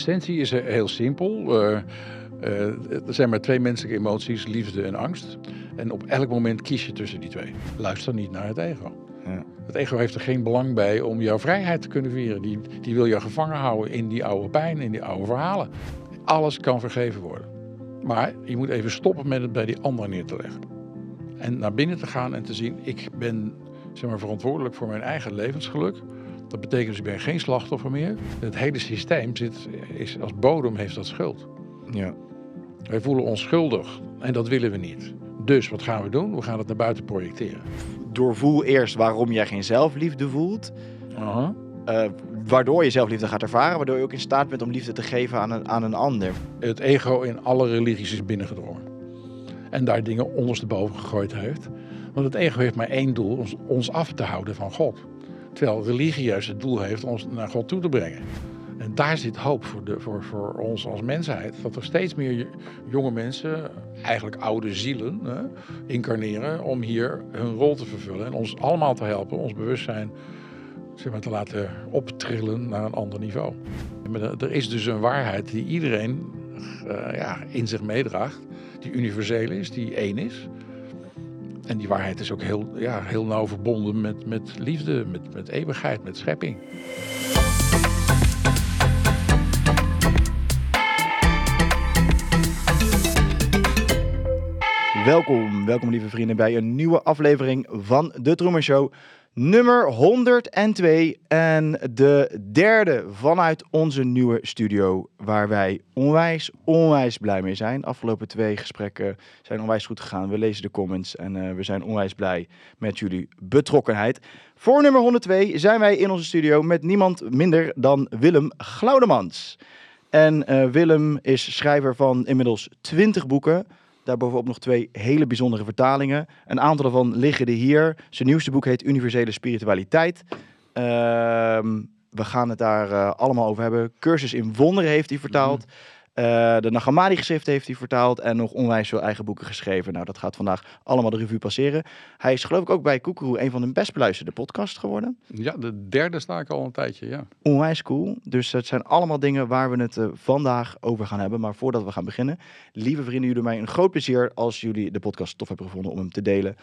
essentie is heel simpel. Uh, uh, er zijn maar twee menselijke emoties, liefde en angst. En op elk moment kies je tussen die twee. Luister niet naar het ego. Ja. Het ego heeft er geen belang bij om jouw vrijheid te kunnen vieren. Die, die wil jou gevangen houden in die oude pijn, in die oude verhalen. Alles kan vergeven worden. Maar je moet even stoppen met het bij die ander neer te leggen. En naar binnen te gaan en te zien, ik ben zeg maar, verantwoordelijk voor mijn eigen levensgeluk. Dat betekent dus ik ben geen slachtoffer meer. Het hele systeem zit, is, als bodem heeft dat schuld. Ja. Wij voelen ons schuldig en dat willen we niet. Dus wat gaan we doen? We gaan het naar buiten projecteren. Doorvoel eerst waarom jij geen zelfliefde voelt. Uh waardoor je zelfliefde gaat ervaren, waardoor je ook in staat bent om liefde te geven aan een, aan een ander. Het ego in alle religies is binnengedrongen. En daar dingen ondersteboven gegooid heeft. Want het ego heeft maar één doel, ons, ons af te houden van God. Terwijl religie juist het doel heeft ons naar God toe te brengen. En daar zit hoop voor, de, voor, voor ons als mensheid. Dat er steeds meer jonge mensen, eigenlijk oude zielen, hè, incarneren om hier hun rol te vervullen. En ons allemaal te helpen, ons bewustzijn zeg maar, te laten optrillen naar een ander niveau. Er is dus een waarheid die iedereen uh, ja, in zich meedraagt, die universeel is, die één is. En die waarheid is ook heel, ja, heel nauw verbonden met, met liefde, met, met eeuwigheid, met schepping. Welkom, welkom lieve vrienden bij een nieuwe aflevering van De Truman Show. Nummer 102 en de derde vanuit onze nieuwe studio. Waar wij onwijs, onwijs blij mee zijn. Afgelopen twee gesprekken zijn onwijs goed gegaan. We lezen de comments en uh, we zijn onwijs blij met jullie betrokkenheid. Voor nummer 102 zijn wij in onze studio met niemand minder dan Willem Glaudemans. En uh, Willem is schrijver van inmiddels 20 boeken. Daarbovenop nog twee hele bijzondere vertalingen. Een aantal daarvan liggen er hier. Zijn nieuwste boek heet Universele Spiritualiteit. Ehm, we gaan het daar uh, allemaal over hebben. Cursus in Wonderen heeft hij vertaald. Mhm. Uh, de Nagamadi geschrift heeft hij vertaald en nog onwijs veel eigen boeken geschreven. Nou, dat gaat vandaag allemaal de revue passeren. Hij is geloof ik ook bij Koekeroe een van de best beluisterde podcasts geworden. Ja, de derde sta ik al een tijdje, ja. Onwijs cool. Dus het zijn allemaal dingen waar we het uh, vandaag over gaan hebben. Maar voordat we gaan beginnen, lieve vrienden, jullie mij een groot plezier als jullie de podcast tof hebben gevonden om hem te delen.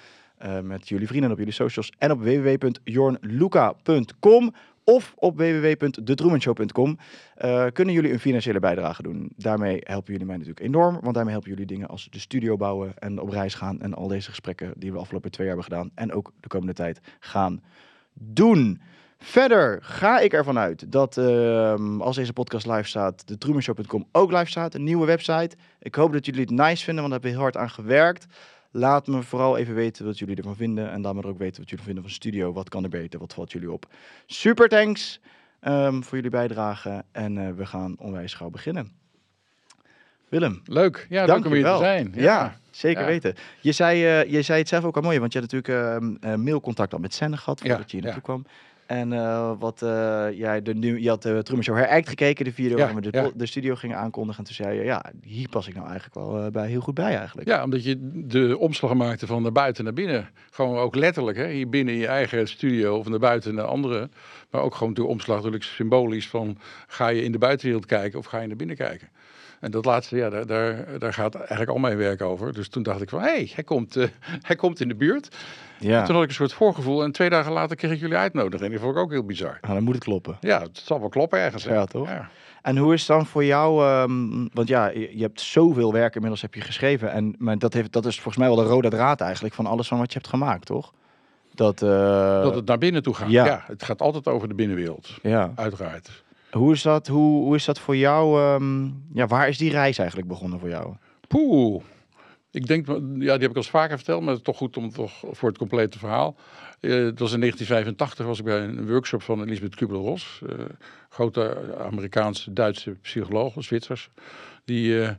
Uh, met jullie vrienden op jullie socials en op www.jornluca.com of op www.detruemanshow.com uh, kunnen jullie een financiële bijdrage doen. Daarmee helpen jullie mij natuurlijk enorm, want daarmee helpen jullie dingen als de studio bouwen en op reis gaan en al deze gesprekken die we afgelopen twee jaar hebben gedaan en ook de komende tijd gaan doen. Verder ga ik ervan uit dat uh, als deze podcast live staat, de ook live staat. Een nieuwe website. Ik hoop dat jullie het nice vinden, want daar hebben we heel hard aan gewerkt. Laat me vooral even weten wat jullie ervan vinden. En laat me ook weten wat jullie vinden van studio. Wat kan er beter? Wat valt jullie op? Super thanks um, voor jullie bijdrage. En uh, we gaan onwijs gauw beginnen. Willem. Leuk. Ja, dank om hier te zijn. Ja, ja zeker ja. weten. Je zei, uh, je zei het zelf ook al mooi, want je had natuurlijk uh, mailcontact al met Senne gehad voordat je hier naartoe kwam. En uh, wat uh, jij de nu, je had de uh, Truman Show Heract gekeken, de video ja, waar we de, ja. de, studio gingen aankondigen. En toen zei je, ja, hier pas ik nou eigenlijk wel bij, heel goed bij eigenlijk. Ja, omdat je de omslag maakte van naar buiten naar binnen. Gewoon ook letterlijk, hè? hier binnen in je eigen studio of naar buiten naar andere. Maar ook gewoon door omslag, natuurlijk symbolisch van ga je in de buitenwereld kijken of ga je naar binnen kijken. En dat laatste, ja, daar, daar, daar, gaat eigenlijk al mijn werk over. Dus toen dacht ik van, hé, hey, hij, komt, uh, hij komt in de buurt. Ja. toen had ik een soort voorgevoel. En twee dagen later kreeg ik jullie uitnodiging. En die vond ik ook heel bizar. Nou, dan moet het kloppen. Ja, het zal wel kloppen ergens. Ja, toch? Ja. En hoe is het dan voor jou, um, want ja, je, je, hebt zoveel werk inmiddels heb je geschreven. En maar dat, heeft, dat is volgens mij wel de rode draad eigenlijk van alles van wat je hebt gemaakt, toch? Dat, uh... dat het naar binnen toe gaat. Ja. ja. het gaat altijd over de binnenwereld. Ja. Uiteraard. Hoe is dat, hoe, hoe is dat voor jou? Um, ja, waar is die reis eigenlijk begonnen voor jou? Poeh. Ik denk, ja, die heb ik al eens vaker verteld, maar het is toch goed om toch voor het complete verhaal. Uh, het was in 1985 was ik bij een workshop van Elisabeth Kubler-Ross, uh, grote Amerikaanse Duitse psycholoog, Zwitsers, die uh,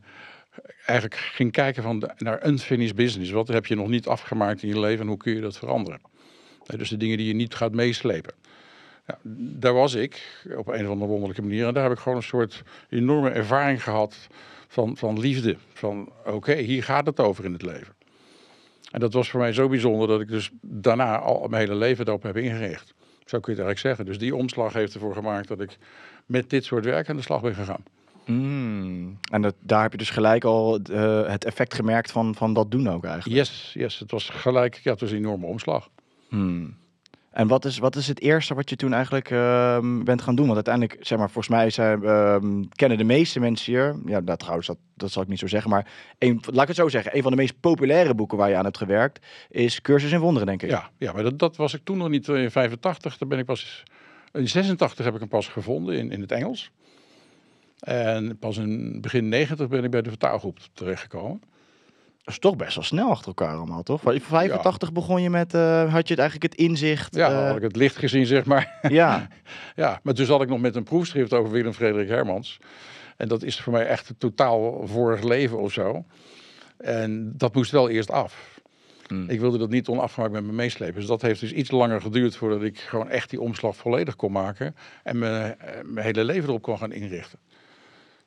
eigenlijk ging kijken van naar unfinished business. Wat heb je nog niet afgemaakt in je leven en hoe kun je dat veranderen? dus de dingen die je niet gaat meeslepen. Ja, daar was ik op een of andere wonderlijke manier. En daar heb ik gewoon een soort enorme ervaring gehad van, van liefde. Van oké, hier gaat het over in het leven. En dat was voor mij zo bijzonder dat ik dus daarna al mijn hele leven daarop heb ingericht. Zo kun je het eigenlijk zeggen. Dus die omslag heeft ervoor gemaakt dat ik met dit soort werk aan de slag ben gegaan. Mm. En dat, daar heb je dus gelijk al eh, het effect gemerkt van, van dat doen ook eigenlijk. Yes, yes, het was gelijk, ja, het was een enorme omslag. Hmm. En wat is, wat is het eerste wat je toen eigenlijk ehm, bent gaan doen? Want uiteindelijk, zeg maar, volgens mij zijn, ehm, kennen de meeste mensen hier, ja, dat trouwens, dat, zal ik niet zo zeggen, maar laat ik het zo zeggen, een van de meest populaire boeken waar je aan hebt gewerkt is Cursus in Wonderen, denk ik. Ja, ja maar dat, dat was ik toen nog niet in 85. Daar ben ik pas in 86 heb ik hem pas gevonden in, in het Engels. En pas in begin 90 ben ik bij de vertaalgroep terechtgekomen. Dat is toch best wel snel achter elkaar allemaal, toch? In 85 begon je met, uh, had je het eigenlijk het inzicht? Ja, uh... had ik het licht gezien, zeg maar. Ja. ja, maar toen zat ik nog met een proefschrift over Willem Frederik Hermans. En dat is voor mij echt een totaal vorig leven of zo. En dat moest wel eerst af. Hmm. Ik wilde dat niet onafgemaakt met me meeslepen. Dus dat heeft dus iets langer geduurd voordat ik gewoon echt die omslag volledig kon maken. En mijn, mijn hele leven erop kon gaan inrichten.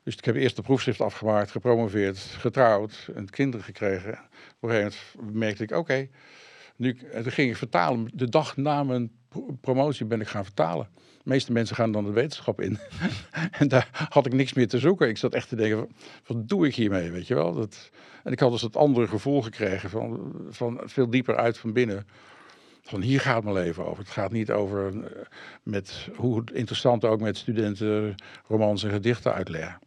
Dus ik heb eerst de proefschrift afgemaakt, gepromoveerd, getrouwd en kinderen gekregen. Op een gegeven moment merkte ik, oké, nu toen ging ik vertalen. De dag na mijn promotie ben ik gaan vertalen. De meeste mensen gaan dan de wetenschap in. en daar had ik niks meer te zoeken. Ik zat echt te denken, wat doe ik hiermee, weet je wel? Dat, en ik had dus dat andere gevoel gekregen van, van veel dieper uit van binnen. Van hier gaat mijn leven over. Het gaat niet over eh, met hoe interessant ook met studenten romans en gedichten uitleggen.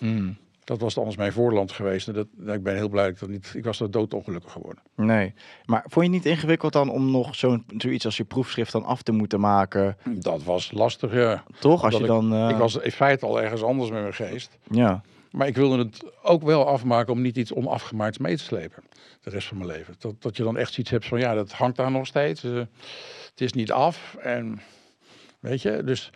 Mm. Dat was anders mijn voorland geweest. En dat, ik ben heel blij dat ik dat niet. Ik was er doodongelukkig geworden. Nee. Maar vond je niet ingewikkeld dan om nog zo'n zoiets als je proefschrift dan af te moeten maken? Dat was lastig, ja. Toch? Als je ik, dan. Uh... Ik was in feite al ergens anders met mijn geest. Ja. Maar ik wilde het ook wel afmaken om niet iets onafgemaakt mee te slepen. De rest van mijn leven. Dat, dat je dan echt zoiets hebt van ja, dat hangt daar nog steeds. Uh, het is niet af. En weet je, dus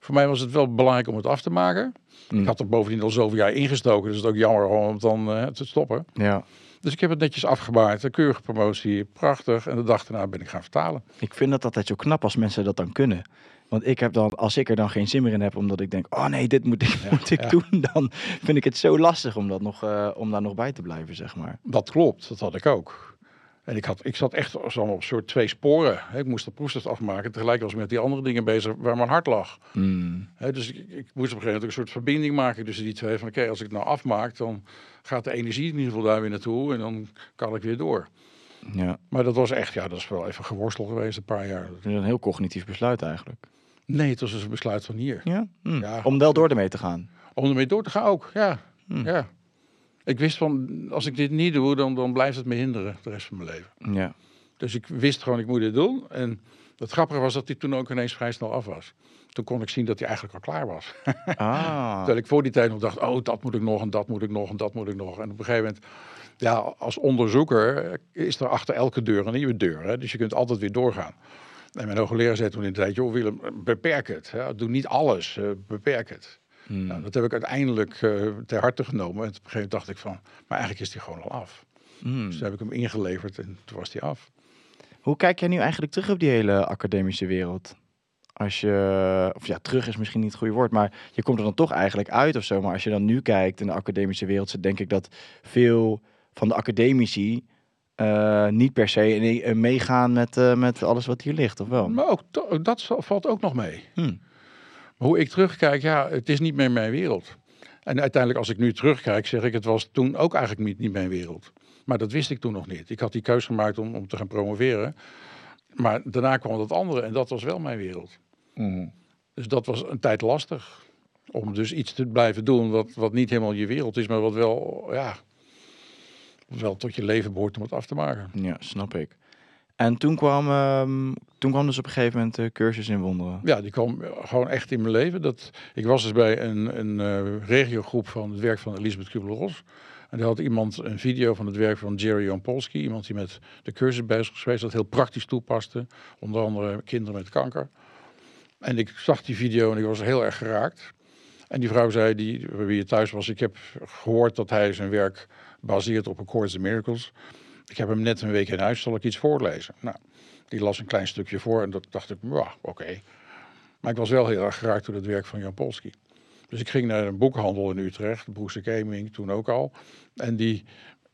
voor mij was het wel belangrijk om het af te maken. Ik had er bovendien al zoveel jaar ingestoken, dus het is ook jammer om het dan uh, te stoppen. Ja. Dus ik heb het netjes afgemaakt, een keurige promotie, prachtig. En de dag daarna ben ik gaan vertalen. Ik vind dat altijd zo knap als mensen dat dan kunnen. Want ik heb dan, als ik er dan geen zin meer in heb, omdat ik denk, oh nee, dit moet ik, ja, moet ik ja. doen, dan vind ik het zo lastig om, dat nog, uh, om daar nog bij te blijven, zeg maar. Dat klopt, dat had ik ook. En ik, had, ik zat echt zo op soort twee sporen. Ik moest de proefschrift afmaken. Tegelijk was ik met die andere dingen bezig waar mijn hart lag. Mm. dus ik, ik, moest op een gegeven moment een soort verbinding maken tussen die twee. Van oké, als ik het nou afmaak, dan gaat de energie in ieder geval daar weer naartoe. En dan kan ik weer door. Ja. Maar dat was echt, ja, dat is wel even geworstel geweest, een paar jaar. Dat is een heel cognitief besluit eigenlijk. Nee, het was dus een besluit van hier. Ja? Mm. ja. Om wel door ermee te gaan. Om ermee door te gaan ook, ja. Mm. ja. Ik wist van, als ik dit niet doe, dan, dan blijft het me hinderen de rest van mijn leven. Ja. Dus ik wist gewoon, ik moet dit doen. En het grappige was dat hij toen ook ineens vrij snel af was. Toen kon ik zien dat hij eigenlijk al klaar was. Ah. Terwijl ik voor die tijd nog dacht, oh, dat moet ik nog en dat moet ik nog en dat moet ik nog. En op een gegeven moment, ja, als onderzoeker is er achter elke deur een nieuwe deur. Hè? Dus je kunt altijd weer doorgaan. En mijn hoogleraar zei toen in de tijd, joh Willem, beperk het. Hè? Doe niet alles, uh, beperk het. Hmm. Nou, dat heb ik uiteindelijk uh, ter harte genomen. En op een gegeven moment dacht ik van, maar eigenlijk is die gewoon al af. Hmm. Dus toen heb ik hem ingeleverd en toen was die af. Hoe kijk jij nu eigenlijk terug op die hele academische wereld? Als je, of ja, terug is misschien niet het goede woord, maar je komt er dan toch eigenlijk uit of zo. Maar als je dan nu kijkt in de academische wereld, denk ik dat veel van de academici uh, niet per se meegaan met, uh, met alles wat hier ligt, of wel? Maar ook dat valt ook nog mee. Hmm. Hoe ik terugkijk, ja, het is niet meer mijn wereld. En uiteindelijk, als ik nu terugkijk, zeg ik, het was toen ook eigenlijk niet, niet mijn wereld. Maar dat wist ik toen nog niet. Ik had die keuze gemaakt om, om te gaan promoveren. Maar daarna kwam dat andere en dat was wel mijn wereld. Mm. Dus dat was een tijd lastig. Om dus iets te blijven doen wat, wat niet helemaal je wereld is, maar wat wel, ja, wel tot je leven behoort om het af te maken. Ja, snap ik. En toen kwam, um, toen kwam dus op een gegeven moment de cursus in wonderen. Ja, die kwam gewoon echt in mijn leven. Dat, ik was dus bij een, een uh, regiogroep van het werk van Elisabeth Kubler-Ross. En daar had iemand een video van het werk van Jerry Jampolsky. Iemand die met de cursus bezig was geweest, dat heel praktisch toepaste. Onder andere kinderen met kanker. En ik zag die video en ik was heel erg geraakt. En die vrouw zei, die, wie je thuis was, ik heb gehoord dat hij zijn werk baseert op A Course in Miracles. Ik heb hem net een week in huis, zal ik iets voorlezen? Nou, die las een klein stukje voor en dat dacht ik, oké. Maar ik was wel heel erg geraakt door het werk van Jan Polski. Dus ik ging naar een boekhandel in Utrecht, Broese Gaming, toen ook al. En die,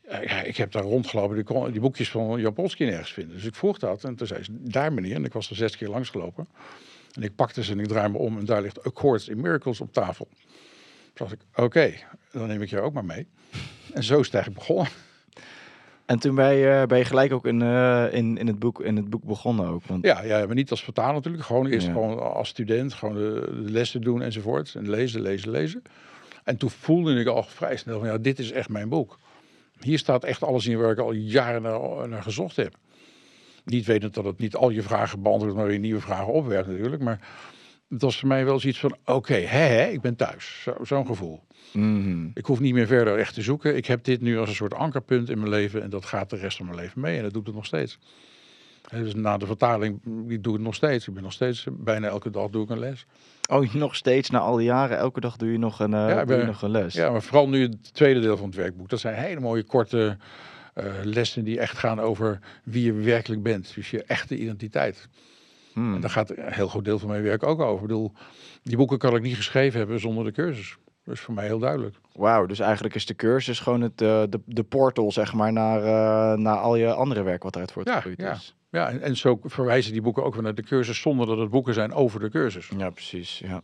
ja, ik heb daar rondgelopen, die, boekjes van Jan Polski nergens vinden. Dus ik vroeg dat en toen zei ze, daar meneer, en ik was er zes keer langsgelopen. En ik pakte ze en ik draai me om en daar ligt A Course in Miracles op tafel. Toen dacht ik, oké, dan neem ik jou ook maar mee. En zo is het eigenlijk begonnen. En toen ben je, ben je gelijk ook in, eh, in, in, het boek, in het boek begonnen ook. Want... Ja, ja, maar niet als vertaler natuurlijk. Gewoon eerst Ja. gewoon als student, gewoon de, de lessen doen enzovoort. En lezen, lezen, lezen. En toen voelde ik al vrij snel van, ja, dit is echt mijn boek. Hier staat echt alles in waar ik al jaren naar, naar gezocht heb. Niet wetend dat het niet al je vragen beantwoordt, maar weer nieuwe vragen opwerpt natuurlijk. Maar het was voor mij wel zoiets van, oké, hè, hè, ik ben thuis. Zo- Zo'n gevoel. Mhm. Ik hoef niet meer verder echt te zoeken. Ik heb dit nu als een soort ankerpunt in mijn leven. En dat gaat de rest van mijn leven mee. En dat doet het nog steeds. Dus na de vertaling, ik doe het nog steeds. Ik ben nog steeds, bijna elke dag doe ik een les. Oh, nog steeds na al die jaren, elke dag doe je nog een, eh, ik doe je nog een les. Ja, maar vooral nu het tweede deel van het werkboek. Dat zijn hele mooie korte eh, lessen die echt gaan over wie je werkelijk bent. Dus je echte identiteit. Hmm. En daar gaat een heel groot deel van mijn werk ook over. Ik bedoel, die boeken kan ik niet geschreven hebben zonder de cursus. Dat is voor mij heel duidelijk. Wauw, dus eigenlijk is de cursus gewoon het, eh, de, de portal, zeg maar, naar, eh, naar al je andere werk wat eruit voortgegroeid ja. is. Ja, en, en zo verwijzen die boeken ook weer naar de cursus zonder dat het boeken zijn over de cursus. Ja, precies. Ja.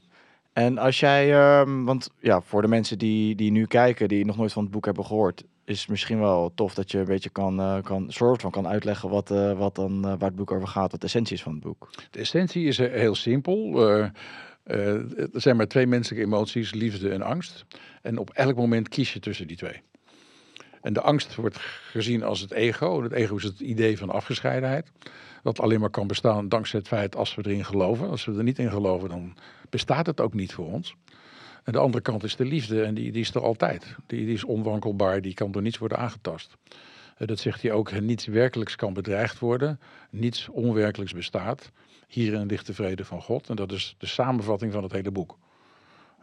En als jij, ehm, want ja, voor de mensen die, die nu kijken, die nog nooit van het boek hebben gehoord, is misschien wel tof dat je een beetje kan, eh, kan soort van kan uitleggen wat, eh, wat dan, eh, waar het boek over gaat, wat de essentie is van het boek. De essentie is heel simpel. Er zijn maar twee menselijke emoties, liefde en angst. En op elk moment kies je tussen die twee. En de angst wordt gezien als het ego. Het ego is het idee van afgescheidenheid. Dat alleen maar kan bestaan dankzij het feit als we erin geloven. Als we er niet in geloven, dan bestaat het ook niet voor ons. En de andere kant is de liefde en die, die is er altijd. Die, die is onwankelbaar, die kan door niets worden aangetast. Eh, dat zegt hij ook, niets werkelijks kan bedreigd worden. Niets onwerkelijks bestaat. Hierin ligt de vrede van God. En dat is de samenvatting van het hele boek.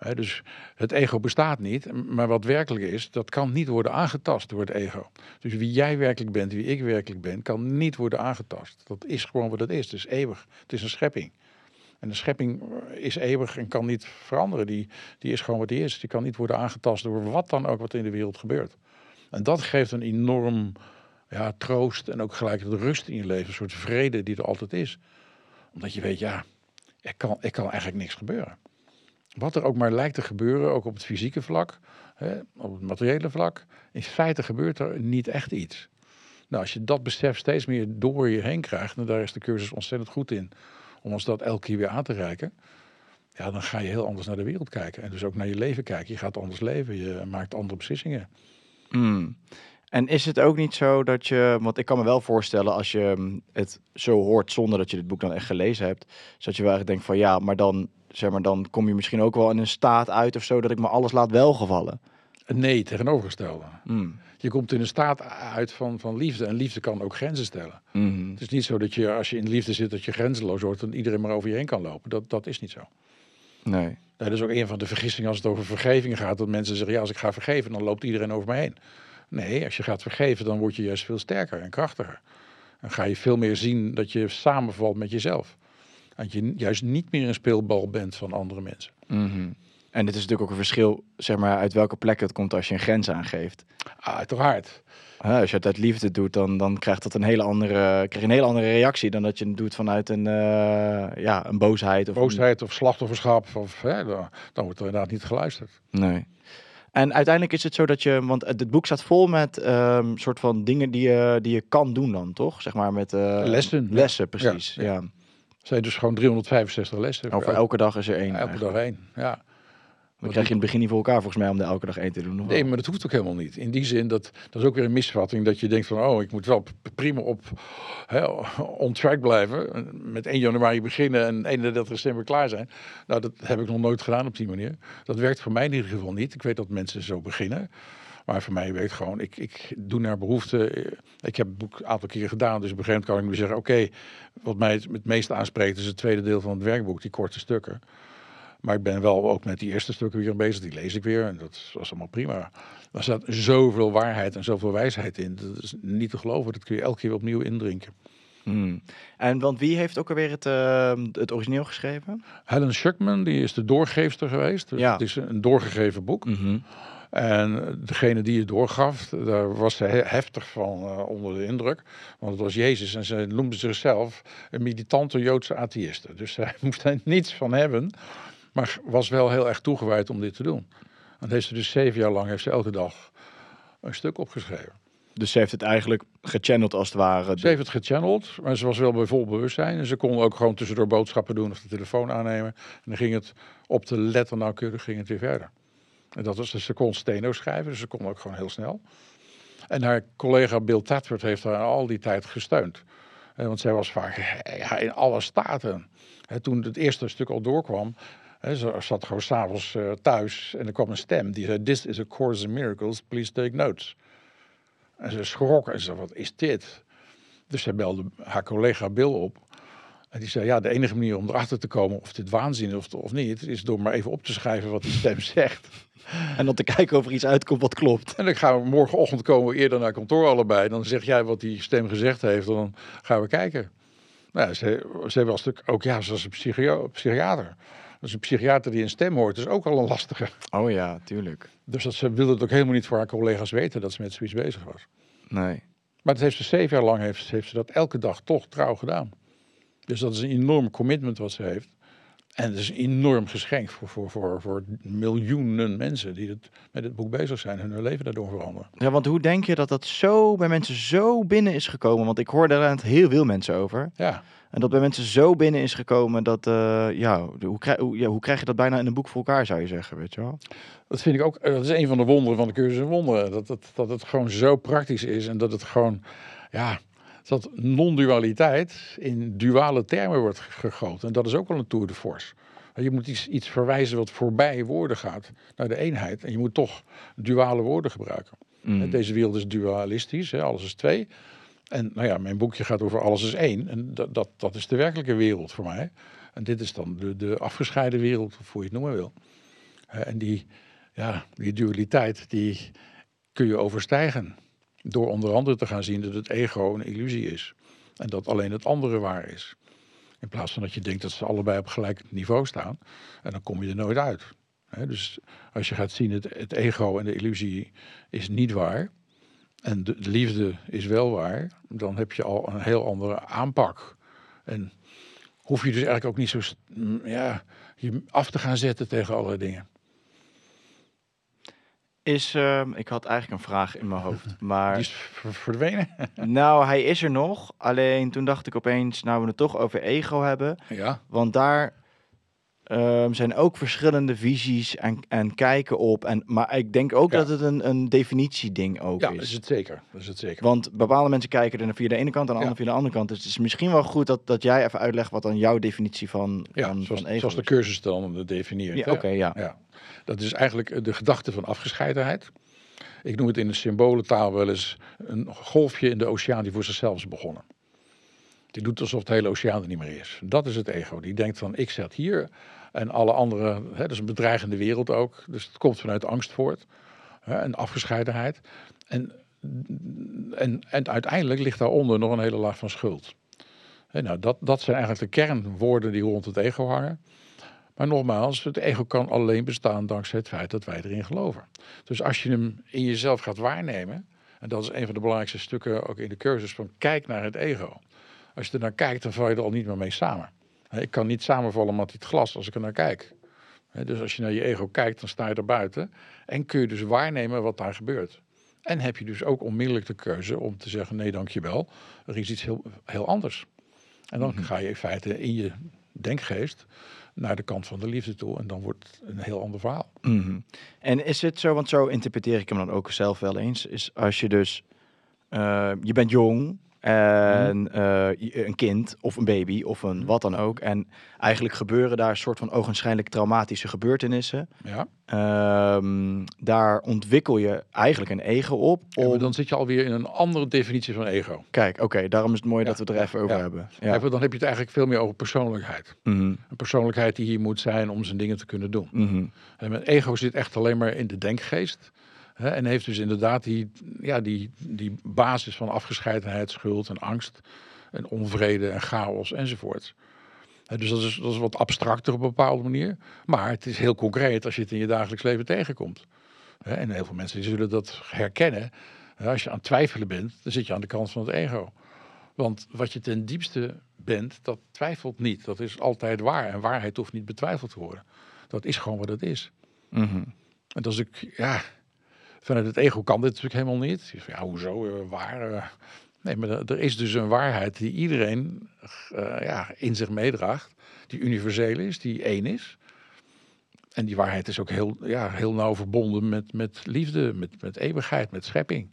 Hè, dus het ego bestaat niet, maar wat werkelijk is, dat kan niet worden aangetast door het ego. Dus wie jij werkelijk bent, wie ik werkelijk ben, kan niet worden aangetast. Dat is gewoon wat het is. Het is eeuwig. Het is een schepping. En de schepping is eeuwig en kan niet veranderen. Die, die is gewoon wat die is. Die kan niet worden aangetast door wat dan ook wat in de wereld gebeurt. En dat geeft een enorm ja, troost en ook gelijk de rust in je leven. Een soort vrede die er altijd is. Omdat je weet, ja, er kan, er kan eigenlijk niks gebeuren. Wat er ook maar lijkt te gebeuren, ook op het fysieke vlak, hè, op het materiële vlak, in feite gebeurt er niet echt iets. Nou, als je dat besef steeds meer door je heen krijgt, en daar is de cursus ontzettend goed in, om ons dat elke keer weer aan te reiken, ja, dan ga je heel anders naar de wereld kijken. En dus ook naar je leven kijken. Je gaat anders leven, je maakt andere beslissingen. Hmm. En is het ook niet zo dat je, want ik kan me wel voorstellen als je mm, het zo hoort zonder dat je dit boek dan echt gelezen hebt, is dat je wel echt denkt van ja, maar dan, zeg maar, dan kom je misschien ook wel in een staat uit of zo dat ik me alles laat welgevallen. Nee tegenovergestelde. Hmm. Je komt in een staat uit van, van liefde. En liefde kan ook grenzen stellen. Mhm. Het is niet zo dat je, als je in liefde zit, dat je grenzeloos wordt en iedereen maar over je heen kan lopen. Dat, dat is niet zo. Nee. Dat is ook een van de vergissingen als het over vergeving gaat. Dat mensen zeggen, ja, als ik ga vergeven, dan loopt iedereen over me heen. Nee, als je gaat vergeven, dan word je juist veel sterker en krachtiger. Dan ga je veel meer zien dat je samenvalt met jezelf. Dat je juist niet meer een speelbal bent van andere mensen. Mhm. En dit is natuurlijk ook een verschil, zeg maar, uit welke plek het komt als je een grens aangeeft. Ah, Uiteraard. Als je het uit liefde doet, dan, dan krijgt dat een hele andere, krijg je een hele andere reactie dan dat je het doet vanuit een, eh, ja, een boosheid. Of een- Boosheid of slachtofferschap, of, hè, dan, dan wordt er inderdaad niet geluisterd. Nee. En uiteindelijk is het zo dat je, want het boek staat vol met ehm soort van dingen die je, die je kan doen dan, toch? Zeg maar met eh, Lessen. Lessen, precies. Ja, Ja, ja. Het zijn dus gewoon 365 lessen. Over elke dag is er één. elke eigenlijk. dag één. Ja. Dan krijg je in het begin niet voor elkaar volgens mij om er elke dag één te doen. Nee, maar dat hoeft ook helemaal niet. In die zin, dat, dat is ook weer een misvatting. Dat je denkt van, oh, ik moet wel prima op hè, on track blijven. Met 1 januari beginnen en 31 december klaar zijn. Nou, dat heb ik nog nooit gedaan op die manier. Dat werkt voor mij in ieder geval niet. Ik weet dat mensen zo beginnen. Maar voor mij werkt gewoon, ik, ik doe naar behoefte. Ik heb het boek een aantal keren gedaan. Dus op een gegeven moment kan ik nu zeggen, oké, wat mij het, het meest aanspreekt is het tweede deel van het werkboek, die korte stukken. Maar ik ben wel ook met die eerste stukken weer bezig. Die lees ik weer en dat was allemaal prima. Er staat zoveel waarheid en zoveel wijsheid in. Dat is niet te geloven. Dat kun je elke keer opnieuw indrinken. Hmm. En want wie heeft ook alweer het, eh, het origineel geschreven? Helen Schuckman, die is de doorgeefster geweest. Ja. Het is een doorgegeven boek. Mhm. En degene die het doorgaf, daar was ze he- heftig van eh, onder de indruk. Want het was Jezus en ze noemde zichzelf een militante Joodse atheïste. Dus zij moest er niets van hebben, maar was wel heel erg toegewijd om dit te doen. Dan heeft ze dus zeven jaar lang heeft ze elke dag een stuk opgeschreven. Dus ze heeft het eigenlijk gechanneld als het ware. Ze heeft het gechanneld, maar ze was wel bij vol bewustzijn. En ze kon ook gewoon tussendoor boodschappen doen of de telefoon aannemen. En dan ging het op de letter nauwkeurig ging het weer verder. En dat was, dus ze kon steno schrijven, dus ze kon ook gewoon heel snel. En haar collega Bill Tadford heeft haar al die tijd gesteund. Eh, want zij was vaak ja, in alle staten. Toen het eerste stuk al doorkwam, ze zat gewoon s'avonds uh, thuis en er kwam een stem die zei: This is a course in miracles, please take notes. En ze schrok en ze zei: Wat is dit? Dus zij belde haar collega Bill op. En die zei: Ja, de enige manier om erachter te komen of dit waanzin is of, of niet, is door maar even op te schrijven wat die stem zegt. En dan te kijken of er iets uitkomt wat klopt. En dan gaan we morgenochtend komen we eerder naar kantoor allebei. Dan zeg jij wat die stem gezegd heeft. En dan gaan we kijken. Nou, ze, ze was natuurlijk ook, ja, ze was een psychio, psychiater. Dus een psychiater die een stem hoort, is ook al een lastige. Oh ja, tuurlijk. Dus dat ze wilde het ook helemaal niet voor haar collega's weten dat ze met zoiets bezig was. Nee. Maar het heeft ze zeven jaar lang heeft, heeft ze dat elke dag toch trouw gedaan. Dus dat is een enorm commitment wat ze heeft. En het is een enorm geschenk voor, voor, voor, voor miljoenen mensen die het, met het boek bezig zijn en hun leven daardoor veranderen. Ja, want hoe denk je dat dat zo bij mensen zo binnen is gekomen? Want ik hoor daar heel veel mensen over. Ja. En dat bij mensen zo binnen is gekomen dat, uh, ja, hoe krijg, hoe, ja, hoe krijg je dat bijna in een boek voor elkaar, zou je zeggen, weet je wel? Dat vind ik ook, dat is een van de wonderen van de cursus in wonderen. Dat, dat, dat het gewoon zo praktisch is en dat het gewoon, ja, dat non-dualiteit in duale termen wordt gegoten. En dat is ook wel een tour de force. Je moet iets, iets verwijzen wat voorbij woorden gaat naar de eenheid. En je moet toch duale woorden gebruiken. Mm. Deze wereld is dualistisch, hè, alles is twee. En nou ja, mijn boekje gaat over alles is één. En dat, dat, dat is de werkelijke wereld voor mij. En dit is dan de, de afgescheiden wereld, of hoe je het noemen wil. En die, ja, die dualiteit, die kun je overstijgen. Door onder andere te gaan zien dat het ego een illusie is. En dat alleen het andere waar is. In plaats van dat je denkt dat ze allebei op gelijk niveau staan. En dan kom je er nooit uit. dus als je gaat zien, het, het ego en de illusie is niet waar. En de, de, liefde is wel waar. Dan heb je al een heel andere aanpak. En hoef je dus eigenlijk ook niet zo ja, je af te gaan zetten tegen allerlei dingen is, uh, ik had eigenlijk een vraag in mijn hoofd, maar... Die is verdwenen? nou, hij is er nog. Alleen toen dacht ik opeens, nou we het toch over ego hebben. Ja. Want daar um, zijn ook verschillende visies en, en kijken op. En, maar ik denk ook dat het een, een definitieding ook ja, is. Ja, is het zeker. Dat is het zeker. Want bepaalde mensen kijken er via de ene kant en de andere via de andere kant. Dus het is misschien wel goed dat, dat jij even uitlegt wat dan jouw definitie van, ja, van, zoals, van ego zoals de cursus dan definieert. Ja, Oké, ja. ja. Dat is eigenlijk de gedachte van afgescheidenheid. Ik noem het in de symbolentaal wel eens een golfje in de oceaan die voor zichzelf is begonnen. Die doet alsof de hele oceaan er niet meer is. Dat is het ego. Die denkt van ik zet hier en alle andere, hè, dat is een bedreigende wereld ook. Dus het komt vanuit angst voort. Hè, en afgescheidenheid. En, en, en uiteindelijk ligt daaronder nog een hele laag van schuld. Nou, dat, dat zijn eigenlijk de kernwoorden die rond het ego hangen. Maar nogmaals, het ego kan alleen bestaan dankzij het feit dat wij erin geloven. Dus als je hem in jezelf gaat waarnemen, en dat is een van de belangrijkste stukken ook in de cursus, van kijk naar het ego. Als je er naar kijkt, dan val je er al niet meer mee samen. Ik kan niet samenvallen met dit glas als ik er naar kijk. Dus als je naar je ego kijkt, dan sta je er buiten. En kun je dus waarnemen wat daar gebeurt. En heb je dus ook onmiddellijk de keuze om te zeggen: nee, dankjewel. Er is iets heel, heel anders. En dan mhm. ga je in feite in je denkgeest naar de kant van de liefde toe. En dan wordt het een heel ander verhaal. Mhm. En is het zo, want zo interpreteer ik hem dan ook zelf wel eens, is als je dus, uh, je bent jong, en mhm. uh, een kind of een baby of een wat dan ook. En eigenlijk gebeuren daar een soort van ogenschijnlijk traumatische gebeurtenissen. Ja. Um, daar ontwikkel je eigenlijk een ego op. Om... dan zit je alweer in een andere definitie van ego. Kijk, oké, daarom is het mooi dat we er even over hebben. Ja. Even, dan heb je het eigenlijk veel meer over persoonlijkheid. Mm Een persoonlijkheid die hier moet zijn om zijn dingen te kunnen doen. Mm En mijn ego zit echt alleen maar in de denkgeest en heeft dus inderdaad die, ja, die, die basis van afgescheidenheid, schuld en angst en onvrede en chaos enzovoort. dus dat is, dat is wat abstracter op een bepaalde manier. Maar het is heel concreet als je het in je dagelijks leven tegenkomt. en heel veel mensen zullen dat herkennen. als je aan het twijfelen bent, dan zit je aan de kant van het ego. Want wat je ten diepste bent, dat twijfelt niet. Dat is altijd waar. En waarheid hoeft niet betwijfeld te worden. Dat is gewoon wat het is. Mm En dat is ik, ja, vanuit het ego kan dit natuurlijk helemaal niet. Ja, hoezo, eh, waar? eh? Nee, maar er- is dus een waarheid die iedereen eh, ja, in zich meedraagt. Die universeel is, die één is. En die waarheid is ook heel, ja, heel nauw verbonden met, met liefde, met, met eeuwigheid, met schepping.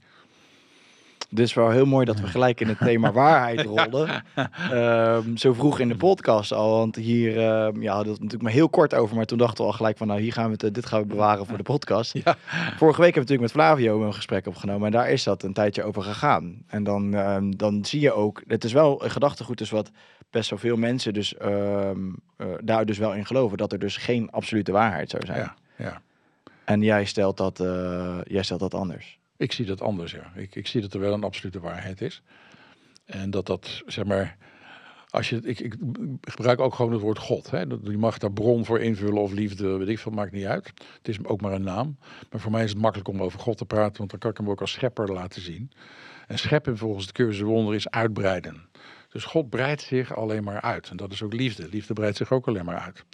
Is wel heel mooi dat we gelijk in het thema waarheid rollen. Ehm, zo vroeg in de podcast al. Want hier ehm, ja, hadden we het natuurlijk maar heel kort over. Maar toen dachten we al gelijk van nou, hier gaan we het, eh, dit gaan we bewaren voor de podcast. Ja. Vorige week hebben we natuurlijk met Flavio een gesprek opgenomen. En daar is dat een tijdje over gegaan. En dan, ehm, dan zie je ook, het is wel een gedachtegoed dus wat best wel veel mensen dus, eh, daar dus wel in geloven. Dat er dus geen absolute waarheid zou zijn. Ja, ja. En jij stelt, dat, eh, jij stelt dat anders. Ik zie dat anders, ja. Ik, ik zie dat er wel een absolute waarheid is. En dat dat, zeg maar, als je, ik, ik gebruik ook gewoon het woord God. Hè. Je mag daar bron voor invullen of liefde, weet ik veel, maakt niet uit. Het is ook maar een naam. Maar voor mij is het makkelijk om over God te praten, want dan kan ik hem ook als schepper laten zien. En scheppen volgens de cursus wonder is uitbreiden. Dus God breidt zich alleen maar uit. En dat is ook liefde. Liefde breidt zich ook alleen maar uit.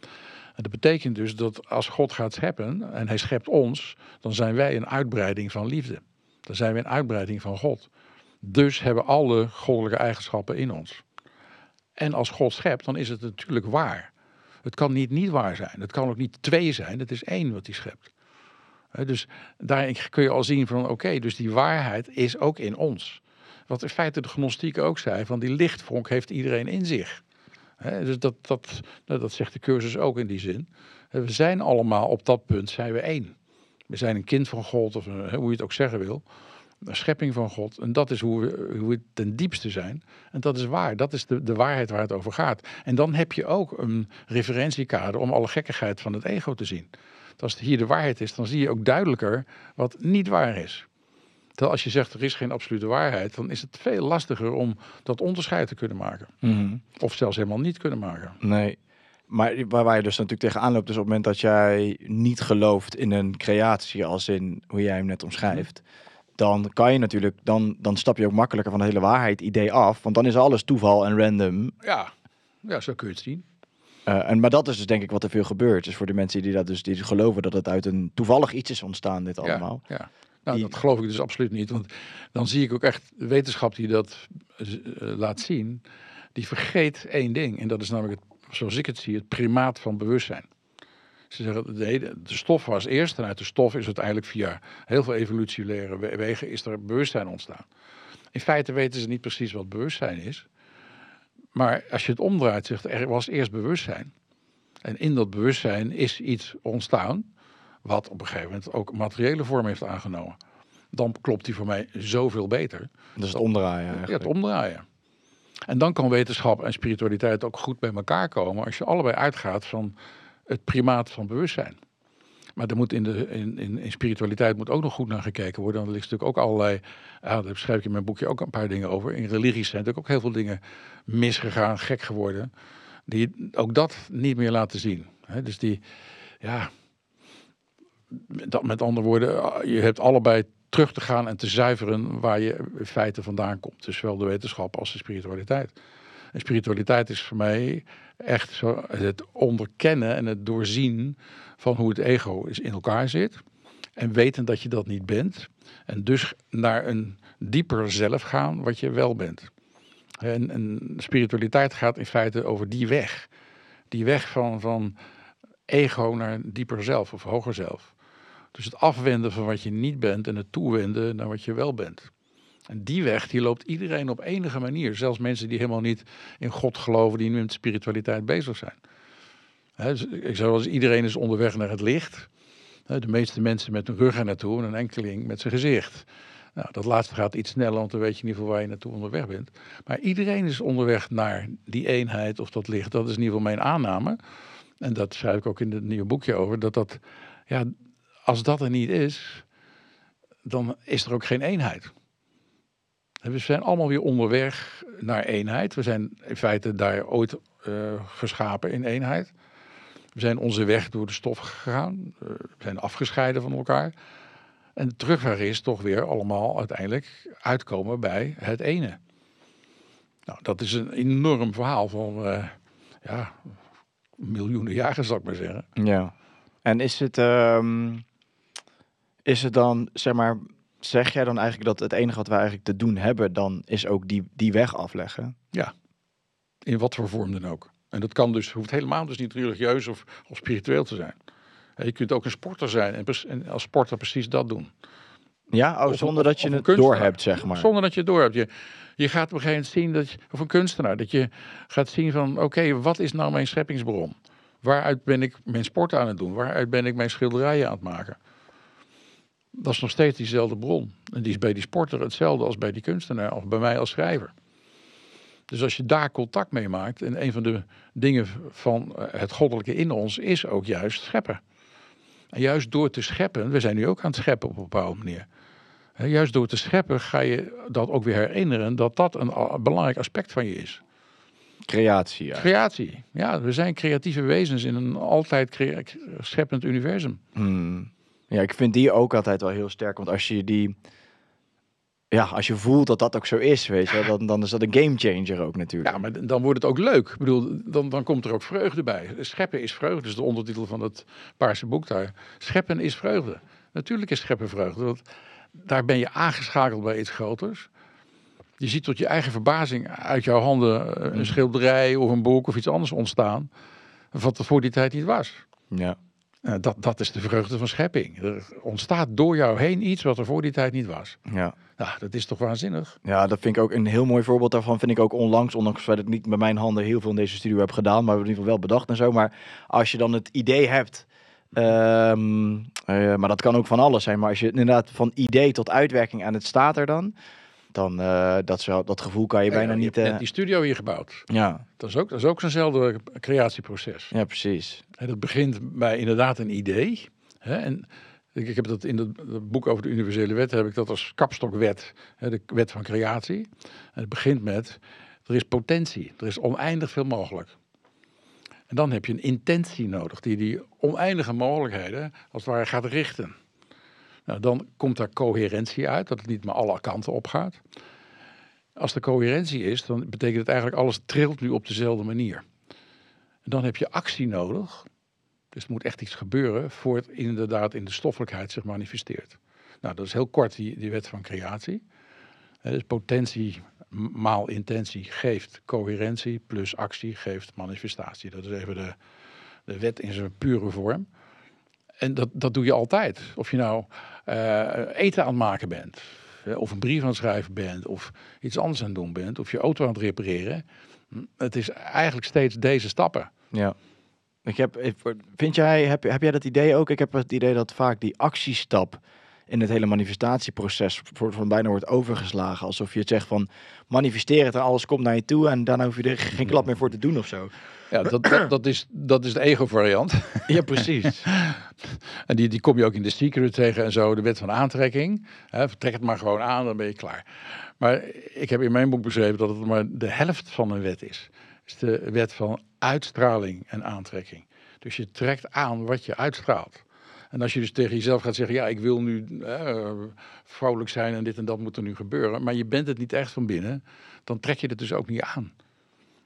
En dat betekent dus dat als God gaat scheppen en hij schept ons, dan zijn wij een uitbreiding van liefde. Dan zijn we een uitbreiding van God. Dus hebben alle goddelijke eigenschappen in ons. En als God schept, dan is het natuurlijk waar. Het kan niet niet waar zijn. Het kan ook niet twee zijn. Het is één wat hij schept. Dus daarin kun je al zien van oké, dus die waarheid is ook in ons. Wat in feite de gnostiek ook zei, van die lichtvonk heeft iedereen in zich. Dus dat, dat, nou, dat zegt de cursus ook in die zin. We zijn allemaal op dat punt zijn we één. We zijn een kind van God, of een- hè, hoe je het ook zeggen wil. Een schepping van God. En dat is hoe we, hoe we ten diepste zijn. En dat is waar. Dat is de, de waarheid waar het over gaat. En dan heb je ook een referentiekader om alle gekkigheid van het ego te zien. Als hier de waarheid is, dan zie je ook duidelijker wat niet waar is. Terwijl als je zegt er is geen absolute waarheid, dan is het veel lastiger om dat onderscheid te kunnen maken. Of zelfs helemaal niet kunnen maken. Nee. Maar waar je dus natuurlijk tegenaan loopt, is op het moment dat jij niet gelooft in een creatie, als in hoe jij hem net omschrijft, dan kan je natuurlijk, dan, dan stap je ook makkelijker van het hele waarheid idee af. Want dan is alles toeval en random. Ja, ja zo kun je het zien. Eh, en, maar dat is dus denk ik wat er veel gebeurt. Dus voor de mensen die dat dus die geloven dat het uit een toevallig iets is ontstaan, dit allemaal. Ja, ja. Nou, Die- dat geloof ik dus absoluut niet. Want dan zie ik ook echt wetenschap die dat eh, laat zien. Die vergeet één ding. En dat is namelijk, het, zoals ik het zie, het primaat van bewustzijn. Ze zeggen, nee, de, stof was eerst. En uit de stof is uiteindelijk via heel veel evolutionaire we- wegen is er bewustzijn ontstaan. In feite weten ze niet precies wat bewustzijn is. Maar als je het omdraait, zegt er was eerst bewustzijn. En in dat bewustzijn is iets ontstaan wat op een gegeven moment ook materiële vorm heeft aangenomen. Dan klopt die voor mij zoveel beter. Dat is het omdraaien Ja, het omdraaien. En dan kan wetenschap en spiritualiteit ook goed bij elkaar komen als je allebei uitgaat van het primaat van bewustzijn. Maar er moet in, de, in, in, spiritualiteit moet ook nog goed naar gekeken worden. Want er ligt natuurlijk ook allerlei, ja, daar schrijf ik in mijn boekje ook een paar dingen over. In religies zijn natuurlijk ook heel veel dingen misgegaan, gek geworden. Die ook dat niet meer laten zien. Dus die, ja, dat- met andere woorden, ah, je hebt allebei terug te gaan en te zuiveren waar je in feite vandaan komt. Dus zowel de wetenschap als de spiritualiteit. En spiritualiteit is voor mij echt zo het onderkennen en het doorzien van hoe het ego is in elkaar zit. En weten dat je dat niet bent. En dus naar een dieper zelf gaan wat je wel bent. En, en spiritualiteit gaat in feite over die weg. Die weg van, van ego naar dieper zelf of hoger zelf. Dus het afwenden van wat je niet bent en het toewenden naar wat je wel bent. En die weg die loopt iedereen op enige manier. Zelfs mensen die helemaal niet in God geloven, die nu met spiritualiteit bezig zijn. Hè, dus ik zou als iedereen is onderweg naar het licht. De meeste mensen met hun rug er naartoe en een enkeling met zijn gezicht. Nou, dat laatste gaat iets sneller, want dan weet je ieder geval waar je naartoe onderweg bent. Maar iedereen is onderweg naar die eenheid of dat licht. Dat is in ieder geval mijn aanname. En dat schrijf ik ook in het nieuwe boekje over. Dat dat, ja, als dat er niet is, dan is er ook geen eenheid. We zijn allemaal weer onderweg naar eenheid. We zijn in feite daar ooit eh, geschapen in eenheid. We zijn onze weg door de stof gegaan. Eh, we zijn afgescheiden van elkaar. En de terugweg is toch weer allemaal uiteindelijk uitkomen bij het ene. Nou, dat is een enorm verhaal van eh, ja, miljoenen jaren, zal ik maar zeggen. Ja. En is het, ehm, Is het dan, zeg maar, zeg jij dan eigenlijk dat het enige wat wij eigenlijk te doen hebben, dan is ook die, die weg afleggen? In wat voor vorm dan ook. En dat kan dus, hoeft helemaal dus niet religieus of, of spiritueel te zijn. Je kunt ook een sporter zijn en, als sporter precies dat doen. Ja, oh, Of- zonder dat je het kunstenaar. doorhebt, zeg maar. Zonder dat je het door hebt. Je, je gaat op een gegeven moment zien dat je, of een kunstenaar, dat je gaat zien van, oké, wat is nou mijn scheppingsbron? Waaruit ben ik mijn sport aan het doen? Waaruit ben ik mijn schilderijen aan het maken? Dat is nog steeds diezelfde bron. En die is bij die sporter hetzelfde als bij die kunstenaar of bij mij als schrijver. Dus als je daar contact mee maakt, en een van de dingen van eh, het goddelijke in ons is ook juist scheppen. En juist door te scheppen, we zijn nu ook aan het scheppen op een bepaalde manier. Juist door te scheppen ga je dat ook weer herinneren dat dat een belangrijk aspect van je is. Creatie. Creatie. Ja, we zijn creatieve wezens in een altijd scheppend universum. Hmm. Ja, ik vind die ook altijd wel heel sterk. Want als je die... Ja, als je voelt dat dat ook zo is, weet je dan, dan is dat een game changer ook natuurlijk. Ja, maar dan wordt het ook leuk. Ik bedoel, dan, dan komt er ook vreugde bij. Scheppen is vreugde, dat is de ondertitel van het paarse boek daar. Scheppen is vreugde. Natuurlijk is scheppen vreugde, want daar ben je aangeschakeld bij iets groters. Je ziet tot je eigen verbazing uit jouw handen eh, een schilderij of een boek of iets anders ontstaan. Wat er voor die tijd niet was. Ja. Eh, dat, dat is de vreugde van schepping. Er ontstaat door jou heen iets wat er voor die tijd niet was. Ja. Nou, dat is toch waanzinnig? ja, dat vind ik ook een heel mooi voorbeeld daarvan. Vind ik ook onlangs, ondanks dat ik niet met mijn handen heel veel in deze studio heb gedaan, maar we hebben in ieder geval wel bedacht en zo. Maar als je dan het idee hebt, ehm, eh, maar dat kan ook van alles zijn, maar als je inderdaad van idee tot uitwerking aan het staat er dan, dan eh, dat, wel, dat gevoel kan je bijna Ja, je niet. hebt eh, die studio hier gebouwd. ja, Dat is ook, dat is ook zo'nzelfde creatieproces. ja, precies. Hè, dat begint bij inderdaad een idee. Hè, en ik, ik heb dat in het, het boek over de universele wet heb ik dat als kapstokwet, hè, de wet van creatie. En het begint met er is potentie, er is oneindig veel mogelijk. En dan heb je een intentie nodig die die oneindige mogelijkheden als het ware gaat richten. Nou, dan komt daar coherentie uit, dat het niet maar alle kanten op gaat. Als er coherentie is, dan betekent het eigenlijk alles trilt nu op dezelfde manier. En dan heb je actie nodig. Dus er moet echt iets gebeuren voor het inderdaad in de stoffelijkheid zich manifesteert. Nou, dat is heel kort die, die wet van creatie. Dus potentie maal intentie geeft coherentie plus actie geeft manifestatie. Dat is even de, de wet in zijn pure vorm. En dat, dat doe je altijd. Of je nou eh, eten aan het maken bent, of een brief aan het schrijven bent, of iets anders aan het doen bent, of je auto aan het repareren. Hm, Het is eigenlijk steeds deze stappen. Ja. Ik heb, vind jij, heb, heb jij dat idee ook? Ik heb het idee dat vaak die actiestap in het hele manifestatieproces voor, van bijna wordt overgeslagen. Alsof je het zegt van manifesteer het en alles komt naar je toe en daarna hoef je er geen klap meer voor te doen of zo. Ja, dat, dat, dat, is, dat is de ego-variant. Ja, precies. En die, die kom je ook in de Secret tegen en zo, de wet van aantrekking. Hè, trek het maar gewoon aan, dan ben je klaar. Maar ik heb in mijn boek beschreven dat het maar de helft van een wet is. Het is de wet van uitstraling en aantrekking. Dus je trekt aan wat je uitstraalt. En als je dus tegen jezelf gaat zeggen, ja, ik wil nu eh, vrolijk zijn en dit en dat moet er nu gebeuren, maar je bent het niet echt van binnen, dan trek je het dus ook niet aan.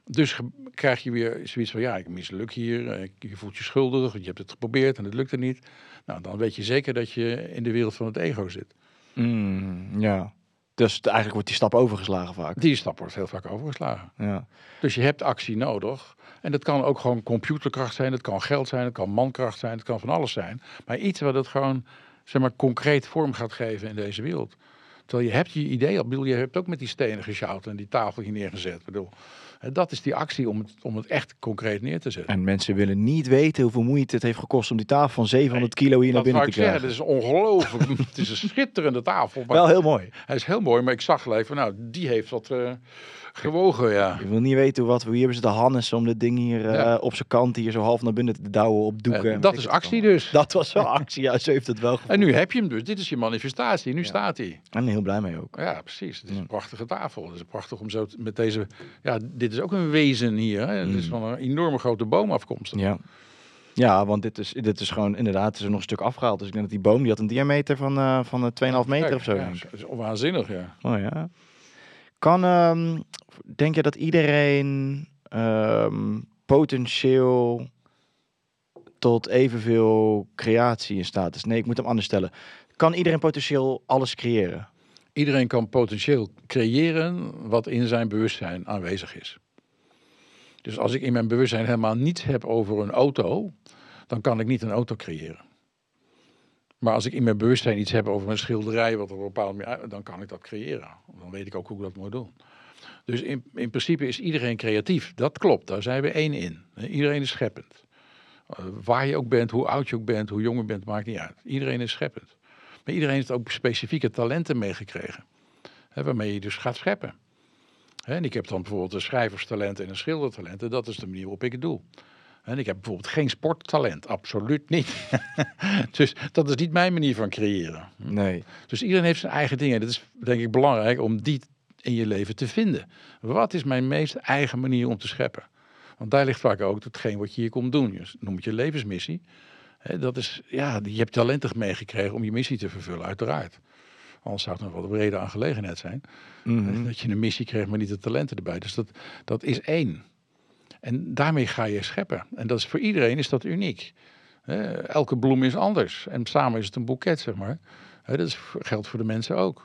Dus krijg je weer zoiets van, ja, ik misluk hier, je voelt je schuldig, je hebt het geprobeerd en het lukte niet. Nou, dan weet je zeker dat je in de wereld van het ego zit. Mm, ja. Dus eigenlijk wordt die stap overgeslagen vaak. Die stap wordt heel vaak overgeslagen. Ja. Dus je hebt actie nodig. En dat kan ook gewoon computerkracht zijn, het kan geld zijn, het kan mankracht zijn, het kan van alles zijn. Maar iets wat het gewoon, zeg maar, concreet vorm gaat geven in deze wereld. Terwijl je hebt je idee al, je hebt ook met die stenen gesjouwd en die tafel hier neergezet. Ik bedoel, dat is die actie om het, om het echt concreet neer te zetten. En mensen willen niet weten hoeveel moeite het heeft gekost om die tafel van 700 kilo hier naar Dat binnen ik te krijgen. het is ongelooflijk. het is een schitterende tafel. Maar Wel heel mooi. Hij is heel mooi, maar ik zag gelijk van, nou, die heeft wat eh, gewogen, ja. Je wil niet weten wat we hier hebben zitten Hannes om dit ding hier eh, op zijn kant hier zo half naar binnen te douwen op doeken. Eh, dat is ik actie dus. Dat was wel actie, ja, zo heeft het wel gevoeld. En nu heb je hem dus. Dit is je manifestatie. Nu staat hij. En heel blij mee ook. Ja, precies. Het is een prachtige tafel. Het is prachtig om zo met deze... Ja, dit is ook een wezen hier. Hè? Het is Mm. van een enorme grote boom afkomstig. Ja. Ja, want dit is, dit is gewoon inderdaad, is er nog een stuk afgehaald. Dus ik denk dat die boom, die had een diameter van, eh van eh, 2,5 meter Kijk, of zo. Ja, ik. dat is waanzinnig, ja. Oh ja. Kan, ehm, denk je dat iedereen ehm, potentieel tot evenveel creatie in staat is? Nee, ik moet hem anders stellen. kan iedereen potentieel alles creëren? Iedereen kan potentieel creëren wat in zijn bewustzijn aanwezig is. Dus als ik in mijn bewustzijn helemaal niets heb over een auto, dan kan ik niet een auto creëren. Maar als ik in mijn bewustzijn iets heb over een schilderij, wat op een dan kan ik dat creëren. Dan weet ik ook hoe ik dat moet doen. Dus in, in principe is iedereen creatief. Dat klopt, daar zijn we één in. Iedereen is scheppend. Uh, waar je ook bent, hoe oud je ook bent, hoe jong je bent, maakt niet uit. Iedereen is scheppend. Maar iedereen heeft ook specifieke talenten meegekregen. Waarmee je dus gaat scheppen. Hè, en ik heb dan bijvoorbeeld een schrijverstalent en een schildertalent. En dat is de manier waarop ik het doe. En ik heb bijvoorbeeld geen sporttalent, absoluut niet. dus dat is niet mijn manier van creëren. Nee. Dus iedereen heeft zijn eigen dingen. Dat is denk ik belangrijk om die in je leven te vinden. Wat is mijn meest eigen manier om te scheppen? Want daar ligt vaak ook hetgeen wat je hier komt doen. Je noemt het je levensmissie. dat is, ja, je hebt talenten meegekregen om je missie te vervullen, uiteraard. Anders zou het nog wel een brede aangelegenheid zijn. Mhm. Dat je een missie krijgt, maar niet de talenten erbij. Dus dat, dat is één. En daarmee ga je scheppen. En dat is voor iedereen is dat uniek. elke bloem is anders. En samen is het een boeket, zeg maar. dat is, geldt voor de mensen ook.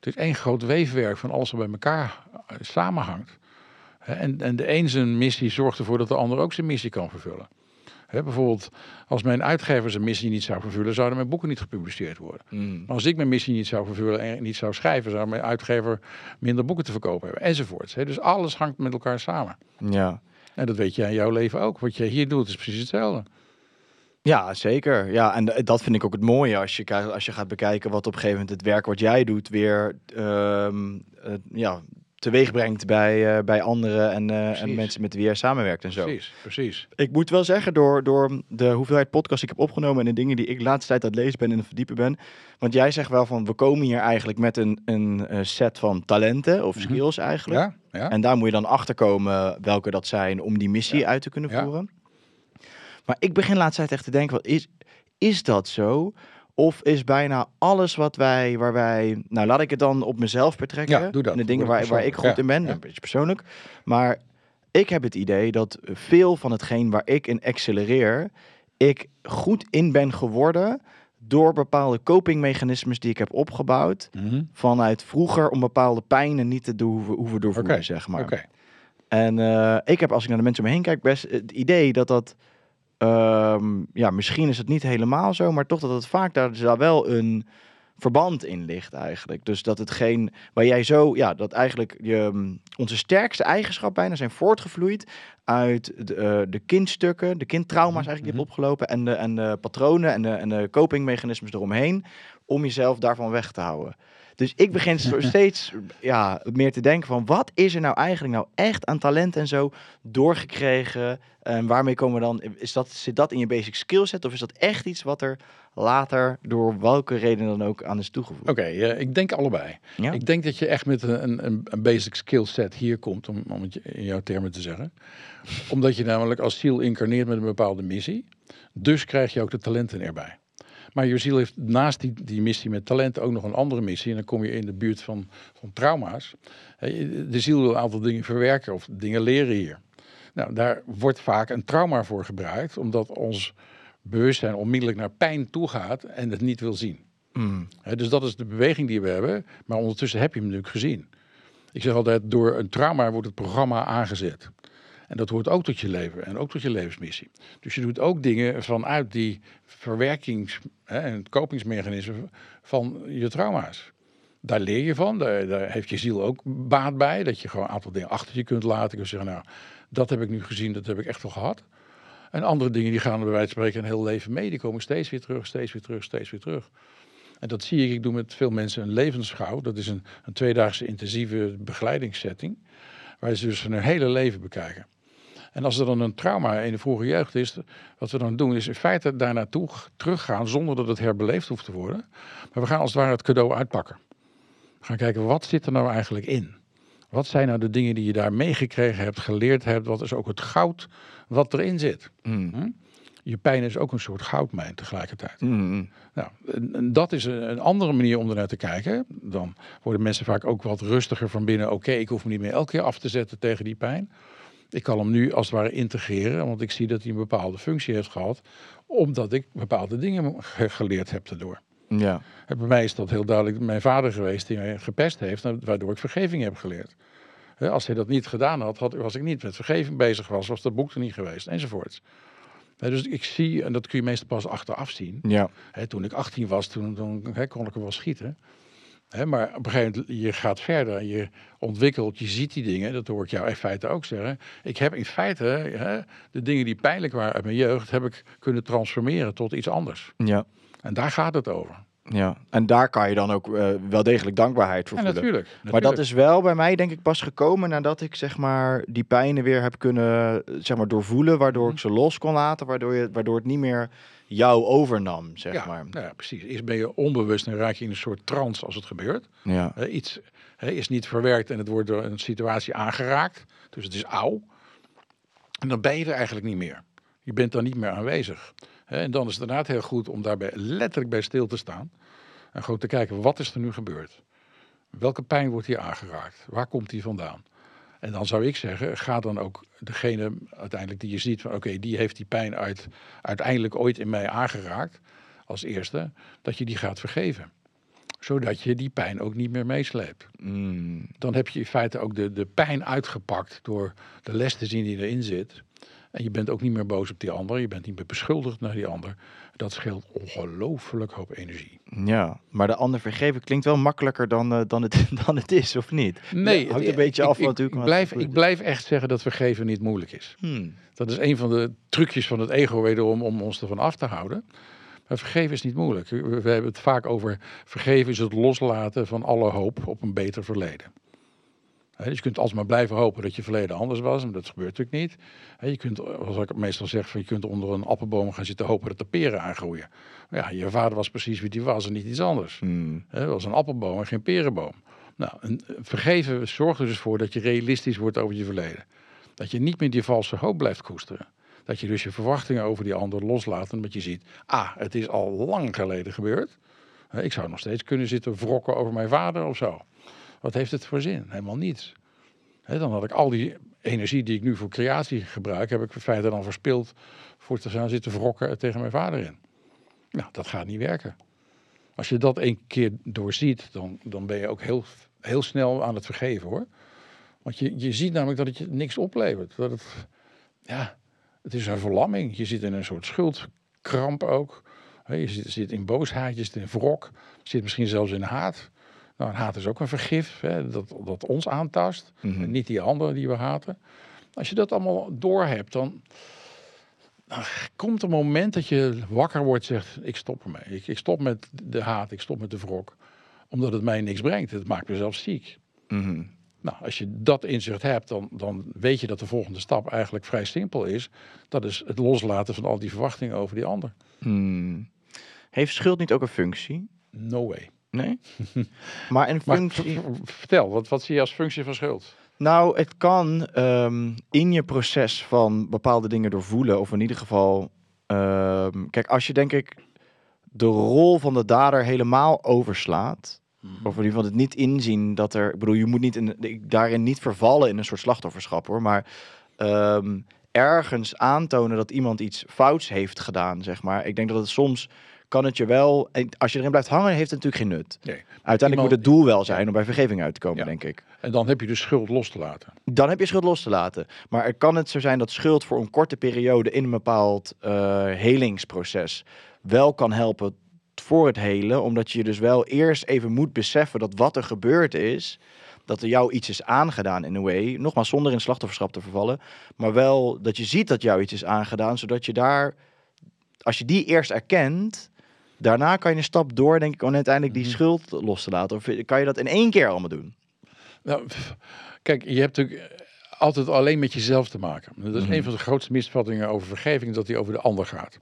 Het is één groot weefwerk van alles wat bij elkaar eh, samenhangt. En, en de een zijn missie zorgt ervoor dat de ander ook zijn missie kan vervullen. Bijvoorbeeld, als mijn uitgever zijn missie niet zou vervullen, zouden mijn boeken niet gepubliceerd worden. Mm. Maar als ik mijn missie niet zou vervullen en niet zou schrijven, zou mijn uitgever minder boeken te verkopen hebben, enzovoorts. Dus alles hangt met elkaar samen. Ja. En dat weet jij in jouw leven ook. Wat je hier doet is precies hetzelfde. Ja, zeker. Ja, en dat vind ik ook het mooie als je, als je gaat bekijken wat op een gegeven moment het werk wat jij doet weer um, uh, ja, teweeg brengt bij, uh, bij anderen en, uh, en mensen met wie jij samenwerkt en zo. Precies, precies. Ik moet wel zeggen, door, door de hoeveelheid podcasts die ik heb opgenomen en de dingen die ik de laatste tijd aan het lezen ben en verdiepen ben. Want jij zegt wel van, we komen hier eigenlijk met een, een set van talenten of skills mm -hmm. eigenlijk. Ja, ja. En daar moet je dan achter komen welke dat zijn om die missie ja. uit te kunnen voeren. Maar ik begin laatst tijd echt te denken, wat is, is dat zo? Of is bijna alles wat wij, waar wij, nou laat ik het dan op mezelf betrekken. Ja, doe dat. En de dingen waar, waar ik goed ja, in ben, ja. een beetje persoonlijk. Maar ik heb het idee dat veel van hetgeen waar ik in accelereer, ik goed in ben geworden door bepaalde copingmechanismes die ik heb opgebouwd. Mm -hmm. Vanuit vroeger om bepaalde pijnen niet te doen, hoeven, doorvoeren, Oké, zeg maar. Oké. En uh, ik heb, als ik naar de mensen om me heen kijk, best het idee dat dat... Um, ja, misschien is het niet helemaal zo, maar toch dat het vaak daar, daar wel een verband in ligt eigenlijk. Dus dat hetgeen waar jij zo, ja, dat eigenlijk je, onze sterkste eigenschappen bijna zijn voortgevloeid uit de, uh, de kindstukken, de kindtrauma's eigenlijk die je hebt opgelopen en de, en de patronen en de, en de copingmechanismes eromheen om jezelf daarvan weg te houden. Dus ik begin steeds ja, meer te denken van wat is er nou eigenlijk nou echt aan talent en zo doorgekregen? En waarmee komen we dan? Is dat, zit dat in je basic skillset of is dat echt iets wat er later door welke reden dan ook aan is toegevoegd? Oké, okay, uh, ik denk allebei. Ja? Ik denk dat je echt met een, een, een basic skillset hier komt, om, om het in jouw termen te zeggen. Omdat je namelijk als ziel incarneert met een bepaalde missie. Dus krijg je ook de talenten erbij. Maar je ziel heeft naast die, die missie met talent ook nog een andere missie. En dan kom je in de buurt van, van trauma's. De ziel wil een aantal dingen verwerken of dingen leren hier. Nou, daar wordt vaak een trauma voor gebruikt, omdat ons bewustzijn onmiddellijk naar pijn toe gaat en het niet wil zien. Mm. He, dus dat is de beweging die we hebben, maar ondertussen heb je hem natuurlijk gezien. Ik zeg altijd, door een trauma wordt het programma aangezet. En dat hoort ook tot je leven en ook tot je levensmissie. Dus je doet ook dingen vanuit die verwerkings- en het kopingsmechanisme van je trauma's. Daar leer je van, daar, heeft je ziel ook baat bij. Dat je gewoon een aantal dingen achter je kunt laten. Je kunt zeggen, nou, dat heb ik nu gezien, dat heb ik echt wel gehad. En andere dingen die gaan er bij wijze van spreken een heel leven mee. Die komen steeds weer terug, steeds weer terug, steeds weer terug. En dat zie ik, ik doe met veel mensen een levensschouw. Dat is een, een tweedaagse intensieve begeleidingssetting. Waar ze dus hun hele leven bekijken. En als er dan een trauma in de vroege jeugd is, wat we dan doen is in feite daar naartoe teruggaan zonder dat het herbeleefd hoeft te worden. Maar we gaan als het ware het cadeau uitpakken. We gaan kijken, wat zit er nou eigenlijk in? Wat zijn nou de dingen die je daar meegekregen hebt, geleerd hebt? Wat is ook het goud wat erin zit? Mm. Hm? Je pijn is ook een soort goudmijn tegelijkertijd. Mm. Nou, en, en dat is een, een, andere manier om ernaar te kijken. Dan worden mensen vaak ook wat rustiger van binnen. Oké, ik hoef me niet meer elke keer af te zetten tegen die pijn. Ik kan hem nu als het ware integreren, want ik zie dat hij een bepaalde functie heeft gehad, omdat ik bepaalde dingen ge geleerd heb daardoor. Ja. En bij mij is dat heel duidelijk mijn vader geweest die mij gepest heeft, en waardoor ik vergeving heb geleerd. Als hij dat niet gedaan had, had, was ik niet met vergeving bezig was, was dat boek er niet geweest, enzovoorts. Dus ik zie, en dat kun je meestal pas achteraf zien. Ja. Toen ik 18 was, toen, toen kon ik er wel schieten. Maar op een gegeven moment, je gaat verder, je ontwikkelt, je ziet die dingen. Dat hoor ik jou in feite ook zeggen. Ik heb in feite de dingen die pijnlijk waren uit mijn jeugd, heb ik kunnen transformeren tot iets anders. Ja. En daar gaat het over. Ja. En daar kan je dan ook eh, wel degelijk dankbaarheid voor Ja, voelen. natuurlijk. Maar dat is wel bij mij denk ik pas gekomen nadat ik zeg maar die pijnen weer heb kunnen zeg maar doorvoelen, waardoor Mhm. ik ze los kon laten, waardoor, je, waardoor het niet meer jou overnam, zeg ja, maar. nou ja, precies. Eerst ben je onbewust en raak je in een soort trance als het gebeurt. Ja. Iets is niet verwerkt en het wordt door een situatie aangeraakt. Dus het is auw. En dan ben je er eigenlijk niet meer. Je bent dan niet meer aanwezig. En dan is het inderdaad heel goed om daarbij letterlijk bij stil te staan. En gewoon te kijken, wat is er nu gebeurd? Welke pijn wordt hier aangeraakt? Waar komt die vandaan? En dan zou ik zeggen, ga dan ook degene uiteindelijk die je ziet van oké, die heeft die pijn uit, uiteindelijk ooit in mij aangeraakt, als eerste, dat je die gaat vergeven. Zodat je die pijn ook niet meer meesleept. Mm, Dan heb je in feite ook de, de pijn uitgepakt door de les te zien die erin zit. En je bent ook niet meer boos op die ander, je bent niet meer beschuldigd naar die ander. Dat scheelt ongelooflijk hoop energie. ja, maar de ander vergeven klinkt wel makkelijker dan, eh, dan, het, dan het is, of niet? Nee, hangt het- een beetje ik- af ik, natuurlijk. Ik blijf, ik blijf echt zeggen dat vergeven niet moeilijk is. Hmm, Dat is een van de trucjes van het ego wederom om ons ervan af te houden. Maar vergeven is niet moeilijk. We we hebben het vaak over vergeven is het loslaten van alle hoop op een beter verleden. Dus je kunt alsmaar blijven hopen dat je verleden anders was, maar dat gebeurt natuurlijk niet. Je kunt, zoals ik meestal zeg, van je kunt onder een appelboom gaan zitten hopen dat de peren aangroeien. Maar ja, je vader was precies wie die was en niet iets anders. Hè, dat was een appelboom en geen perenboom. Nou, een, vergeven zorgt er dus voor dat je realistisch wordt over je verleden. Dat je niet meer die valse hoop blijft koesteren. Dat je dus je verwachtingen over die ander loslaat. Omdat je ziet, ah, het is al lang geleden gebeurd. Ik zou nog steeds kunnen zitten wrokken over mijn vader of zo. Wat heeft het voor zin? Helemaal niets. Dan had ik al die energie die ik nu voor creatie gebruik, heb ik dan verspild voor te gaan zitten wrokken tegen mijn vader in. Nou, dat gaat niet werken. Als je dat een keer doorziet, dan, dan ben je ook heel, heel snel aan het vergeven hoor. Want je, je ziet namelijk dat het je niks oplevert. Dat het, ja, het is een verlamming. Je zit in een soort schuldkramp ook. Je zit, zit in boosheid, je zit in wrok. Je zit misschien zelfs in haat. Nou, haat is ook een vergif hè, dat, dat ons aantast. mhm. En niet die anderen die we haten. Als je dat allemaal doorhebt, dan, dan komt een moment dat je wakker wordt zegt, ik stop ermee. Ik, ik stop met de haat, ik stop met de wrok. Omdat het mij niks brengt. Het maakt me zelfs ziek. Mhm. Nou, als je dat inzicht hebt, dan, dan weet je dat de volgende stap eigenlijk vrij simpel is. Dat is het loslaten van al die verwachtingen over die ander. Hmm. Heeft schuld niet ook een functie? No way. Nee? maar een functie... vertel, wat, wat zie je als functie van schuld? Nou, het kan ehm, in je proces van bepaalde dingen doorvoelen, of in ieder geval, ehm, kijk, als je denk ik de rol van de dader helemaal overslaat, of in ieder geval het niet inzien dat er, ik bedoel, je moet niet in, ik- daarin niet vervallen in een soort slachtofferschap hoor, maar ehm, ergens aantonen dat iemand iets fouts heeft gedaan, zeg maar. Ik denk dat het soms kan het je wel, en als je erin blijft hangen, heeft het natuurlijk geen nut. Nee. Uiteindelijk Iemand- moet het doel wel zijn om bij vergeving uit te komen, Ja. denk ik. En dan heb je dus schuld los te laten. Dan heb je schuld los te laten. Maar er kan het zo zijn dat schuld voor een korte periode in een bepaald eh, helingsproces wel kan helpen voor het helen. Omdat je dus wel eerst even moet beseffen dat wat er gebeurd is, dat er jou iets is aangedaan in een way. Nogmaals, zonder in slachtofferschap te vervallen. Maar wel dat je ziet dat jou iets is aangedaan, zodat je daar, als je die eerst erkent, daarna kan je een stap door, denk ik, om uiteindelijk die Mhm. schuld los te laten. Of kan je dat in één keer allemaal doen? Nou, kijk, je hebt natuurlijk altijd alleen met jezelf te maken. Dat is Mhm. een van de grootste misvattingen over vergeving, dat die over de ander gaat.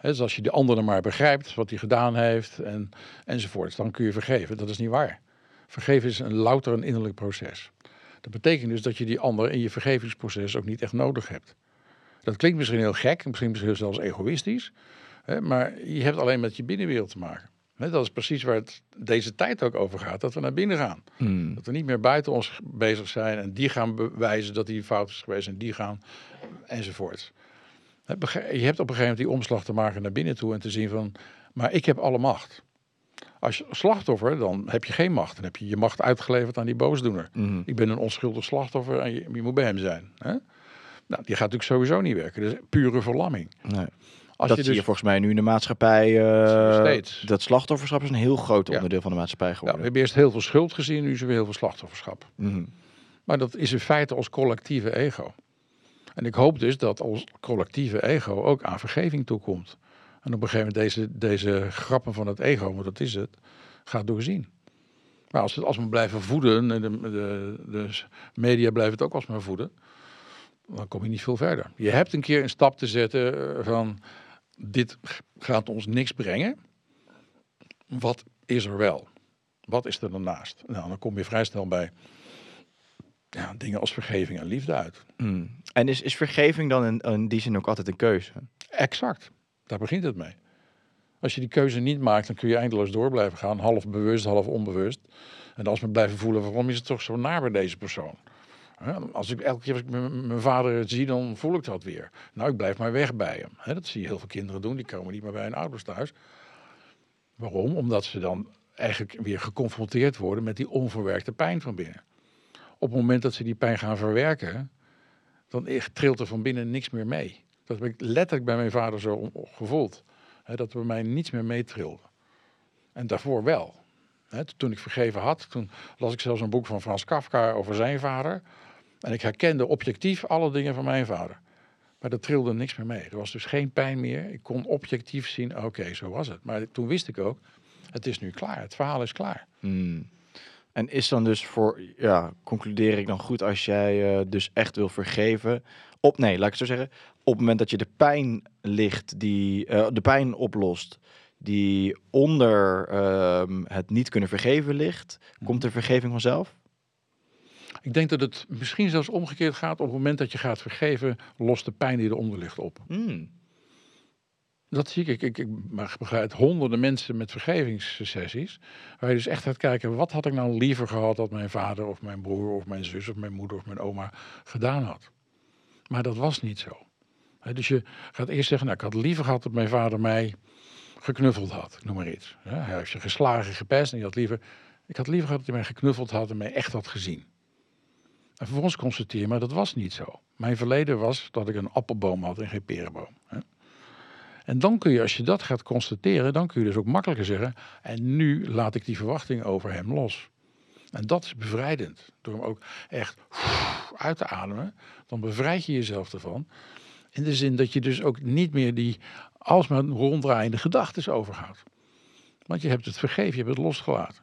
Dus als je de ander dan maar begrijpt, wat hij gedaan heeft en, enzovoort, dan kun je vergeven. Dat is niet waar. Vergeven is een louter een innerlijk proces. Dat betekent dus dat je die ander in je vergevingsproces ook niet echt nodig hebt. Dat klinkt misschien heel gek, misschien misschien zelfs egoïstisch, hè, maar je hebt alleen met je binnenwereld te maken. Hè, dat is precies waar het deze tijd ook over gaat, dat we naar binnen gaan. Hmm. Dat we niet meer buiten ons bezig zijn en die gaan bewijzen dat die fout is geweest en die gaan enzovoort. Hè, Je hebt op een gegeven moment die omslag te maken naar binnen toe en te zien van, maar ik heb alle macht. Als je slachtoffer, dan heb je geen macht. Dan heb je je macht uitgeleverd aan die boosdoener. Mhm. Ik ben een onschuldig slachtoffer en je, je moet bij hem zijn. Hè? Nou, die gaat natuurlijk sowieso niet werken. Dus pure verlamming. Nee. Als dat je zie dus, je volgens mij nu in de maatschappij. eh, Steeds. Dat slachtofferschap is een heel groot onderdeel van de maatschappij ja, we geworden. hebben eerst heel veel schuld gezien, nu er weer heel veel slachtofferschap. Mhm. Maar dat is in feite ons collectieve ego. En ik hoop dus dat ons collectieve ego ook aan vergeving toekomt. En op een gegeven moment deze, deze grappen van het ego, want dat is het, gaat doorzien. Maar als, het, als we blijven voeden, en de, de, de media blijven het ook alsmaar voeden, dan kom je niet veel verder. Je hebt een keer een stap te zetten eh, van, dit gaat ons niks brengen. Wat is er wel? Wat is er daarnaast? Nou, dan kom je vrij snel bij ja, dingen als vergeving en liefde uit. Mhm. En is, is vergeving dan in, in die zin ook altijd een keuze? Exact. Daar begint het mee. Als je die keuze niet maakt, dan kun je eindeloos door blijven gaan. Half bewust, half onbewust. En als we blijven voelen, waarom is het toch zo naar bij deze persoon? Als ik elke keer als ik mijn vader zie, dan voel ik dat weer. Nou, ik blijf maar weg bij hem. Dat zie je heel veel kinderen doen. Die komen niet meer bij hun ouders thuis. Waarom? Omdat ze dan eigenlijk weer geconfronteerd worden met die onverwerkte pijn van binnen. Op het moment dat ze die pijn gaan verwerken, dan trilt er van binnen niks meer mee. Dat heb ik letterlijk bij mijn vader zo gevoeld. Dat er bij mij niets meer meetrilde. En daarvoor wel. Toen ik vergeven had, toen las ik zelfs een boek van Frans Kafka over zijn vader. En ik herkende objectief alle dingen van mijn vader. Maar er trilde niks meer mee. Er was dus geen pijn meer. Ik kon objectief zien, oké, zo was het. Maar toen wist ik ook, het is nu klaar. Het verhaal is klaar. Hmm. En is dan dus voor, ja, concludeer ik dan goed als jij eh, dus echt wil vergeven. Op, nee, laat ik het zo zeggen. Op het moment dat je de pijn ligt, die, eh, de pijn oplost, die onder ehm, het niet kunnen vergeven ligt, komt de vergeving vanzelf? Ik denk dat het misschien zelfs omgekeerd gaat. Op het moment dat je gaat vergeven, lost de pijn die eronder ligt op. Hmm. Dat zie ik. Ik, ik, ik begeleid honderden mensen met vergevingssessies. Waar je dus echt gaat kijken, wat had ik nou liever gehad dat mijn vader of mijn broer of mijn zus of mijn moeder of mijn oma gedaan had. Maar dat was niet zo. Dus je gaat eerst zeggen, nou, ik had liever gehad dat mijn vader mij geknuffeld had. Noem maar iets. Hè, Hij heeft je geslagen, gepest en je had liever... Ik had liever gehad dat hij mij geknuffeld had en mij echt had gezien. En vervolgens constateer je, maar dat was niet zo. Mijn verleden was dat ik een appelboom had en geen perenboom. Hè. En dan kun je, als je dat gaat constateren, dan kun je dus ook makkelijker zeggen, en nu laat ik die verwachting over hem los. En dat is bevrijdend. Door hem ook echt uit te ademen, dan bevrijd je jezelf ervan. In de zin dat je dus ook niet meer die alsmaar ronddraaiende gedachten overhoudt. Want je hebt het vergeven, je hebt het losgelaten.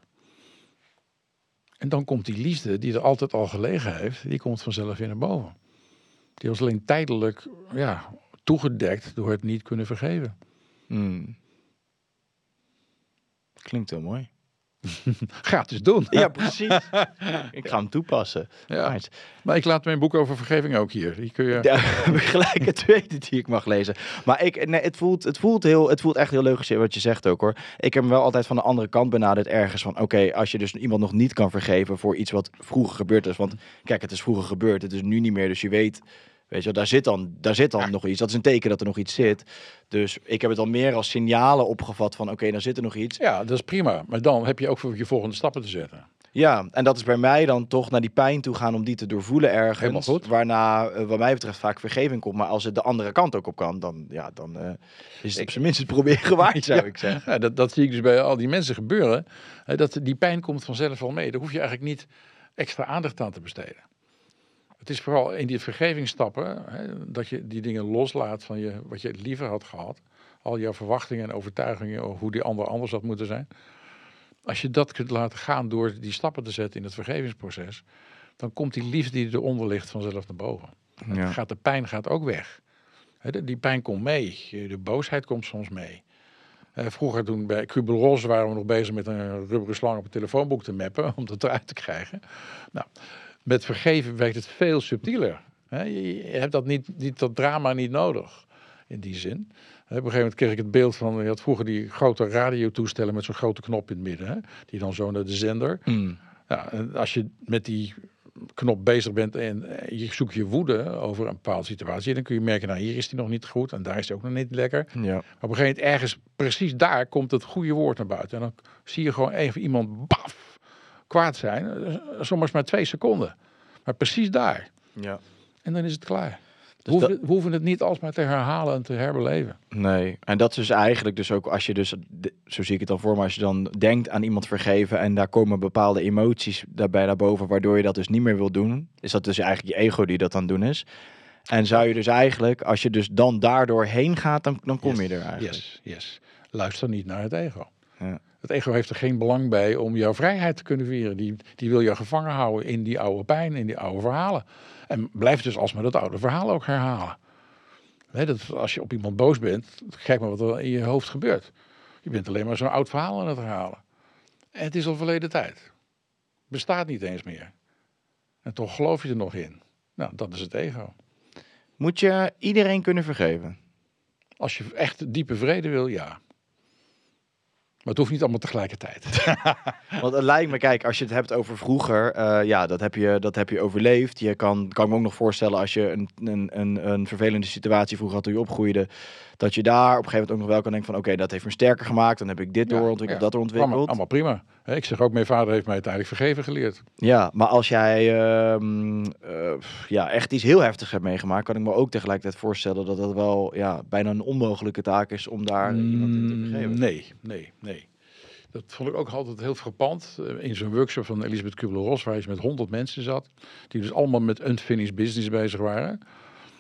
En dan komt die liefde, die er altijd al gelegen heeft, die komt vanzelf weer naar boven. Die was alleen tijdelijk ja, toegedekt door het niet kunnen vergeven. Hmm. Klinkt heel mooi. Ga het dus doen. Ja, precies. ik ga hem toepassen. Ja. Right. Maar ik laat mijn boek over vergeving ook hier. Die kun je... Ja, heb ik gelijk het tweede die ik mag lezen. Maar ik, nee, het, voelt, het, voelt heel, het voelt echt heel logisch wat je zegt ook hoor. Ik heb hem wel altijd van de andere kant benaderd ergens van... Oké, als je dus iemand nog niet kan vergeven voor iets wat vroeger gebeurd is. Want kijk, het is vroeger gebeurd, het is nu niet meer. Dus je weet, weet je daar zit dan, daar zit dan nog iets. Dat is een teken dat er nog iets zit. Dus ik heb het al meer als signalen opgevat van... Oké, dan zit er nog iets. Ja, dat is prima. Maar dan heb je ook voor je volgende stappen te zetten. Ja, en dat is bij mij dan toch naar die pijn toe gaan om die te doorvoelen ergens. Helemaal goed. Waarna, eh, wat mij betreft, vaak vergeving komt. Maar als het de andere kant ook op kan, dan, ja, dan eh, is het op zijn minst het proberen waard, zou Ja. ik zeggen. Ja, dat, dat zie ik dus bij al die mensen gebeuren. Hè, dat die pijn komt vanzelf wel mee. Daar hoef je eigenlijk niet extra aandacht aan te besteden. Het is vooral in die vergevingsstappen hè, dat je die dingen loslaat van je, wat je liever had gehad. Al jouw verwachtingen en overtuigingen over hoe die ander anders had moeten zijn. Als je dat kunt laten gaan door die stappen te zetten in het vergevingsproces, dan komt die liefde die eronder ligt vanzelf naar boven. Ja. Gaat de pijn gaat ook weg. Hè, die pijn komt mee. De boosheid komt soms mee. Eh, vroeger toen bij Kubel-Ross waren we nog bezig met een rubberen slang op een telefoonboek te mappen om dat eruit te krijgen. Nou, met vergeven werkt het veel subtieler. Je, hebt dat, niet, niet, dat drama niet nodig in die zin. Op een gegeven moment kreeg ik het beeld van, je had vroeger die grote radiotoestellen met zo'n grote knop in het midden. Hè, die dan zo naar de zender. Mm. Ja, en als je met die knop bezig bent en je zoekt je woede over een bepaalde situatie, dan kun je merken, nou hier is die nog niet goed en daar is hij ook nog niet lekker. Ja. Maar op een gegeven moment ergens, precies daar, komt het goede woord naar buiten. En dan zie je gewoon even iemand, baf, kwaad zijn. Soms maar twee seconden. Maar precies daar. ja. En dan is het klaar. We Dus hoeven, we hoeven het niet alsmaar te herhalen en te herbeleven. Nee, en dat is dus eigenlijk dus ook als je dus, zo zie ik het dan voor me, als je dan denkt aan iemand vergeven en daar komen bepaalde emoties daarbij naar boven, waardoor je dat dus niet meer wil doen, is dat dus eigenlijk je ego die dat aan het doen is. En zou je dus eigenlijk, als je dus dan daardoor heen gaat, dan, dan kom je er eigenlijk. Yes, yes. Luister niet naar het ego. Ja. Het ego heeft er geen belang bij om jouw vrijheid te kunnen vieren. Die, die wil jou gevangen houden in die oude pijn, in die oude verhalen. En blijf dus alsmaar dat oude verhaal ook herhalen. Dat, als je op iemand boos bent, kijk maar wat er in je hoofd gebeurt. Je bent alleen maar zo'n oud verhaal aan het herhalen. En het is al verleden tijd. Bestaat niet eens meer. En toch geloof je er nog in. Nou, dat is het ego. Moet je iedereen kunnen vergeven? Als je echt diepe vrede wil, ja. Maar het hoeft niet allemaal tegelijkertijd. Want het lijkt me, kijk, als je het hebt over vroeger, eh, ja, dat heb, je, dat heb je overleefd. Je kan, kan ik me ook nog voorstellen als je een, een, een, een vervelende situatie vroeger had toen je opgroeide, dat je daar op een gegeven moment ook nog wel kan denken van, oké, dat heeft me sterker gemaakt, dan heb ik dit Ja, doorontwikkeld, dat doorontwikkeld. Allemaal, allemaal prima. Ik zeg ook, mijn vader heeft mij uiteindelijk vergeven geleerd. Ja, maar als jij ehm, eh, ja, echt iets heel heftigs hebt meegemaakt, kan ik me ook tegelijkertijd voorstellen dat dat wel ja, bijna een onmogelijke taak is om daar iemand in te Mm, vergeven. Nee, nee, nee. Dat vond ik ook altijd heel frappant. eh, In zo'n workshop van Elisabeth Kubler-Ross, waar je met honderd mensen zat, die dus allemaal met unfinished business bezig waren,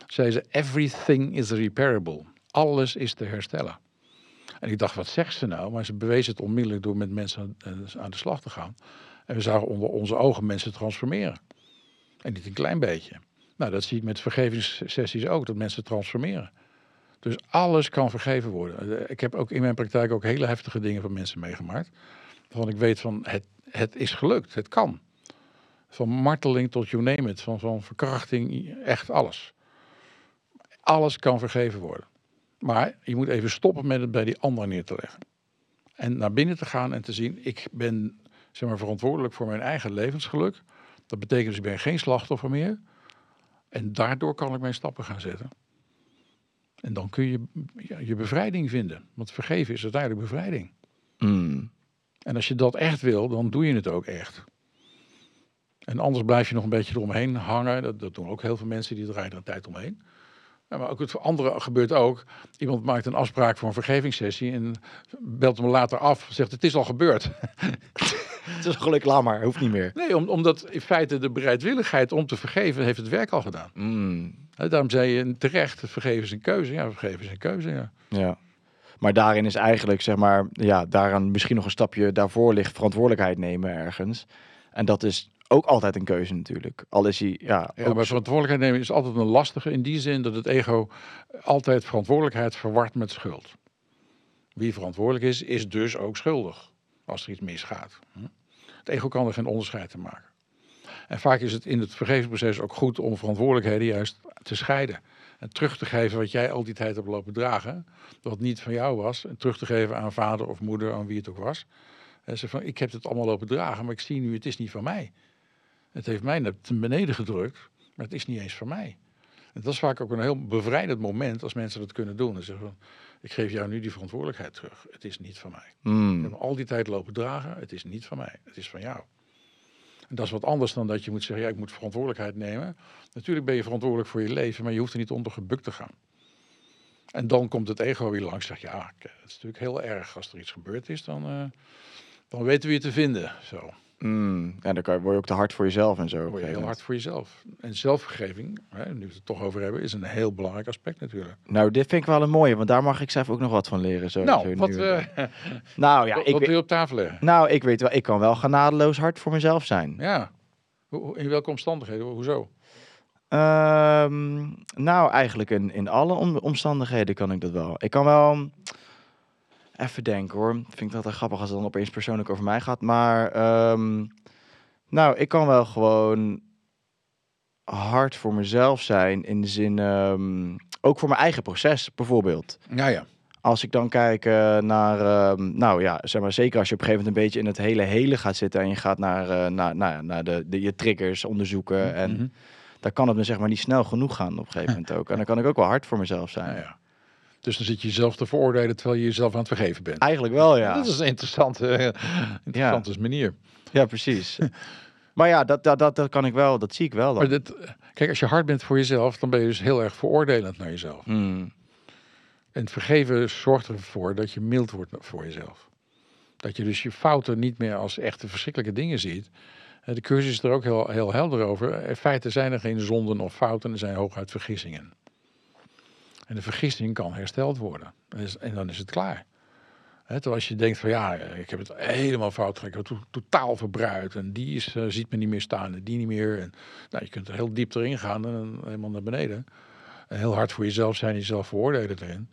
zei ze, everything is repairable. Alles is te herstellen. En ik dacht, wat zegt ze nou? Maar ze bewees het onmiddellijk door met mensen aan, eh, aan de slag te gaan. En we zagen onder onze ogen mensen transformeren. En niet een klein beetje. Nou, dat zie ik met vergevingssessies ook, dat mensen transformeren. Dus alles kan vergeven worden. Eh, Ik heb ook in mijn praktijk ook hele heftige dingen van mensen meegemaakt. Waarvan ik weet van het, het is gelukt, het kan. Van marteling tot you name it, van, van verkrachting, echt alles. Alles kan vergeven worden. Maar je moet even stoppen met het bij die ander neer te leggen. En naar binnen te gaan en te zien, ik ben zeg maar, verantwoordelijk voor mijn eigen levensgeluk. Dat betekent dus ik ben geen slachtoffer meer. En daardoor kan ik mijn stappen gaan zetten. En dan kun je ja, je bevrijding vinden. Want vergeven is uiteindelijk bevrijding. Mm. En als je dat echt wil, dan doe je het ook echt. En anders blijf je nog een beetje eromheen hangen. Dat, dat doen ook heel veel mensen, die draaien er een tijd omheen. Ja, maar ook het andere gebeurt ook. Iemand maakt een afspraak voor een vergevingssessie en belt hem later af. Zegt het is al gebeurd. Het is gelukkig laat maar, hoeft niet meer. Nee, om, omdat in feite de bereidwilligheid om te vergeven heeft het werk al gedaan. Mm. Daarom zei je terecht, vergeven is een keuze. Ja, vergeven is een keuze, ja. Ja. Maar daarin is eigenlijk, zeg maar, ja, daaraan misschien nog een stapje daarvoor ligt verantwoordelijkheid nemen ergens. En dat is ook altijd een keuze natuurlijk. Al is hij, ja, Ja, maar verantwoordelijkheid nemen is altijd een lastige in die zin dat het ego altijd verantwoordelijkheid verwart met schuld. Wie verantwoordelijk is, is dus ook schuldig als er iets misgaat. Het ego kan er geen onderscheid in maken. En vaak is het in het vergevingsproces ook goed om verantwoordelijkheden juist te scheiden. En terug te geven wat jij al die tijd hebt lopen dragen, wat niet van jou was. En terug te geven aan vader of moeder, aan wie het ook was. En ze van, ik heb het allemaal lopen dragen, maar ik zie nu, het is niet van mij. Het heeft mij naar beneden gedrukt, maar het is niet eens van mij. En dat is vaak ook een heel bevrijdend moment als mensen dat kunnen doen. En zeggen van, ik geef jou nu die verantwoordelijkheid terug. Het is niet van mij. Ik Mm. heb me al die tijd lopen dragen. Het is niet van mij. Het is van jou. En dat is wat anders dan dat je moet zeggen, ja, ik moet verantwoordelijkheid nemen. Natuurlijk ben je verantwoordelijk voor je leven, maar je hoeft er niet onder gebukt te gaan. En dan komt het ego weer langs en zegt, ja, het is natuurlijk heel erg. Als er iets gebeurd is, dan, eh, dan weten we je te vinden. Zo. Mm. Ja, dan kan word je ook te hard voor jezelf en zo. word je heel hard voor jezelf. En zelfvergeving, hè, nu we het toch over hebben, is een heel belangrijk aspect natuurlijk. Nou, dit vind ik wel een mooie, want daar mag ik zelf ook nog wat van leren. Zo, nou, wat, eh, nou, ja, wat, ik, wat wil je op tafel leggen? nou, ik weet wel, ik kan wel genadeloos hard voor mezelf zijn. Ja. In welke omstandigheden? Hoezo? Ehm, nou, eigenlijk in, in alle om- omstandigheden kan ik dat wel. Ik kan wel... Even denken hoor. Vind ik dat wel grappig als het dan opeens persoonlijk over mij gaat. Maar ehm, nou, ik kan wel gewoon hard voor mezelf zijn. In de zin, ehm, ook voor mijn eigen proces bijvoorbeeld. Ja, ja. als ik dan kijk eh, naar, ehm, nou ja, zeg maar zeker als je op een gegeven moment een beetje in het hele hele gaat zitten en je gaat naar, eh, naar, naar, naar de, de, je triggers onderzoeken en Mhm. dan kan het me zeg maar niet snel genoeg gaan op een gegeven moment ook. En dan kan ik ook wel hard voor mezelf zijn. Nou ja. Dus dan zit je jezelf te veroordelen terwijl je jezelf aan het vergeven bent. Eigenlijk wel, ja. Dat is een interessante, eh, interessante manier. Ja, precies. maar ja, dat, dat, dat, dat kan ik wel, dat zie ik wel Maar dit, kijk, als je hard bent voor jezelf, dan ben je dus heel erg veroordelend naar jezelf. Hmm. En het vergeven zorgt ervoor dat je mild wordt voor jezelf. Dat je dus je fouten niet meer als echte verschrikkelijke dingen ziet. Eh, De cursus is er ook heel, heel helder over. In feite zijn er geen zonden of fouten, er zijn hooguit vergissingen. En de vergissing kan hersteld worden. En, en dan is het klaar. Hè, terwijl als je denkt van ja, ik heb het helemaal fout gedaan. Ik heb totaal verbruikt. En die is, eh, ziet me niet meer staan en die niet meer. En, nou, je kunt er heel diep erin gaan en helemaal naar beneden. En heel hard voor jezelf zijn, jezelf veroordelen erin.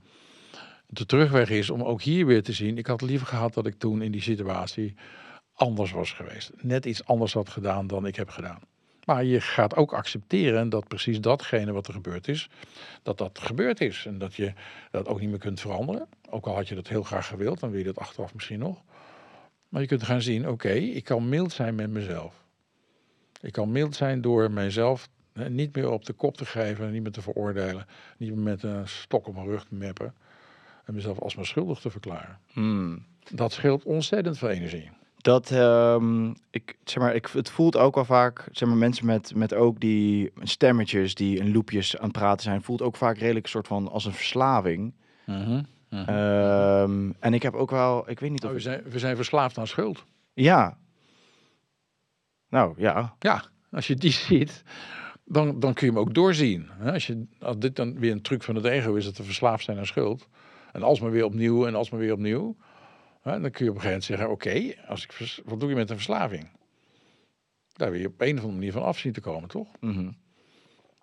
De terugweg is om ook hier weer te zien. Ik had liever gehad dat ik toen in die situatie anders was geweest. Net iets anders had gedaan dan ik heb gedaan. Maar je gaat ook accepteren dat precies datgene wat er gebeurd is, dat dat gebeurd is. En dat je dat ook niet meer kunt veranderen. Ook al had je dat heel graag gewild, dan wil je dat achteraf misschien nog. Maar je kunt gaan zien, oké, ik kan mild zijn met mezelf. Ik kan mild zijn door mijzelf hè, niet meer op de kop te geven, niet meer te veroordelen, niet meer met een stok op mijn rug te meppen en mezelf alsmaar schuldig te verklaren. Hmm. Dat scheelt ontzettend veel energie. Dat, ehm, ik, zeg maar, ik, het voelt ook wel vaak, zeg maar, mensen met, met ook die stemmetjes die in loopjes aan het praten zijn, voelt ook vaak redelijk een soort van als een verslaving. Ehm, en ik heb ook wel, ik weet niet of... Oh, we, ik- zijn, we zijn verslaafd aan schuld. ja. Nou, ja. Ja, als je die ziet, dan, dan kun je hem ook doorzien. Als, je, als dit dan weer een truc van het ego is, dat we verslaafd zijn aan schuld. En alsmaar weer opnieuw en alsmaar weer opnieuw. Dan kun je op een gegeven moment zeggen, oké, als ik vers- wat doe je met een verslaving? Daar wil je op een of andere manier van af zien te komen, toch? Mhm.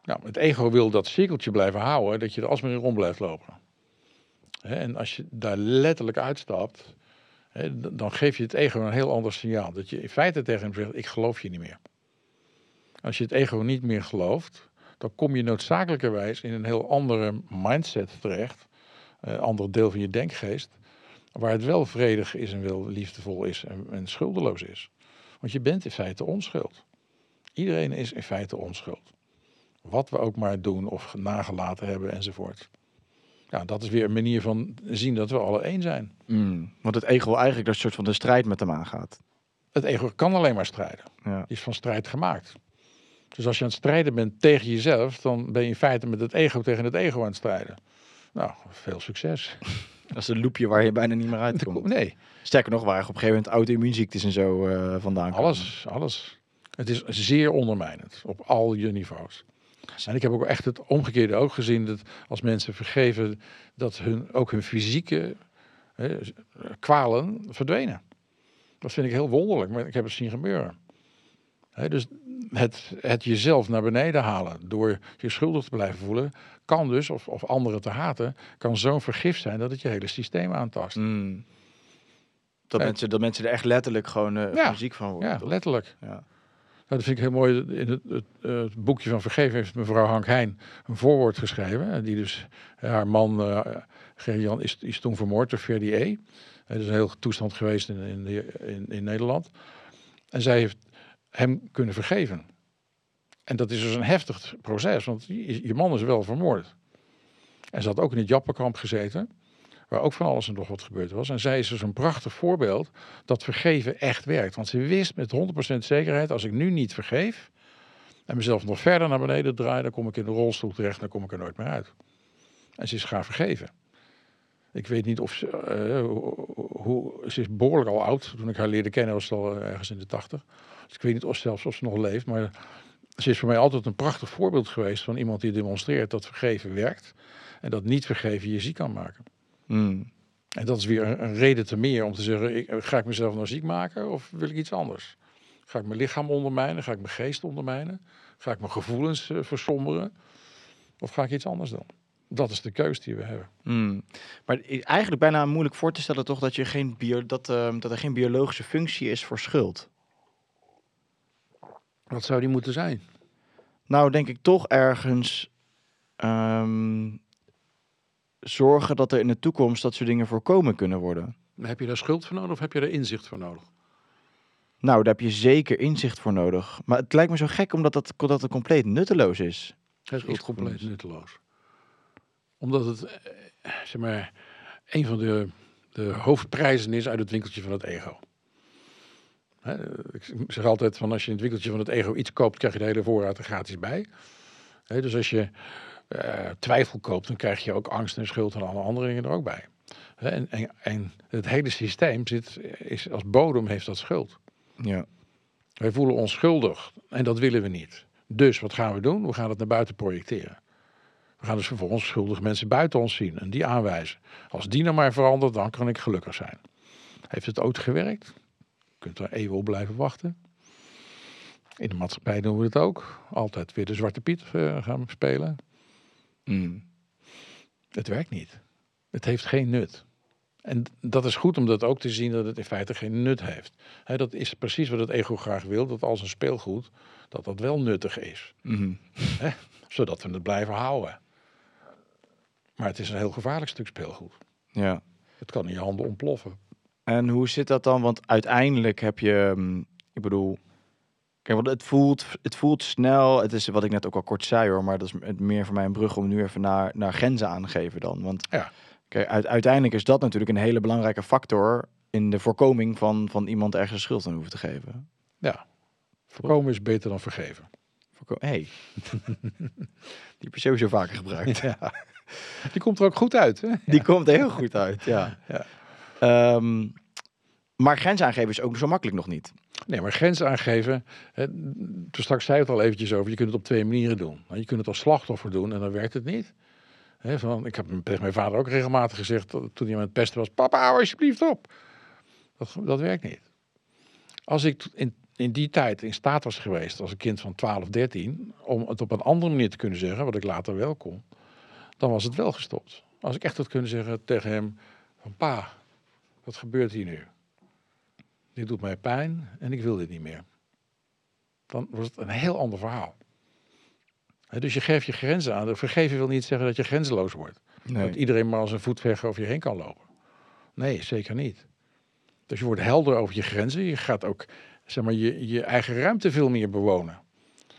Nou, het ego wil dat cirkeltje blijven houden, dat je er alsmaar in rond blijft lopen. En als je daar letterlijk uitstapt, dan geef je het ego een heel ander signaal. Dat je in feite tegen hem zegt, ik geloof je niet meer. Als je het ego niet meer gelooft, dan kom je noodzakelijkerwijs in een heel andere mindset terecht. Een ander deel van je denkgeest. Waar het wel vredig is en wel liefdevol is en, en schuldeloos is. Want je bent in feite onschuld. Iedereen is in feite onschuld. Wat we ook maar doen of nagelaten hebben enzovoort. Ja, dat is weer een manier van zien dat we alle één zijn. Mm. Want het ego eigenlijk dat soort van de strijd met hem aangaat. Het ego kan alleen maar strijden. Ja. Die is van strijd gemaakt. Dus als je aan het strijden bent tegen jezelf, dan ben je in feite met het ego tegen het ego aan het strijden. Nou, veel succes. Dat is een loopje waar je bijna niet meer uitkomt. Nee, Sterker nog, waar op een gegeven moment auto-immuunziektes en zo eh, vandaan komen. alles, alles. Het is zeer ondermijnend op al je niveaus. En ik heb ook echt het omgekeerde ook gezien dat als mensen vergeven dat hun, ook hun fysieke hè, kwalen verdwenen. Dat vind ik heel wonderlijk, maar ik heb het zien gebeuren. Hè, dus het, het jezelf naar beneden halen door je schuldig te blijven voelen, kan dus, of, of anderen te haten, kan zo'n vergif zijn dat het je hele systeem aantast. Mm. Dat, mensen, dat mensen er echt letterlijk gewoon eh Ja. ziek van worden. Ja, toch? letterlijk. Ja. Nou, dat vind ik heel mooi. In het, het, het boekje van Vergeven heeft mevrouw Hank Heijn een voorwoord geschreven. En die dus, eh, haar man, eh Jan is, is toen vermoord door Verdi E. Dat is een heel toestand geweest in, in, in, in Nederland. En zij heeft hem kunnen vergeven. En dat is dus een heftig proces, want je, man is wel vermoord. En ze had ook in het Jappenkamp gezeten, waar ook van alles en nog wat gebeurd was. En zij is dus een prachtig voorbeeld dat vergeven echt werkt. Want ze wist met 100% zekerheid, als ik nu niet vergeef en mezelf nog verder naar beneden draai, dan kom ik in de rolstoel terecht dan kom ik er nooit meer uit. En ze is gaan vergeven. Ik weet niet of ze, eh, hoe- ze is behoorlijk al oud. Toen ik haar leerde kennen was ze al eh, ergens in de tachtig. Dus ik weet niet of zelfs of ze nog leeft, maar ze is voor mij altijd een prachtig voorbeeld geweest van iemand die demonstreert dat vergeven werkt en dat niet vergeven je ziek kan maken. Mm. En dat is weer een, een reden te meer om te zeggen, ik, ga ik mezelf nou ziek maken of wil ik iets anders? Ga ik mijn lichaam ondermijnen? Ga ik mijn geest ondermijnen? Ga ik mijn gevoelens eh, versomberen? Of ga ik iets anders doen? Dat is de keus die we hebben. Mm. Maar eigenlijk bijna moeilijk voor te stellen toch dat, je geen bio, dat, ehm, dat er geen biologische functie is voor schuld. Wat zou die moeten zijn? Nou, denk ik toch ergens. ehm, zorgen dat er in de toekomst dat soort dingen voorkomen kunnen worden? Heb je daar schuld voor nodig of heb je daar inzicht voor nodig? Nou, daar heb je zeker inzicht voor nodig. Maar het lijkt me zo gek omdat dat, dat het compleet nutteloos is. Het is compleet nutteloos. Omdat het, eh, zeg maar, een van de, de hoofdprijzen is uit het winkeltje van het ego. Ik zeg altijd van als je in het winkeltje van het ego iets koopt, krijg je de hele voorraad er gratis bij. Dus als je eh, twijfel koopt, dan krijg je ook angst en schuld en alle andere dingen er ook bij. En, en, en het hele systeem zit, is als bodem heeft dat schuld. Ja. Wij voelen ons schuldig en dat willen we niet. Dus wat gaan we doen? We gaan het naar buiten projecteren. We gaan dus vervolgens schuldige mensen buiten ons zien en die aanwijzen. Als die nou maar verandert, dan kan ik gelukkig zijn. Heeft het ooit gewerkt? Je kunt er even op blijven wachten. In de maatschappij doen we het ook. Altijd weer de Zwarte Piet eh, gaan spelen. Mm. Het werkt niet. Het heeft geen nut. En dat is goed om dat ook te zien dat het in feite geen nut heeft. Dat is precies wat het ego graag wil, dat als een speelgoed, dat dat wel nuttig is. Mhm. Zodat we het blijven houden. Maar het is een heel gevaarlijk stuk speelgoed. Ja. Het kan in je handen ontploffen. En hoe zit dat dan? Want uiteindelijk heb je, mm, ik bedoel, kijk, want het voelt, het voelt snel. Het is wat ik net ook al kort zei hoor, maar dat is het meer voor mij een brug om nu even naar, naar grenzen aangeven dan. Want Ja. kijk, uit, uiteindelijk is dat natuurlijk een hele belangrijke factor in de voorkoming van, van iemand ergens schuld aan hoeven te geven. Ja. Voorkomen is beter dan vergeven. Hey. Die heb je sowieso vaker gebruikt. Ja. Die komt er ook goed uit. Hè? Die komt er heel goed uit, ja. Ja. Ehm, maar grenzen aangeven is ook zo makkelijk nog niet. Nee, maar grenzen aangeven. Hè, toen straks zei het al eventjes over. Je kunt het op twee manieren doen. Je kunt het als slachtoffer doen en dan werkt het niet. Van, ik heb tegen mijn vader ook regelmatig gezegd toen hij aan het pesten was: Papa, hou alsjeblieft op. Dat, dat werkt niet. Als ik in, in die tijd in staat was geweest, als een kind van 12, 13, om het op een andere manier te kunnen zeggen, wat ik later wel kon, dan was het wel gestopt. Als ik echt had kunnen zeggen tegen hem: van, Pa, wat gebeurt hier nu? Dit doet mij pijn en ik wil dit niet meer. Dan was het een heel ander verhaal. Dus je geeft je grenzen aan. Vergeven wil niet zeggen dat je grenzeloos wordt. Dat iedereen maar als een voetveger over je heen kan lopen. Nee, zeker niet. Dus je wordt helder over je grenzen. Je gaat ook zeg maar, je, je eigen ruimte veel meer bewonen.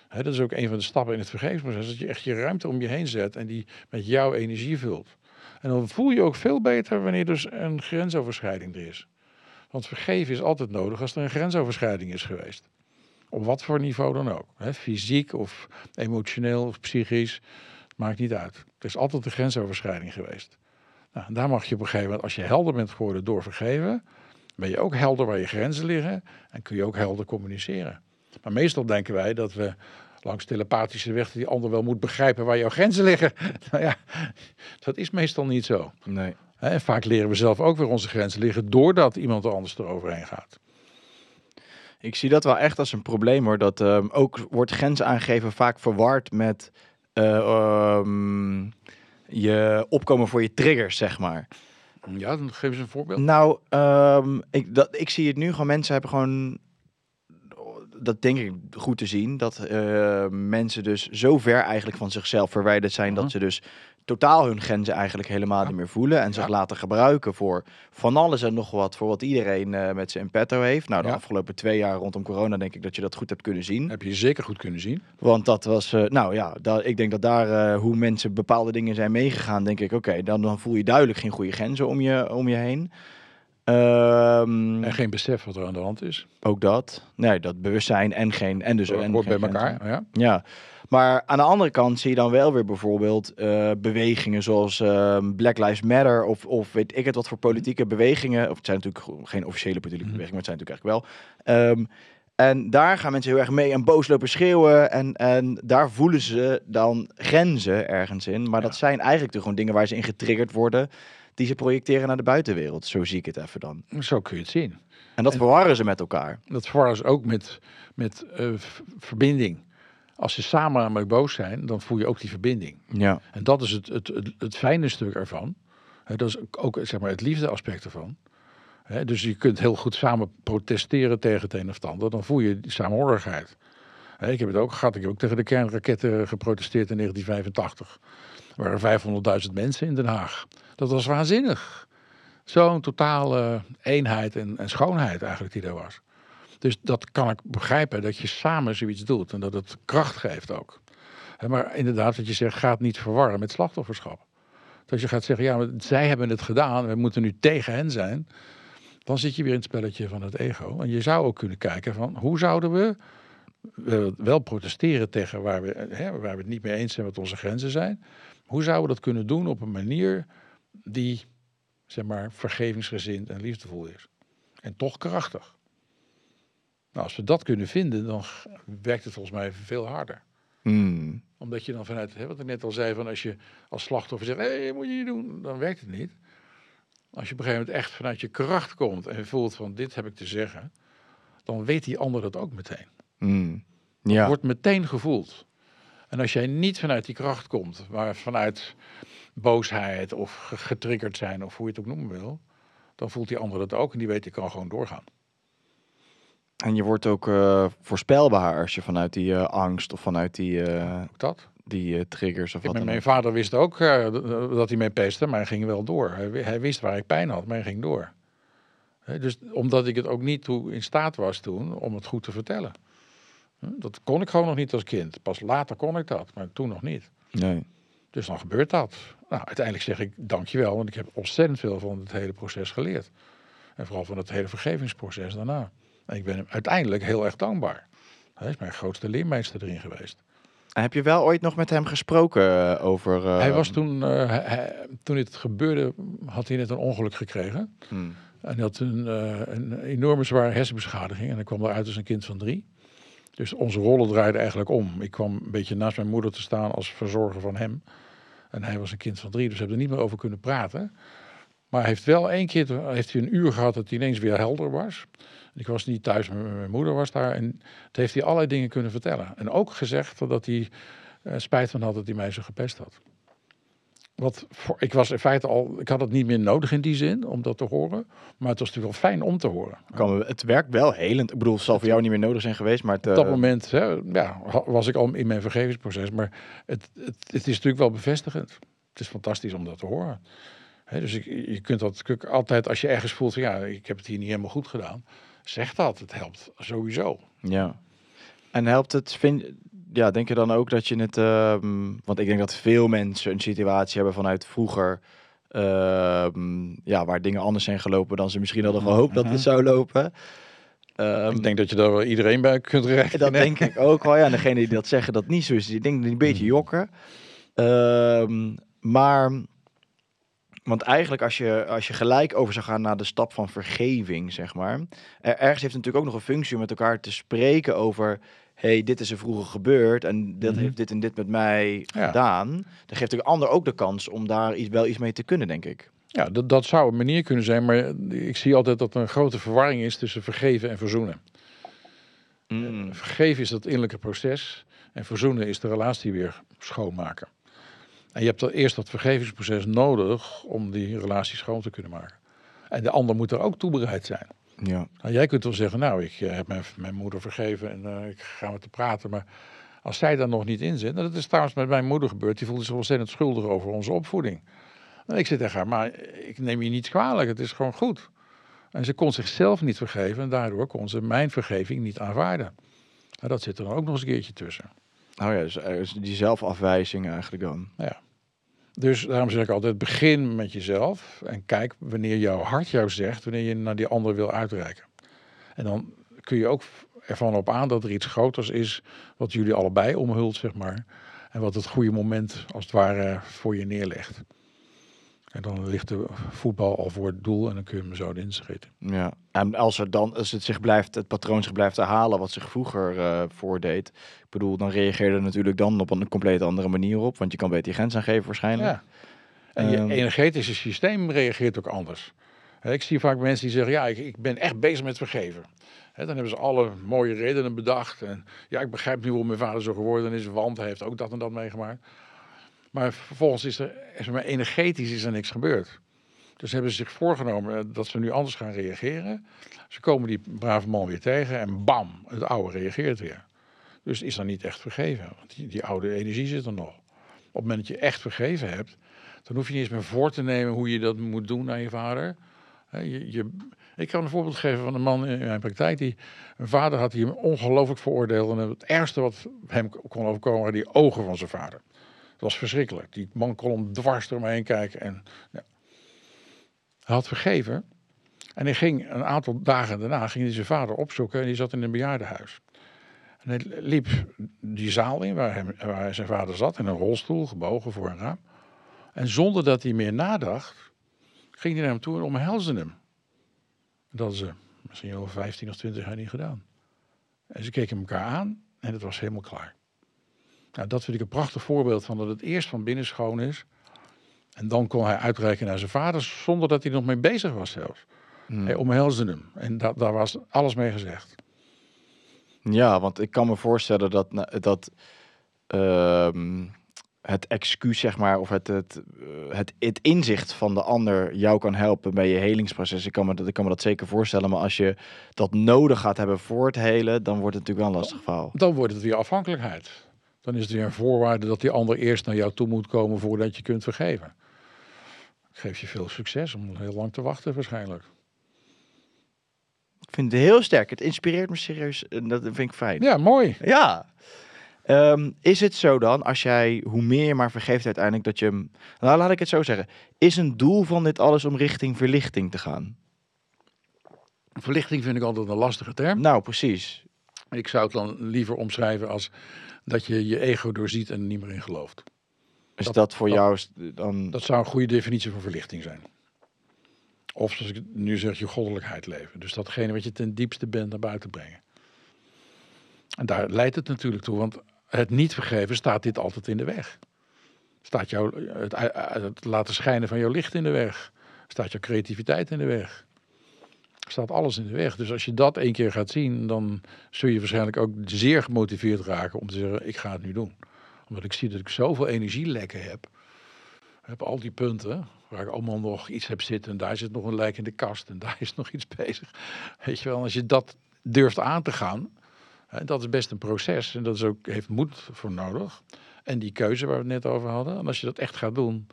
Dat is ook een van de stappen in het vergevingsproces. Dat je echt je ruimte om je heen zet en die met jouw energie vult. En dan voel je ook veel beter wanneer dus een grensoverschrijding er is. Want vergeven is altijd nodig als er een grensoverschrijding is geweest. Op wat voor niveau dan ook. Hè, fysiek of emotioneel of psychisch. Maakt niet uit. Er is altijd een grensoverschrijding geweest. Nou, en daar mag je op een gegeven moment, als je helder bent geworden door vergeven, ben je ook helder waar je grenzen liggen en kun je ook helder communiceren. Maar meestal denken wij dat we langs telepathische weg die ander wel moet begrijpen waar jouw grenzen liggen. nou ja, dat is meestal niet zo. Nee. En vaak leren we zelf ook weer onze grenzen liggen doordat iemand er anders eroverheen gaat. Ik zie dat wel echt als een probleem hoor. Dat ehm, ook wordt grenzen aangeven vaak verward met eh, ehm, je opkomen voor je triggers, zeg maar. Ja, dan geef eens een voorbeeld. Nou, ehm, ik, dat, ik zie het nu gewoon. Mensen hebben gewoon. Dat denk ik goed te zien. Dat eh, mensen dus zo ver eigenlijk van zichzelf verwijderd zijn. Mhm. Dat ze dus totaal hun grenzen eigenlijk helemaal Ja. niet meer voelen. En zich laten gebruiken voor van alles en nog wat. Voor wat iedereen eh, met zijn petto heeft. Nou, de Ja. afgelopen twee jaar rondom corona denk ik dat je dat goed hebt kunnen zien. Heb je zeker goed kunnen zien. Want dat was, eh, nou ja, da- ik denk dat daar hoe mensen bepaalde dingen zijn meegegaan, denk ik, oké, dan, dan voel je duidelijk geen goede grenzen om je, om je heen. Ehm, En geen besef wat er aan de hand is. ook dat. Nee, dat bewustzijn en geen, en dus Dat en hoort bij grenzen. elkaar. Ja. Ja, maar aan de andere kant zie je dan wel weer bijvoorbeeld eh, bewegingen zoals ehm, Black Lives Matter of, of weet ik het wat voor politieke bewegingen. Of het zijn natuurlijk geen officiële politieke Mhm. bewegingen, maar het zijn natuurlijk eigenlijk wel. Ehm, en daar gaan mensen heel erg mee en boos lopen schreeuwen. En, en daar voelen ze dan grenzen ergens in. Maar dat zijn eigenlijk de gewoon dingen waar ze in getriggerd worden. Die ze projecteren naar de buitenwereld. Zo zie ik het even dan. Zo kun je het zien. En dat En- verwarren ze met elkaar. Dat verwarren ze ook met, met eh, verbinding. Als ze samen namelijk boos zijn, dan voel je ook die verbinding. Ja. En dat is het, het, het, het fijne stuk ervan. Dat is ook zeg maar, het liefdeaspect ervan. Dus je kunt heel goed samen protesteren tegen het een of het ander. Dan voel je die saamhorigheid. Ik heb het ook gehad. Ik heb ook tegen de kernraketten geprotesteerd in 1985. Er waren 500.000 mensen in Den Haag. Dat was waanzinnig. Zo'n totale eenheid en, en schoonheid eigenlijk die er was. Dus dat kan ik begrijpen, dat je samen zoiets doet en dat het kracht geeft ook. Maar inderdaad, wat je zegt, gaat niet verwarren met slachtofferschap. Dat je gaat zeggen, ja, zij hebben het gedaan, we moeten nu tegen hen zijn. Dan zit je weer in het spelletje van het ego. En je zou ook kunnen kijken van, hoe zouden we eh, wel protesteren tegen waar we, hè, waar we het niet mee eens zijn wat onze grenzen zijn. Hoe zouden we dat kunnen doen op een manier die, zeg maar, vergevingsgezind en liefdevol is. En toch krachtig. Nou, als we dat kunnen vinden, dan werkt het volgens mij veel harder. Hmm. Omdat je dan vanuit, hè, wat ik net al zei, van als je als slachtoffer zegt, hé, hey, moet je niet doen, dan werkt het niet. Als je op een gegeven moment echt vanuit je kracht komt en voelt van, dit heb ik te zeggen, dan weet die ander dat ook meteen. Hmm. Ja. wordt meteen gevoeld. En als jij niet vanuit die kracht komt, maar vanuit boosheid of ge- getriggerd zijn of hoe je het ook noemen wil, dan voelt die ander dat ook en die weet ik kan gewoon doorgaan. En je wordt ook eh, voorspelbaar als je vanuit die eh, angst of vanuit die, eh, dat. die triggers of wat mijn, vader wist ook dat hij mee peeste, maar hij ging wel door. Hij, wi- hij wist waar ik pijn had, maar hij ging door. Dus omdat ik het ook niet toe in staat was toen om het goed te vertellen. Dat kon ik gewoon nog niet als kind. Pas later kon ik dat, maar toen nog niet. Nee. Dus dan gebeurt dat. Nou, uiteindelijk zeg ik dankjewel, want ik heb ontzettend veel van het hele proces geleerd. En vooral van het hele vergevingsproces daarna. En ik ben hem uiteindelijk heel erg dankbaar. Hij is mijn grootste leermeester erin geweest. En heb je wel ooit nog met hem gesproken eh, over... eh, hij was toen, eh, hij- toen dit gebeurde, had hij net een ongeluk gekregen. hmm. En hij had een, een enorme zware hersenbeschadiging. En hij kwam eruit als een kind van drie. Dus onze rollen draaiden eigenlijk om. Ik kwam een beetje naast mijn moeder te staan als verzorger van hem. En hij was een kind van drie, dus we hebben er niet meer over kunnen praten. Maar hij heeft wel één keer, heeft hij een uur gehad dat hij ineens weer helder was. Ik was niet thuis, mijn moeder was daar. En het heeft hij allerlei dingen kunnen vertellen. En ook gezegd dat hij eh, spijt van had dat hij mij zo gepest had. Wat voor, ik was in feite al, ik had het niet meer nodig in die zin om dat te horen. Maar het was natuurlijk wel fijn om te horen. Kan het werkt wel helend. Ik bedoel, het zal voor jou niet meer nodig zijn geweest, maar het, Op dat eh, moment hè, ja, was ik al in mijn vergevingsproces. Maar het, het, het is natuurlijk wel bevestigend. Het is fantastisch om dat te horen. Hè, dus ik, je kunt dat altijd, als je ergens voelt van ja, ik heb het hier niet helemaal goed gedaan. Zeg dat, het helpt sowieso. Ja. En helpt het, vind, ja, denk je dan ook dat je het, ehm, want ik denk dat veel mensen een situatie hebben vanuit vroeger, ehm, ja, waar dingen anders zijn gelopen dan ze misschien hadden gehoopt dat het zou lopen. Ehm, ik denk dat je daar wel iedereen bij kunt rekenen. dat denk ik ook wel. Ja, en degene die dat zeggen dat niet zo is, die denken een beetje jokken. Ehm, maar, want eigenlijk als je, als je gelijk over zou gaan naar de stap van vergeving, zeg maar. Er, ergens heeft het natuurlijk ook nog een functie om met elkaar te spreken over... hey, dit is er vroeger gebeurd en dat Mhm. heeft dit en dit met mij Ja. gedaan. Dan geeft de ander ook de kans om daar iets, wel iets mee te kunnen, denk ik. Ja, dat, dat zou een manier kunnen zijn. Maar ik zie altijd dat er een grote verwarring is tussen vergeven en verzoenen. Mm. Vergeven is dat innerlijke proces. En verzoenen is de relatie weer schoonmaken. En je hebt dan eerst dat vergevingsproces nodig om die relatie schoon te kunnen maken. En de ander moet er ook toe bereid zijn. Ja. Nou, jij kunt wel zeggen, nou, ik eh, heb mijn, mijn moeder vergeven en eh, ik ga met haar praten. Maar als zij daar nog niet in zit, nou, dat is trouwens met mijn moeder gebeurd. Die voelde zich ontzettend schuldig over onze opvoeding. En ik zei tegen haar, maar ik neem je niet kwalijk, het is gewoon goed. En ze kon zichzelf niet vergeven en daardoor kon ze mijn vergeving niet aanvaarden. Nou, dat zit er dan ook nog eens een keertje tussen. Oh ja, dus er is die zelfafwijzing eigenlijk dan. Dus daarom zeg ik altijd, begin met jezelf en kijk wanneer jouw hart jou zegt, wanneer je naar die ander wil uitreiken. En dan kun je ook ervan op aan dat er iets groters is wat jullie allebei omhult, zeg maar. En wat het goede moment als het ware voor je neerlegt. En dan ligt de voetbal al voor het doel en dan kun je hem zo erin schieten. Ja, en als, er dan, als het, zich blijft, het patroon zich blijft herhalen wat zich vroeger eh, voordeed. Ik bedoel, dan reageerde er natuurlijk dan op een compleet andere manier op. Want je kan beter je grens aangeven waarschijnlijk. Ja. En je Ehm. energetische systeem reageert ook anders. Ik zie vaak mensen die zeggen, ja, ik, ik ben echt bezig met vergeven. Dan hebben ze alle mooie redenen bedacht. En ja, ik begrijp nu waarom mijn vader zo geworden is, want hij heeft ook dat en dat meegemaakt. Maar vervolgens is er, er maar energetisch is er niks gebeurd. Dus hebben ze zich voorgenomen eh, dat ze nu anders gaan reageren. Ze komen die brave man weer tegen en bam, het oude reageert weer. Dus is dan niet echt vergeven. Want die, die oude energie zit er nog. Op het moment dat je echt vergeven hebt, dan hoef je niet eens meer voor te nemen hoe je dat moet doen aan je vader. Je, je, ik kan een voorbeeld geven van een man in mijn praktijk. Die, een vader had die hem ongelooflijk veroordeeld. En het ergste wat hem kon overkomen waren die ogen van zijn vader. Was verschrikkelijk. Die man kon hem dwars door me heen kijken. En, ja. Hij had vergeven. En hij ging een aantal dagen daarna ging hij zijn vader opzoeken. En die zat in een bejaardenhuis. En hij liep die zaal in waar, waar zijn vader zat. In een rolstoel, gebogen voor een raam. En zonder dat hij meer nadacht, ging hij naar hem toe en omhelsde hem. Dat ze misschien al 15 of 20 jaar niet gedaan. En ze keken elkaar aan en het was helemaal klaar. Nou, dat vind ik een prachtig voorbeeld van dat het eerst van binnen schoon is. En dan kon hij uitreiken naar zijn vader zonder dat hij nog mee bezig was zelfs. Hmm. Hij omhelsde hem en da daar was alles mee gezegd. Ja, want ik kan me voorstellen dat, dat ehm, het excuus, zeg maar, of het, het, eh, het, het inzicht van de ander jou kan helpen bij je helingsproces. Ik kan, me, dat- ik kan me dat zeker voorstellen, maar als je dat nodig gaat hebben voor het helen, dan wordt het natuurlijk wel een lastig verhaal. Dan wordt het weer afhankelijkheid. Dan is het weer een voorwaarde dat die ander eerst naar jou toe moet komen voordat je kunt vergeven. Ik geef je veel succes om heel lang te wachten waarschijnlijk. Ik vind het heel sterk. Het inspireert me serieus. en Dat vind ik fijn. Ja, mooi. Ja. Ehm, is het zo dan, als jij hoe meer je maar vergeeft uiteindelijk, dat je... hem- Nou, laat ik het zo zeggen. Is een doel van dit alles om richting verlichting te gaan? Verlichting vind ik altijd een lastige term. Nou, precies. Ik zou het dan liever omschrijven als dat je je ego doorziet en er niet meer in gelooft. Is dat, Dat- voor dat- jou dan... Dat zou een goede definitie van verlichting zijn. Of zoals ik nu zeg, je goddelijkheid leven. Dus datgene wat je ten diepste bent naar buiten brengen. En daar leidt het natuurlijk toe, want het niet vergeven staat dit altijd in de weg. Staat jou, het, het laten schijnen van jouw licht in de weg. Staat jouw creativiteit in de weg. Staat alles in de weg. Dus als je dat één keer gaat zien, dan zul je waarschijnlijk ook zeer gemotiveerd raken om te zeggen, ik ga het nu doen. Omdat ik zie dat ik zoveel energielekken heb. Ik heb al die punten waar ik allemaal nog iets heb zitten. En daar zit nog een lijk in de kast en daar is nog iets bezig. Weet je wel, als je dat durft aan te gaan, dat is best een proces. En dat is ook, heeft moed voor nodig. En die keuze waar we het net over hadden. En als je dat echt gaat doen,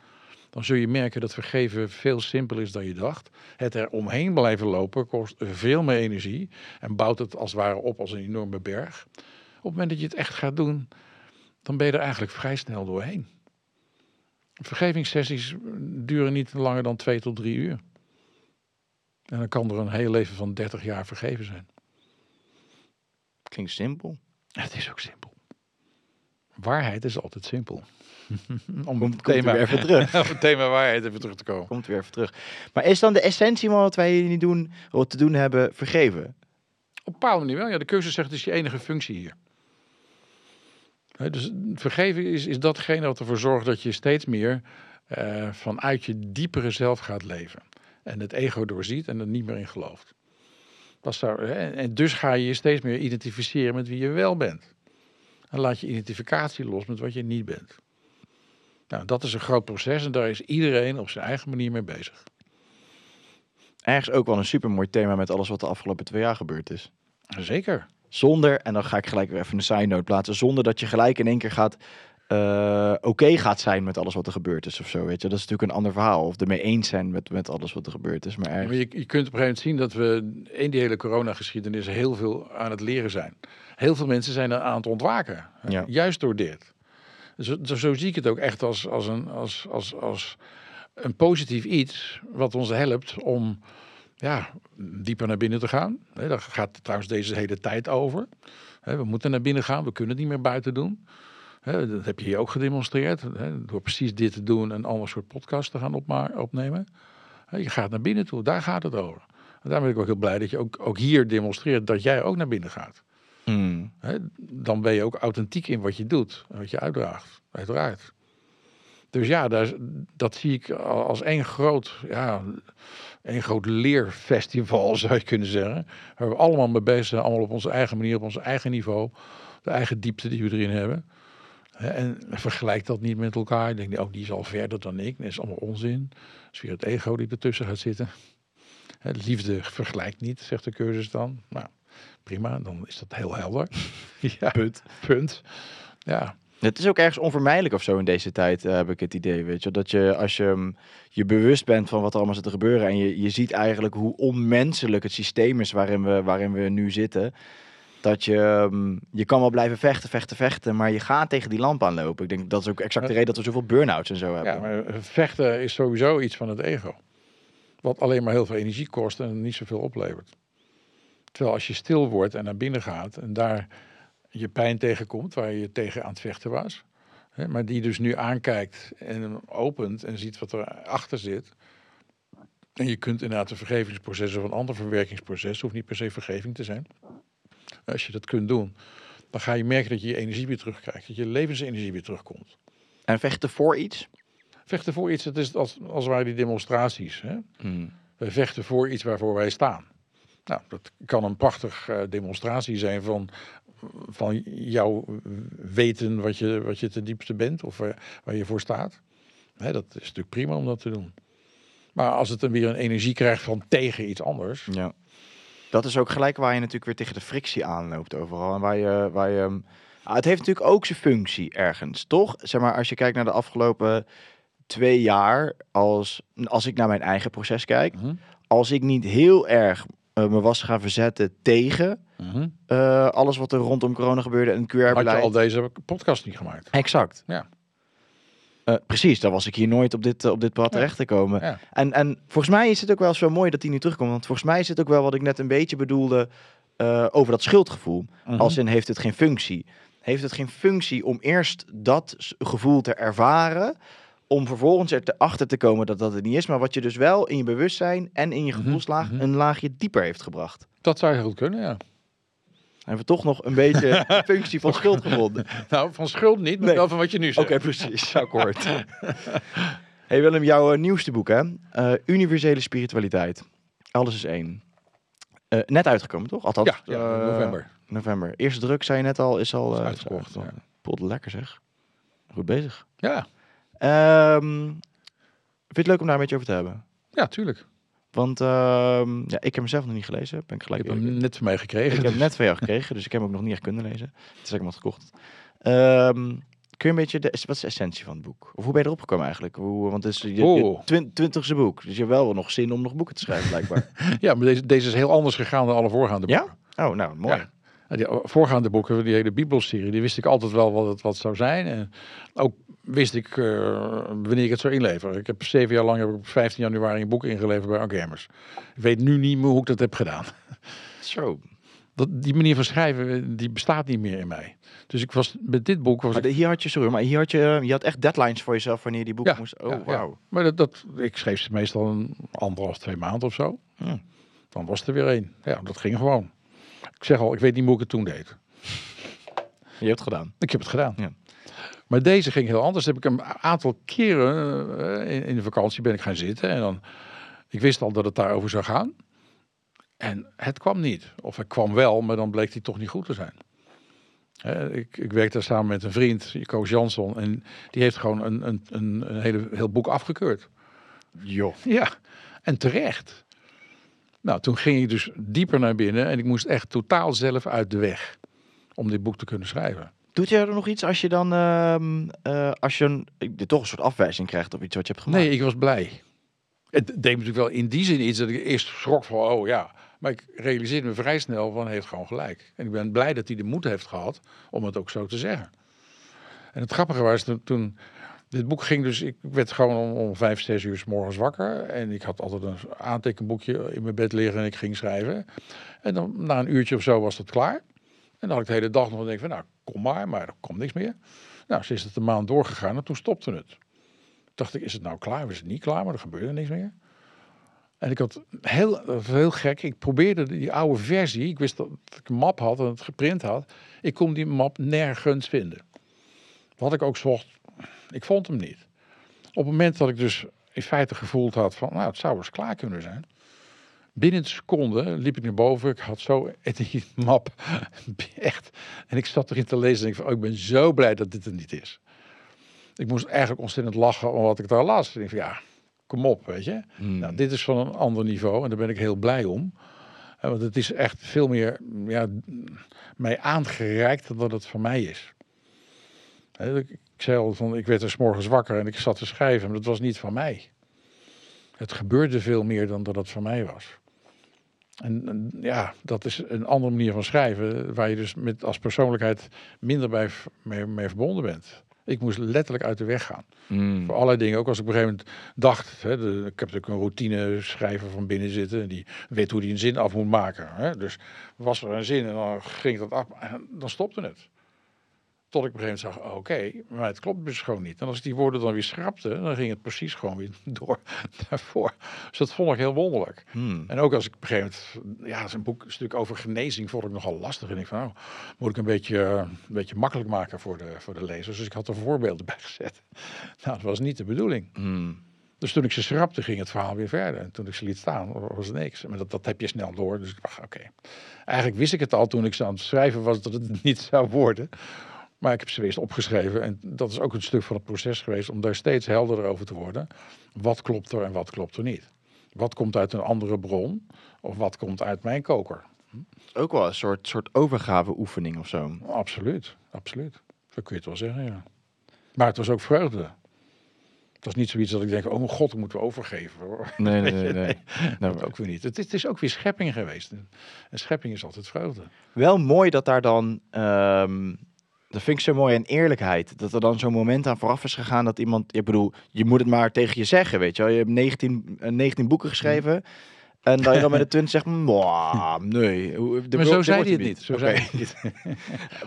dan zul je merken dat vergeven veel simpeler is dan je dacht. Het er omheen blijven lopen kost veel meer energie. En bouwt het als het ware op als een enorme berg. Op het moment dat je het echt gaat doen, dan ben je er eigenlijk vrij snel doorheen. Vergevingssessies duren niet langer dan twee tot drie uur. En dan kan er een heel leven van 30 jaar vergeven zijn. Klinkt simpel. Het is ook simpel. Waarheid is altijd simpel. Om Komt- het u weer even terug. om het thema waarheid even terug te komen. Komt weer even terug. Maar is dan de essentie van wat wij hier niet doen, wat te doen hebben, vergeven? Op een bepaalde manier wel. Ja, de cursus zegt het is je enige functie hier. Dus vergeven is, is datgene wat ervoor zorgt dat je steeds meer eh, vanuit je diepere zelf gaat leven. En het ego doorziet en er niet meer in gelooft. Dat zou, en dus ga je je steeds meer identificeren met wie je wel bent. En laat je identificatie los met wat je niet bent. Nou, dat is een groot proces en daar is iedereen op zijn eigen manier mee bezig. Ergens ook wel een supermooi thema met alles wat de afgelopen twee jaar gebeurd is. Zeker. Zonder, en dan ga ik gelijk weer even een side note plaatsen, zonder dat je gelijk in één keer gaat eh, oké gaat zijn met alles wat er gebeurd is of zo, weet je. Dat is natuurlijk een ander verhaal. Of ermee eens zijn met, met alles wat er gebeurd is. Maar Maar je, je kunt op een gegeven moment zien dat we in die hele coronageschiedenis heel veel aan het leren zijn. Heel veel mensen zijn er aan het ontwaken. Ja. Juist door dit. Zo, zo, zie ik het ook echt als, als, een, als, als, als een positief iets wat ons helpt om ja, dieper naar binnen te gaan. Hè, Daar gaat trouwens deze hele tijd over. We moeten naar binnen gaan, we kunnen het niet meer buiten doen. Dat heb je hier ook gedemonstreerd. Door precies dit te doen en ander soort podcast te gaan opnemen. Je gaat naar binnen toe, daar gaat het over. En daar ben ik ook heel blij dat je ook, ook hier demonstreert dat jij ook naar binnen gaat. Hmm. Dan ben je ook authentiek in wat je doet wat je uitdraagt, uiteraard. Dus ja, daar, dat zie ik al- als één groot, ja, één groot leerfestival, zou je kunnen zeggen. Waar we allemaal mee bezig zijn, allemaal op onze eigen manier, op ons eigen niveau. De eigen diepte die we erin hebben. En vergelijk dat niet met elkaar. Ik denk, oh, die is al verder dan ik. Dat is allemaal onzin. Dat is weer het ego die ertussen gaat zitten. Liefde vergelijkt niet, zegt de cursus dan. Nou, prima, dan is dat heel helder. ja, Punt. punt. Ja, Het is ook ergens onvermijdelijk of zo in deze tijd, eh, heb ik het idee. Weet je, dat je als je mm, je bewust bent van wat er allemaal zit te gebeuren. en je, je ziet eigenlijk hoe onmenselijk het systeem is waarin we, waarin we nu zitten. Dat je, mm, je kan wel blijven vechten, vechten, vechten. maar je gaat tegen die lamp aanlopen. Ik denk dat is ook exact de reden dat we zoveel burn-outs en zo hebben. ja, maar vechten is sowieso iets van het ego. Wat alleen maar heel veel energie kost en niet zoveel oplevert. Terwijl als je stil wordt en naar binnen gaat en daar je pijn tegenkomt, waar je tegen aan het vechten was, hè, maar die dus nu aankijkt en hem opent en ziet wat er achter zit. En je kunt inderdaad een vergevingsproces of een ander verwerkingsproces, hoeft niet per se vergeving te zijn. Als je dat kunt doen, dan ga je merken dat je je energie weer terugkrijgt, dat je levensenergie weer terugkomt. En vechten voor iets. Vechten voor iets, dat is als, als het ware die demonstraties. Hè? We vechten voor iets waarvoor wij staan. Nou, dat kan een prachtig eh, demonstratie zijn van, van jouw weten wat je, wat je ten diepste bent of waar, waar je voor staat. Hè, dat is natuurlijk prima om dat te doen. Maar als het dan weer een energie krijgt van tegen iets anders. Ja. Dat is ook gelijk waar je natuurlijk weer tegen de frictie aanloopt overal. En waar je, waar je, ah, het heeft natuurlijk ook zijn functie ergens, toch? Zeg maar, als je kijkt naar de afgelopen twee jaar, als, als ik naar mijn eigen proces kijk, Mhm, als ik niet heel erg eh, me was gaan verzetten tegen mhm. eh, alles wat er rondom corona gebeurde en Had je QR-beleid. al deze podcast niet gemaakt. Exact. Ja. Eh, precies, dan was ik hier nooit op dit, eh, op dit pad Ja. terecht te komen. Ja. En, en volgens mij is het ook wel zo mooi dat die nu terugkomt. Want volgens mij is het ook wel wat ik net een beetje bedoelde eh, over dat schuldgevoel. Mhm. Als in heeft het geen functie. Heeft het geen functie om eerst dat gevoel te ervaren. Om vervolgens erachter te komen dat dat het niet is. Maar wat je dus wel in je bewustzijn en in je Mhm, gevoelslaag mhm. een laagje dieper heeft gebracht. Dat zou heel goed kunnen, ja. Hebben we toch nog een beetje de functie van schuld gevonden. Nou, van schuld niet, maar Nee. wel van wat je nu Oké, zegt. precies. Akkoord. hey Willem, jouw eh, nieuwste boek hè? Eh, Universele spiritualiteit. Alles is één. Eh, net uitgekomen, toch? Althans, Ja, ja, november. November. Eerste druk, zei je net al, is al Is uitverkocht, ja. Pot lekker zeg. Goed bezig. Ja, Ehm, vind je het leuk om daar een beetje over te hebben? ja, tuurlijk. Want ehm, ja, ik heb hem zelf nog niet gelezen. Ben ik Ik gelijk heb hem net van mij gekregen. Ik heb hem dus- net van jou gekregen, dus ik heb hem ook nog niet echt kunnen lezen. Het is ik hem had gekocht. Ehm, kun je een beetje, de, wat is de essentie van het boek? Of hoe ben je erop gekomen eigenlijk? Hoe, want het is je, je Oeh. twin- twintigste boek, dus je hebt wel nog zin om nog boeken te schrijven blijkbaar. Ja, maar deze, deze is heel anders gegaan dan alle voorgaande Ja? boeken. oh, nou, mooi. Ja. Die voorgaande boeken, die hele Bibelserie, die wist ik altijd wel wat het wat zou zijn. En ook wist ik eh, wanneer ik het zou inleveren. Ik heb zeven jaar lang heb ik op 15 januari een boek ingeleverd bij Hemmers. Ik weet nu niet meer hoe ik dat heb gedaan. Zo. Dat, die manier van schrijven, eh, die bestaat niet meer in mij. Dus ik was met dit boek was Maar ik de- hier had je, sorry, maar hier had je, je had echt deadlines voor jezelf wanneer je die boeken Ja, moest. Oh, ja. Maar dat, dat, ik schreef ze meestal een anderhalf, twee maanden of zo. Hm. Dan was er weer één. Ja, dat ging gewoon. Ik zeg al, ik weet niet hoe ik het toen deed. Je hebt het gedaan. Ik heb het gedaan. Ja. Maar deze ging heel anders. Heb ik een aantal keren eh, in, in de vakantie ben ik gaan zitten. En dan, ik wist al dat het daarover zou gaan. En het kwam niet. Of het kwam wel, maar dan bleek die toch niet goed te zijn. Ik, ik werkte samen met een vriend, Koos Jansson. En die heeft gewoon een, een, een, hele, heel boek afgekeurd. Joh. Ja, en terecht. Nou, toen ging ik dus dieper naar binnen en ik moest echt totaal zelf uit de weg om dit boek te kunnen schrijven. Doet jij er nog iets als je dan, ehm, eh, als je een, toch een soort afwijzing krijgt op iets wat je hebt gemaakt? Nee, ik was blij. Het deed me natuurlijk wel in die zin iets dat ik eerst schrok van, oh ja. Maar ik realiseerde me vrij snel van, hij heeft gewoon gelijk. En ik ben blij dat hij de moed heeft gehad om het ook zo te zeggen. En het grappige was, toen, toen dit boek ging dus, ik werd gewoon om, om vijf, zes uur s morgens wakker. En ik had altijd een aantekenboekje in mijn bed liggen en ik ging schrijven. En dan na een uurtje of zo was het klaar. En dan had ik de hele dag nog denk van, nou, kom maar, maar er komt niks meer. Nou, is het een maand doorgegaan en toen stopte het. Dacht ik, is het nou klaar? Of is het niet klaar? Maar er gebeurde niks meer. En ik had heel, dat heel gek. Ik probeerde die oude versie. Ik wist dat ik een map had en het geprint had. Ik kon die map nergens vinden. Wat ik ook zocht, ik vond hem niet. Op het moment dat ik dus in feite gevoeld had van, nou, het zou eens klaar kunnen zijn. Binnen een seconde liep ik naar boven. Ik had zo die map echt. En ik zat erin te lezen en ik van, oh, ik ben zo blij dat dit er niet is. Ik moest eigenlijk ontzettend lachen om wat ik daar las. Ik van, ja, kom op, weet je. Hmm. Nou, dit is van een ander niveau en daar ben ik heel blij om. Eh, Want het is echt veel meer ja, mij aangereikt dan dat het van mij is. Ik ik zei al, van, ik werd er 's morgens wakker en ik zat te schrijven, maar dat was niet van mij. Het gebeurde veel meer dan dat het van mij was. En, en ja, dat is een andere manier van schrijven, waar je dus met, als persoonlijkheid minder bij, mee, mee verbonden bent. Ik moest letterlijk uit de weg gaan. Mm. Voor allerlei dingen. Ook als ik op een gegeven moment dacht, hè, de, ik heb natuurlijk een routine schrijver van binnen zitten. Die weet hoe die een zin af moet maken. Hè. Dus was er een zin en dan ging dat af. En dan stopte het. Tot ik op een gegeven moment zag, oké, maar het klopt dus gewoon niet. En als ik die woorden dan weer schrapte, dan ging het precies gewoon weer door daarvoor. Dus dat vond ik heel wonderlijk. Mm. En ook als ik op een gegeven moment, ja, zijn boek een stuk over genezing vond ik nogal lastig. En ik van, nou, moet ik een beetje, een beetje makkelijk maken voor de, voor de lezers. Dus ik had er voorbeelden bij gezet. Nou, dat was niet de bedoeling. Mm. Dus toen ik ze schrapte, ging het verhaal weer verder. En toen ik ze liet staan, was het niks. Maar dat, dat heb je snel door. Dus ik dacht, oké. Eigenlijk wist ik het al toen ik ze aan het schrijven was dat het niet zou worden. Maar ik heb ze eerst opgeschreven. En dat is ook een stuk van het proces geweest om daar steeds helderder over te worden. Wat klopt er en wat klopt er niet? Wat komt uit een andere bron? Of wat komt uit mijn koker? Ook wel een soort, soort overgave-oefening of zo. Absoluut, absoluut. Zo kun je het wel zeggen, ja. Maar het was ook vreugde. Het was niet zoiets dat ik denk, oh mijn god, dat moeten we overgeven. Hoor. Nee, nee, nee. nee. Nou, Dat ook weer niet. Het, is- het is ook weer schepping geweest. En, en schepping is altijd vreugde. Wel mooi dat daar dan, ehm, dat vind ik zo mooi, en eerlijkheid. Dat er dan zo'n moment aan vooraf is gegaan dat iemand, ik bedoel, je moet het maar tegen je zeggen, weet je wel. Je hebt 19, eh, 19 boeken geschreven. En dat je dan met de 20 zegt, "Mwah, nee. de maar zo zei hij het niet. Zo zei het.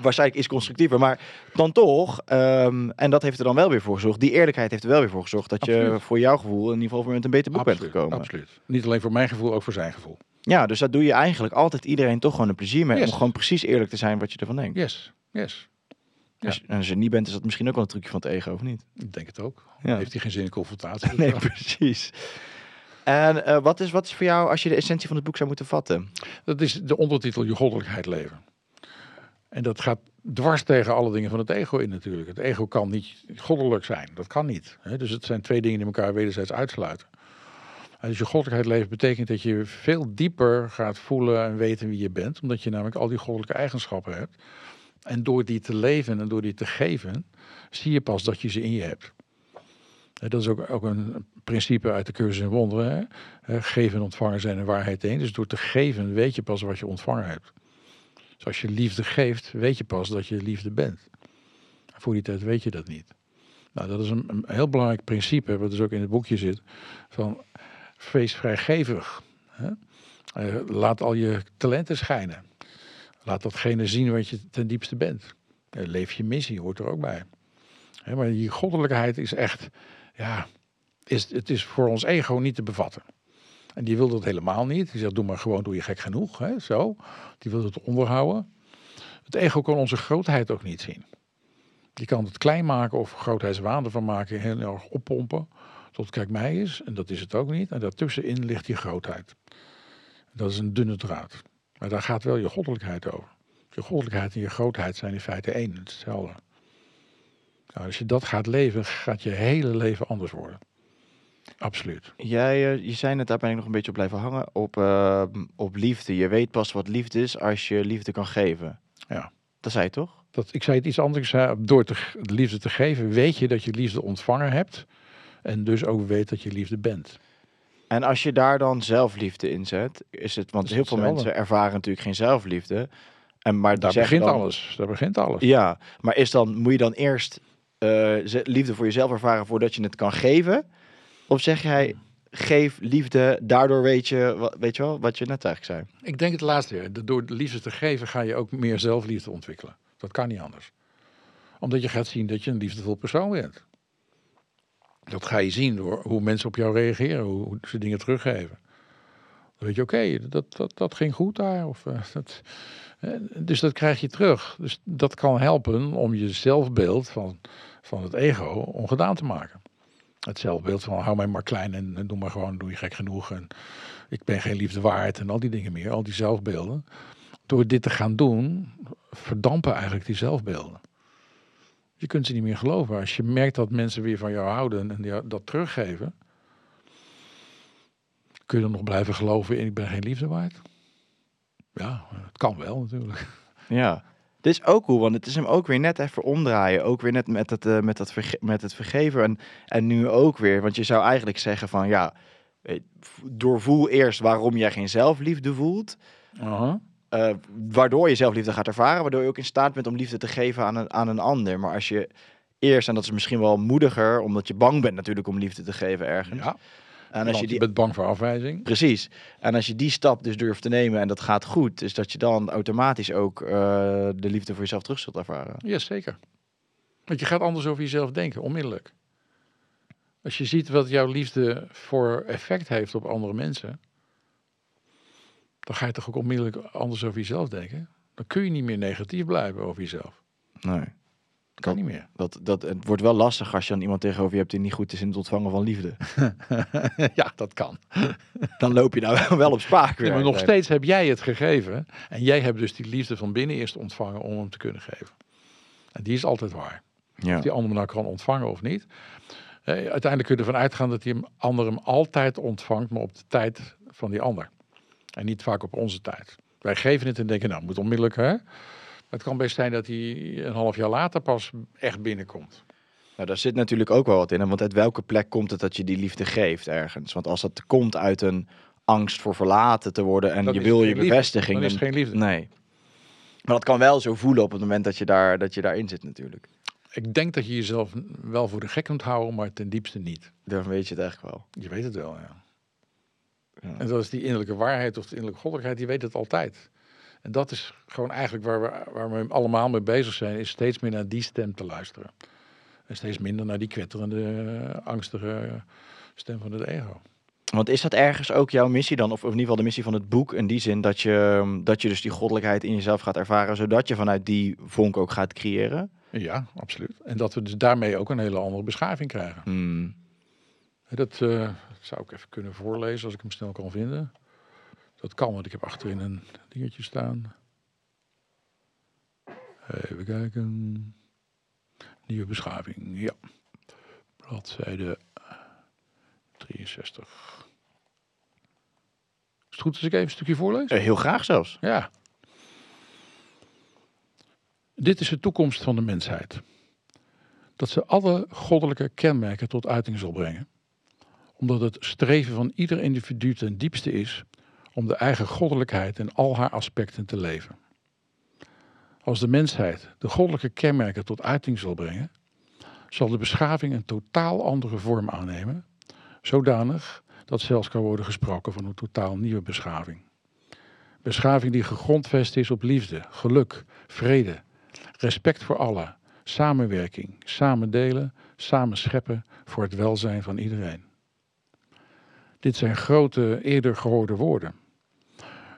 Waarschijnlijk is constructiever, maar dan toch, ehm, en dat heeft er dan wel weer voor gezorgd, die eerlijkheid heeft er wel weer voor gezorgd dat je voor jouw gevoel in ieder geval met een beter boek bent gekomen. absoluut. Niet alleen voor mijn gevoel, ook voor zijn gevoel. Ja, dus daar doe je eigenlijk altijd iedereen toch gewoon een plezier mee, Yes. om gewoon precies eerlijk te zijn wat je ervan denkt. Yes, yes. Als, en als je niet bent, is dat misschien ook wel een trucje van het ego, of niet? Ik denk het ook. Heeft hij geen zin in confrontatie? Nee, precies. En eh, wat, is, wat is voor jou, als je de essentie van het boek zou moeten vatten? Dat is de ondertitel Je goddelijkheid leven. En dat gaat dwars tegen alle dingen van het ego in natuurlijk. Het ego kan niet goddelijk zijn. Dat kan niet. Hè? Dus het zijn twee dingen die elkaar wederzijds uitsluiten. En dus je goddelijkheid leven betekent dat je veel dieper gaat voelen en weten wie je bent. Omdat je namelijk al die goddelijke eigenschappen hebt. En door die te leven en door die te geven, zie je pas dat je ze in je hebt. Dat is ook, ook een principe uit de cursus in wonderen. Hè? Geven en ontvangen zijn een waarheid één. Dus door te geven weet je pas wat je ontvangen hebt. Dus als je liefde geeft, weet je pas dat je liefde bent. Voor die tijd weet je dat niet. Nou, dat is een, een heel belangrijk principe, wat dus ook in het boekje zit. Van wees vrijgevig. Hè? Eh, laat al je talenten schijnen. Laat datgene zien wat je ten diepste bent. Eh, leef je missie, hoort er ook bij. Maar die goddelijkheid is echt, ja, is, het is voor ons ego niet te bevatten. En die wil dat helemaal niet. Die zegt, doe maar gewoon, doe je gek genoeg. Hè, zo. Die wil het onderhouden. Het ego kan onze grootheid ook niet zien. Die kan het klein maken of grootheidswaan ervan maken, heel erg oppompen. Tot kijk mij is, en dat is het ook niet. En daartussenin ligt die grootheid. Dat is een dunne draad. Maar daar gaat wel je goddelijkheid over. Je goddelijkheid en je grootheid zijn in feite één, hetzelfde. Nou, als je dat gaat leven, gaat je hele leven anders worden. Absoluut. Jij, eh, je zei net, daar ben ik nog een beetje op blijven hangen, op, eh, op liefde. Je weet pas wat liefde is als je liefde kan geven. Ja. Dat zei je toch? Dat, ik zei het iets anders. Zei, door te, liefde te geven, weet je dat je liefde ontvangen hebt. En dus ook weet dat je liefde bent. En als je daar dan zelfliefde in zet, is het, want Is heel veel mensen ervaren natuurlijk geen zelfliefde. En maar Daar begint dan- alles. Daar begint alles. Ja, maar is dan, moet je dan eerst eh, liefde voor jezelf ervaren voordat je het kan geven? Of zeg jij, geef liefde, daardoor weet je, weet je wel, wat je net eigenlijk zei? Ik denk het laatste. Door de liefde te geven ga je ook meer zelfliefde ontwikkelen. Dat kan niet anders. Omdat je gaat zien dat je een liefdevol persoon bent. Dat ga je zien door hoe mensen op jou reageren, hoe, ze dingen teruggeven. Dan weet je, oké, dat, dat, dat ging goed daar. Of, eh, dat, dus dat krijg je terug. Dus dat kan helpen om je zelfbeeld van, van het ego ongedaan te maken. Het zelfbeeld van hou mij maar klein en, en doe maar gewoon, doe je gek genoeg. En ik ben geen liefde waard en al die dingen meer, al die zelfbeelden. Door dit te gaan doen, verdampen eigenlijk die zelfbeelden. Je kunt ze niet meer geloven. Als je merkt dat mensen weer van jou houden en dat teruggeven, kun je dan nog blijven geloven in ik ben geen liefde waard? Ja, het kan wel natuurlijk. Ja. Dit is ook cool, want het is hem ook weer net even omdraaien. Ook weer net met het, eh, met dat met het vergeven. En, en nu ook weer. Want je zou eigenlijk zeggen van ja, eh, doorvoel eerst waarom jij geen zelfliefde voelt. Eh, waardoor je zelfliefde gaat ervaren. Waardoor je ook in staat bent om liefde te geven aan een, aan een ander. Maar als je eerst, en dat is misschien wel moediger, omdat je bang bent natuurlijk om liefde te geven ergens. Ja, en als je je die bent bang voor afwijzing. Precies. En als je die stap dus durft te nemen en dat gaat goed, is dat je dan automatisch ook eh, de liefde voor jezelf terug zult ervaren. Ja, zeker. Want je gaat anders over jezelf denken, onmiddellijk. Als je ziet wat jouw liefde voor effect heeft op andere mensen, dan ga je toch ook onmiddellijk anders over jezelf denken. Dan kun je niet meer negatief blijven over jezelf. Nee. Dat kan niet meer. Dat, dat, het wordt wel lastig als je dan iemand tegenover je hebt die niet goed is in het ontvangen van liefde. ja, dat kan. Dan loop je nou wel op spaak weer. Maar nog steeds heb jij het gegeven. En jij hebt dus die liefde van binnen eerst ontvangen om hem te kunnen geven. En die is altijd waar. Ja. Of die ander nou kan ontvangen of niet. Eh, uiteindelijk kun je ervan uitgaan dat die ander hem altijd ontvangt, maar op de tijd van die ander. En niet vaak op onze tijd. Wij geven het en denken, nou, moet onmiddellijk, hè? Het kan best zijn dat hij een half jaar later pas echt binnenkomt. Nou, daar zit natuurlijk ook wel wat in. Want uit welke plek komt het dat je die liefde geeft ergens? Want als dat komt uit een angst voor verlaten te worden en je wil je liefde. bevestiging. Dan is geen liefde. Nee. Maar dat kan wel zo voelen op het moment dat je, daar, dat je daarin zit natuurlijk. Ik denk dat je jezelf wel voor de gek kunt houden, maar ten diepste niet. Dan weet je het eigenlijk wel. Je weet het wel, ja. Ja. En dat is die innerlijke waarheid of de innerlijke goddelijkheid, die weet het altijd. En dat is gewoon eigenlijk waar we, waar we allemaal mee bezig zijn, is steeds meer naar die stem te luisteren. En steeds minder naar die kwetterende, angstige stem van het ego. Want is dat ergens ook jouw missie dan? Of, of in ieder geval de missie van het boek in die zin dat je, dat je dus die goddelijkheid in jezelf gaat ervaren, zodat je vanuit die vonk ook gaat creëren? Ja, absoluut. En dat we dus daarmee ook een hele andere beschaving krijgen. Hmm. Dat eh, zou ik even kunnen voorlezen als ik hem snel kan vinden. Dat kan, want ik heb achterin een dingetje staan. Even kijken. Nieuwe beschaving, ja. Bladzijde 63. Is het goed als ik even een stukje voorlees? Eh, heel graag zelfs. Ja. Dit is de toekomst van de mensheid. Dat ze alle goddelijke kenmerken tot uiting zal brengen. Omdat het streven van ieder individu ten diepste is om de eigen goddelijkheid in al haar aspecten te leven. Als de mensheid de goddelijke kenmerken tot uiting zal brengen, zal de beschaving een totaal andere vorm aannemen, zodanig dat zelfs kan worden gesproken van een totaal nieuwe beschaving. Beschaving die gegrondvest is op liefde, geluk, vrede, respect voor allen, samenwerking, samen delen, samen scheppen voor het welzijn van iedereen. Dit zijn grote, eerder gehoorde woorden.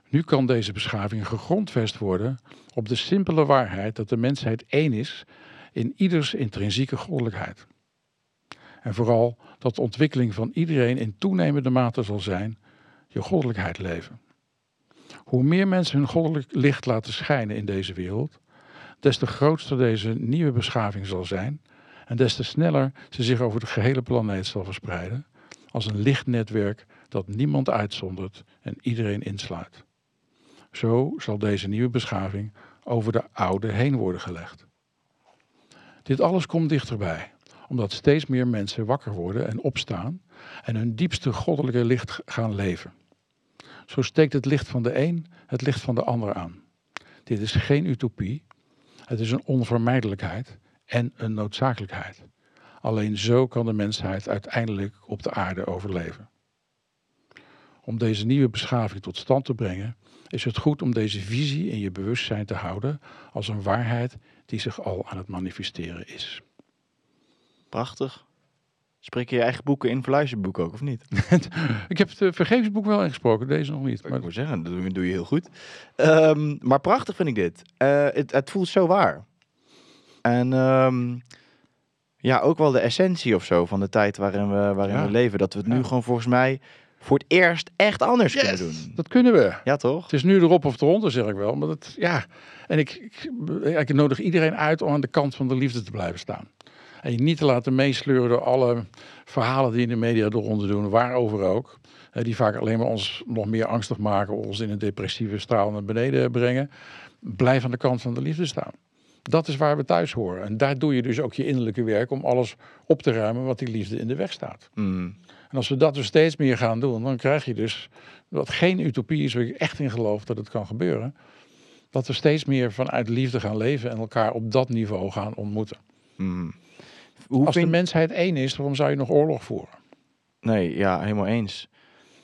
Nu kan deze beschaving gegrondvest worden op de simpele waarheid dat de mensheid één is in ieders intrinsieke goddelijkheid. En vooral dat de ontwikkeling van iedereen in toenemende mate zal zijn je goddelijkheid leven. Hoe meer mensen hun goddelijk licht laten schijnen in deze wereld, des te grootster deze nieuwe beschaving zal zijn en des te sneller ze zich over de gehele planeet zal verspreiden als een lichtnetwerk dat niemand uitzondert en iedereen insluit. Zo zal deze nieuwe beschaving over de oude heen worden gelegd. Dit alles komt dichterbij, omdat steeds meer mensen wakker worden en opstaan en hun diepste goddelijke licht gaan leven. Zo steekt het licht van de een het licht van de ander aan. Dit is geen utopie, het is een onvermijdelijkheid en een noodzakelijkheid. Alleen zo kan de mensheid uiteindelijk op de aarde overleven. Om deze nieuwe beschaving tot stand te brengen, is het goed om deze visie in je bewustzijn te houden als een waarheid die zich al aan het manifesteren is. Prachtig. Spreek je je eigen boeken in voor luisterboek ook, of niet? Ik heb het uh, vergevingsboek wel ingesproken, deze nog niet. Ik Maar moet zeggen, dat doe je, doe je heel goed. Ehm, maar prachtig vind ik dit. Eh, het, het voelt zo waar. En ehm, ja, ook wel de essentie of zo van de tijd waarin we, waarin Ja. we leven. Dat we het nu Ja. gewoon volgens mij voor het eerst echt anders kunnen doen. dat kunnen we. Ja, toch? Het is nu erop of eronder, zeg ik wel. Maar dat, ja. En ik, ik, ik nodig iedereen uit om aan de kant van de liefde te blijven staan. En je niet te laten meesleuren door alle verhalen die in de media eronder doen, waarover ook. die vaak alleen maar ons nog meer angstig maken, ons in een depressieve straal naar beneden brengen. Blijf aan de kant van de liefde staan. Dat is waar we thuis horen. En daar doe je dus ook je innerlijke werk om alles op te ruimen wat die liefde in de weg staat. Mm. En als we dat dus steeds meer gaan doen, dan krijg je dus wat geen utopie is, waar ik echt in geloof dat het kan gebeuren. Dat we steeds meer vanuit liefde gaan leven en elkaar op dat niveau gaan ontmoeten. Mm. Hoe Als de mensheid één is, waarom zou je nog oorlog voeren? Nee, ja, helemaal eens.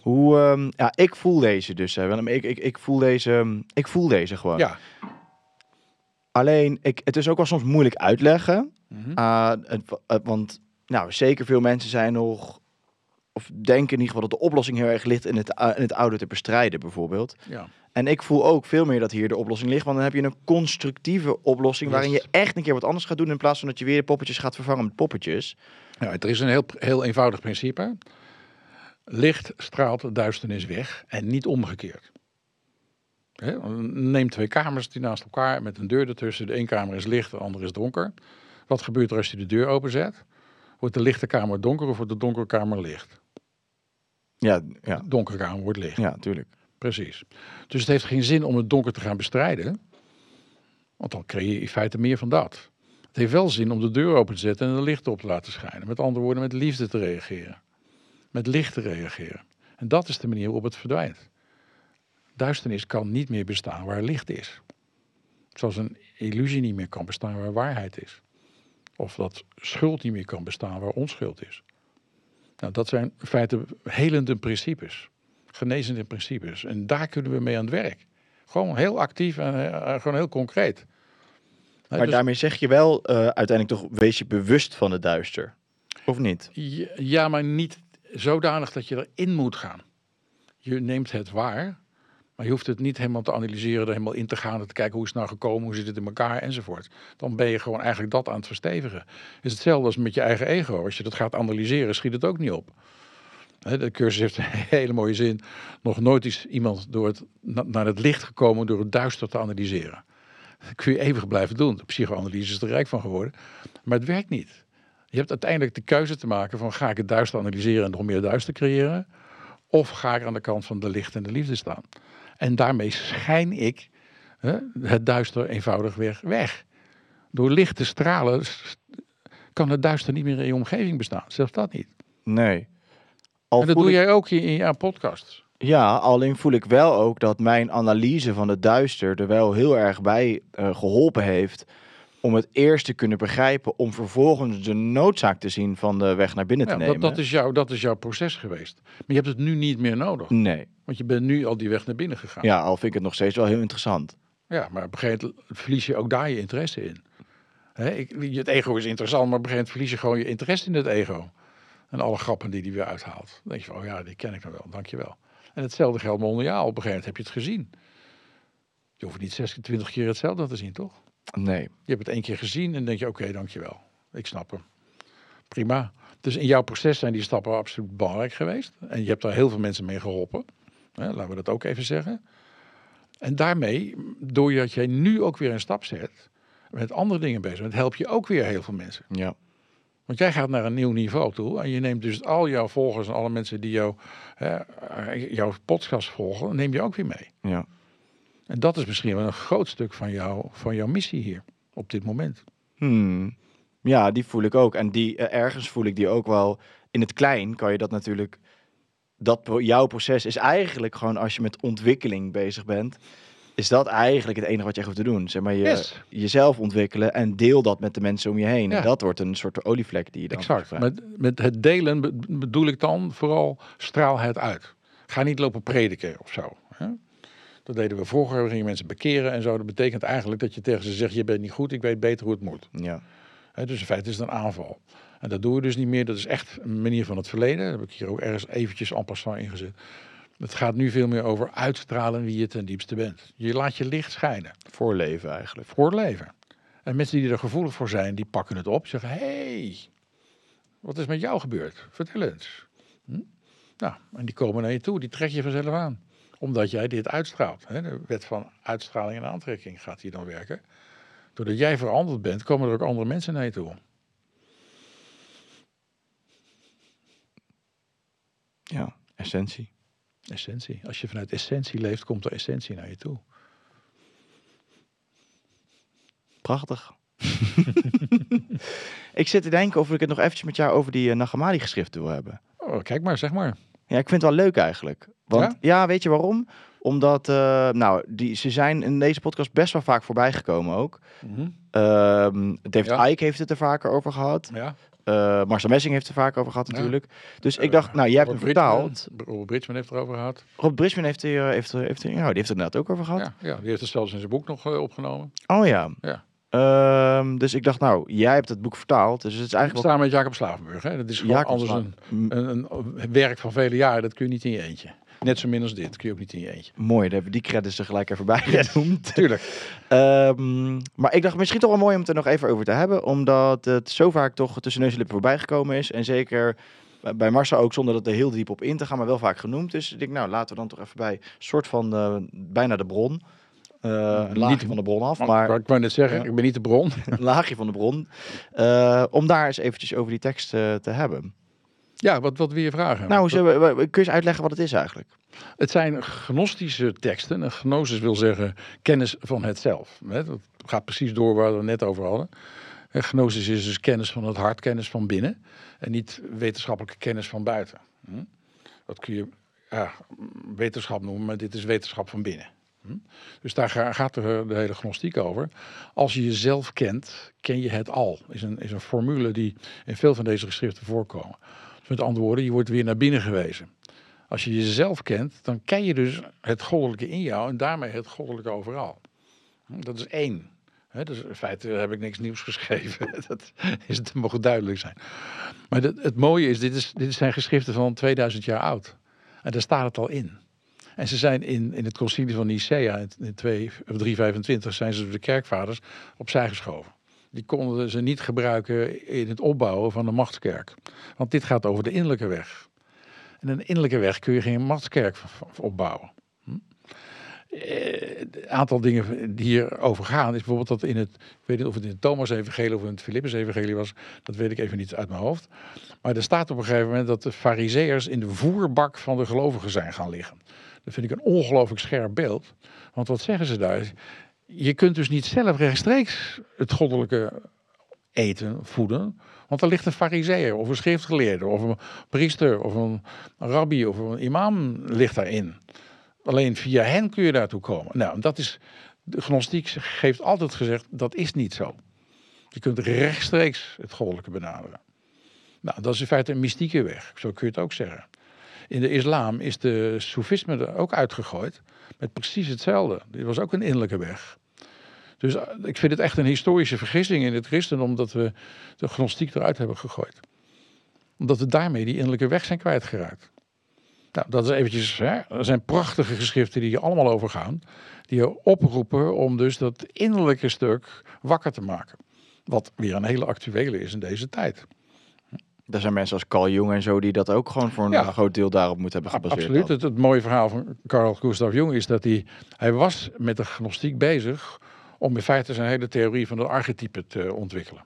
Hoe, ehm, ja, ik voel deze dus. Hè. Ik, ik, ik, voel deze, ik voel deze gewoon. Ja. Alleen, ik, het is ook wel soms moeilijk uitleggen. Mhm. Het, het- want nou, zeker veel mensen zijn nog... Of denken in ieder geval dat de oplossing heel erg ligt in het, ou- in het oude te bestrijden, bijvoorbeeld. ja. En ik voel ook veel meer dat hier de oplossing ligt. Want dan heb je een constructieve oplossing... waarin je echt een keer wat anders gaat doen... in plaats van dat je weer de poppetjes gaat vervangen met poppetjes. Ja, er is een heel, heel eenvoudig principe. Licht straalt duisternis weg en niet omgekeerd. Neem twee kamers die naast elkaar met een deur ertussen. De ene kamer is licht, de andere is donker. Wat gebeurt er als je de deur openzet? Wordt de lichte kamer donker of wordt de donkere kamer licht? Ja, ja, De donkere kamer wordt licht. ja, natuurlijk. Precies. Dus het heeft geen zin om het donker te gaan bestrijden. Want dan creëer je in feite meer van dat. Het heeft wel zin om de deur open te zetten en de licht op te laten schijnen. Met andere woorden, met liefde te reageren. Met licht te reageren. En dat is de manier waarop het verdwijnt. Duisternis kan niet meer bestaan waar licht is. Zoals een illusie niet meer kan bestaan waar waarheid is. Of dat schuld niet meer kan bestaan waar onschuld is. Nou, dat zijn in feite helende principes genezende principes. En daar kunnen we mee aan het werk. Gewoon heel actief en eh, gewoon heel concreet. Maar dus- daarmee zeg je wel, eh, uiteindelijk toch, wees je bewust van het duister. Of niet? Ja, maar niet zodanig dat je erin moet gaan. Je neemt het waar, maar je hoeft het niet helemaal te analyseren, er helemaal in te gaan, te kijken hoe is het nou gekomen, hoe zit het in elkaar enzovoort. Dan ben je gewoon eigenlijk dat aan het verstevigen. Het is hetzelfde als met je eigen ego. Als je dat gaat analyseren, schiet het ook niet op. De cursus heeft een hele mooie zin. Nog nooit is iemand door het, na- naar het licht gekomen door het duister te analyseren. Dat kun je eeuwig blijven doen. De psychoanalyse is er rijk van geworden. Maar het werkt niet. Je hebt uiteindelijk de keuze te maken van ga ik het duister analyseren en nog meer duister creëren. Of ga ik aan de kant van de licht en de liefde staan. En daarmee schijn ik hè, het duister eenvoudig weer weg. Door licht te stralen kan het duister niet meer in je omgeving bestaan. Zelfs dat niet. Nee. Al en dat doe ik- jij ook in, in jouw podcast. Ja, alleen voel ik wel ook dat mijn analyse van het duister er wel heel erg bij eh, geholpen heeft. Om het eerst te kunnen begrijpen, om vervolgens de noodzaak te zien van de weg naar binnen Ja, te nemen. dat, dat, is jouw, dat is jouw proces geweest. Maar je hebt het nu niet meer nodig. Nee. Want je bent nu al die weg naar binnen gegaan. Ja, al vind ik het nog steeds wel heel interessant. Ja, maar op een gegeven moment verlies je ook daar je interesse in. Hè, ik, het ego is interessant, maar op een gegeven moment verlies je gewoon je interesse in het ego. En alle grappen die die weer uithaalt. Dan denk je van, oh ja, die ken ik nou wel, dankjewel. En hetzelfde geldt jou. Op een gegeven moment heb je het gezien. Je hoeft niet 26 keer hetzelfde te zien, toch? Nee. Je hebt het één keer gezien en denk je, oké, dankjewel. Ik snap hem. Prima. Dus in jouw proces zijn die stappen absoluut belangrijk geweest. En je hebt daar heel veel mensen mee geholpen. Hè, laten we dat ook even zeggen. En daarmee, doordat jij nu ook weer een stap zet, met andere dingen bezig bent, help je ook weer heel veel mensen. Ja. Want jij gaat naar een nieuw niveau toe en je neemt dus al jouw volgers en alle mensen die jou, hè, jouw podcast volgen, neem je ook weer mee. Ja. En dat is misschien wel een groot stuk van, jou, van jouw missie hier op dit moment. Hmm. Ja, die voel ik ook. En die, eh, ergens voel ik die ook wel. In het klein kan je dat natuurlijk. Dat jouw proces is eigenlijk gewoon als je met ontwikkeling bezig bent. Is dat eigenlijk het enige wat je echt hoeft te doen? Zeg maar je, Yes. jezelf ontwikkelen en deel dat met de mensen om je heen. Ja. En dat wordt een soort olievlek die je dan Exact. gebruikt. Met, met het delen be- bedoel ik dan vooral straal het uit. Ga niet lopen prediken of zo. Dat deden we vroeger, we gingen mensen bekeren en zo. Dat betekent eigenlijk dat je tegen ze zegt, je bent niet goed, ik weet beter hoe het moet. Ja. Hè, dus in feite is het een aanval. En dat doen we dus niet meer. Dat is echt een manier van het verleden. Heb ik hier ook ergens eventjes en passant ingezet. Het gaat nu veel meer over uitstralen wie je ten diepste bent. Je laat je licht schijnen Voorleven eigenlijk. voor het leven. En mensen die er gevoelig voor zijn, die pakken het op. Zeggen, hey, wat is met jou gebeurd? Vertel eens. Hm? Nou, en die komen naar je toe. Die trek je vanzelf aan. Omdat jij dit uitstraalt. Hè? De wet van uitstraling en aantrekking gaat hier dan werken. Doordat jij veranderd bent, komen er ook andere mensen naar je toe. Ja, essentie. Essentie. Als je vanuit essentie leeft, komt er essentie naar je toe. Prachtig. ik zit te denken of ik het nog eventjes met jou over die uh, Nagamadi geschriften wil hebben. Oh, kijk maar, zeg maar. Ja, ik vind het wel leuk eigenlijk. Want ja, weet je waarom? Omdat, uh, nou, die, ze zijn in deze podcast best wel vaak voorbij gekomen ook. Mm -hmm. uh, David ja. Icke heeft het er vaker over gehad. Ja. Uh, Marcel Messing heeft het er vaak over gehad natuurlijk. Dus ik dacht, nou, jij hebt hem vertaald. Rob Bridgman heeft erover gehad. Rob Bridgman heeft, er, heeft, er, heeft, er, ja, die heeft het inderdaad ook over gehad. Ja, ja die heeft het zelfs in zijn boek nog opgenomen. Oh ja. Ja. Um, dus ik dacht, nou, jij hebt het boek vertaald. Dus het is eigenlijk. Samen met Jacob Slavenburg. Hè? Dat is gewoon Jacob anders een, een, een, werk van vele jaren. Dat kun je niet in je eentje. Net zo min als dit. kun je ook niet in je eentje. Mooi, daar hebben we die credits er gelijk even bij genoemd. Tuurlijk. um, maar ik dacht misschien toch wel mooi om het er nog even over te hebben. Omdat het zo vaak toch tussen neus en lippen voorbij gekomen is. En zeker bij Marcel ook zonder dat er heel diep op in te gaan, maar wel vaak genoemd. Dus ik denk, nou, laten we dan toch even bij soort van uh, bijna de bron. Uh, een laagje niet van de bron af. Maar, ik wou net zeggen, uh, ik ben niet de bron. een laagje van de bron. Uh, om daar eens eventjes over die tekst te hebben. Ja, wat, wat wil je vragen? Nou, zo, kun je eens uitleggen wat het is eigenlijk? Het zijn gnostische teksten. En gnosis wil zeggen kennis van het zelf. Dat gaat precies door waar we het net over hadden. Gnosis is dus kennis van het hart, kennis van binnen. En niet wetenschappelijke kennis van buiten. Hm? Dat kun je ja, wetenschap noemen, maar dit is wetenschap van binnen. Hm? Dus daar gaat de, de, hele gnostiek over. Als je jezelf kent, ken je het al. Is een, is een formule die in veel van deze geschriften voorkomen. Met andere woorden, je wordt weer naar binnen gewezen. Als je jezelf kent, dan ken je dus het goddelijke in jou en daarmee het goddelijke overal. Dat is één. He, dus in feite heb ik niks nieuws geschreven. dat is het mogen duidelijk zijn. Maar het, het mooie is dit, is, dit zijn geschriften van 2000 jaar oud. En daar staat het al in. En ze zijn in, in het concilie van Nicea in 2, of 325 zijn ze door de kerkvaders opzij geschoven. Die konden ze niet gebruiken in het opbouwen van de machtskerk. Want dit gaat over de innerlijke weg. En een innerlijke weg kun je geen machtskerk opbouwen. Hm? Een aantal dingen die hierover gaan is bijvoorbeeld dat in het, ik weet niet of het in het Thomas-evangelie of in het Filippus-evangelie was, dat weet ik even niet uit mijn hoofd. Maar er staat op een gegeven moment dat de fariseërs in de voerbak van de gelovigen zijn gaan liggen. Dat vind ik een ongelooflijk scherp beeld. Want wat zeggen ze daar? Je kunt dus niet zelf rechtstreeks het goddelijke eten, voeden. Want er ligt een fariseer of een schriftgeleerde of een priester of een rabbi of een imam ligt daarin. Alleen via hen kun je daartoe komen. Nou, dat is, de gnostiek geeft altijd gezegd, dat is niet zo. Je kunt rechtstreeks het goddelijke benaderen. Nou, dat is in feite een mystieke weg, zo kun je het ook zeggen. In de islam is de soefisme er ook uitgegooid met precies hetzelfde. Dit was ook een innerlijke weg. Dus eh, ik vind het echt een historische vergissing in het christendom dat we de gnostiek eruit hebben gegooid. Omdat we daarmee die innerlijke weg zijn kwijtgeraakt. Nou, dat is eventjes, hè, er zijn prachtige geschriften die hier allemaal over gaan. Die je oproepen om dus dat innerlijke stuk wakker te maken. Wat weer een hele actuele is in deze tijd. Er zijn mensen als Carl Jung en zo die dat ook gewoon voor een ja. groot deel daarop moeten hebben gebaseerd. Absoluut. Het, het, mooie verhaal van Carl Gustav Jung is dat hij, hij was met de gnostiek bezig om in feite zijn hele theorie van de archetype te ontwikkelen.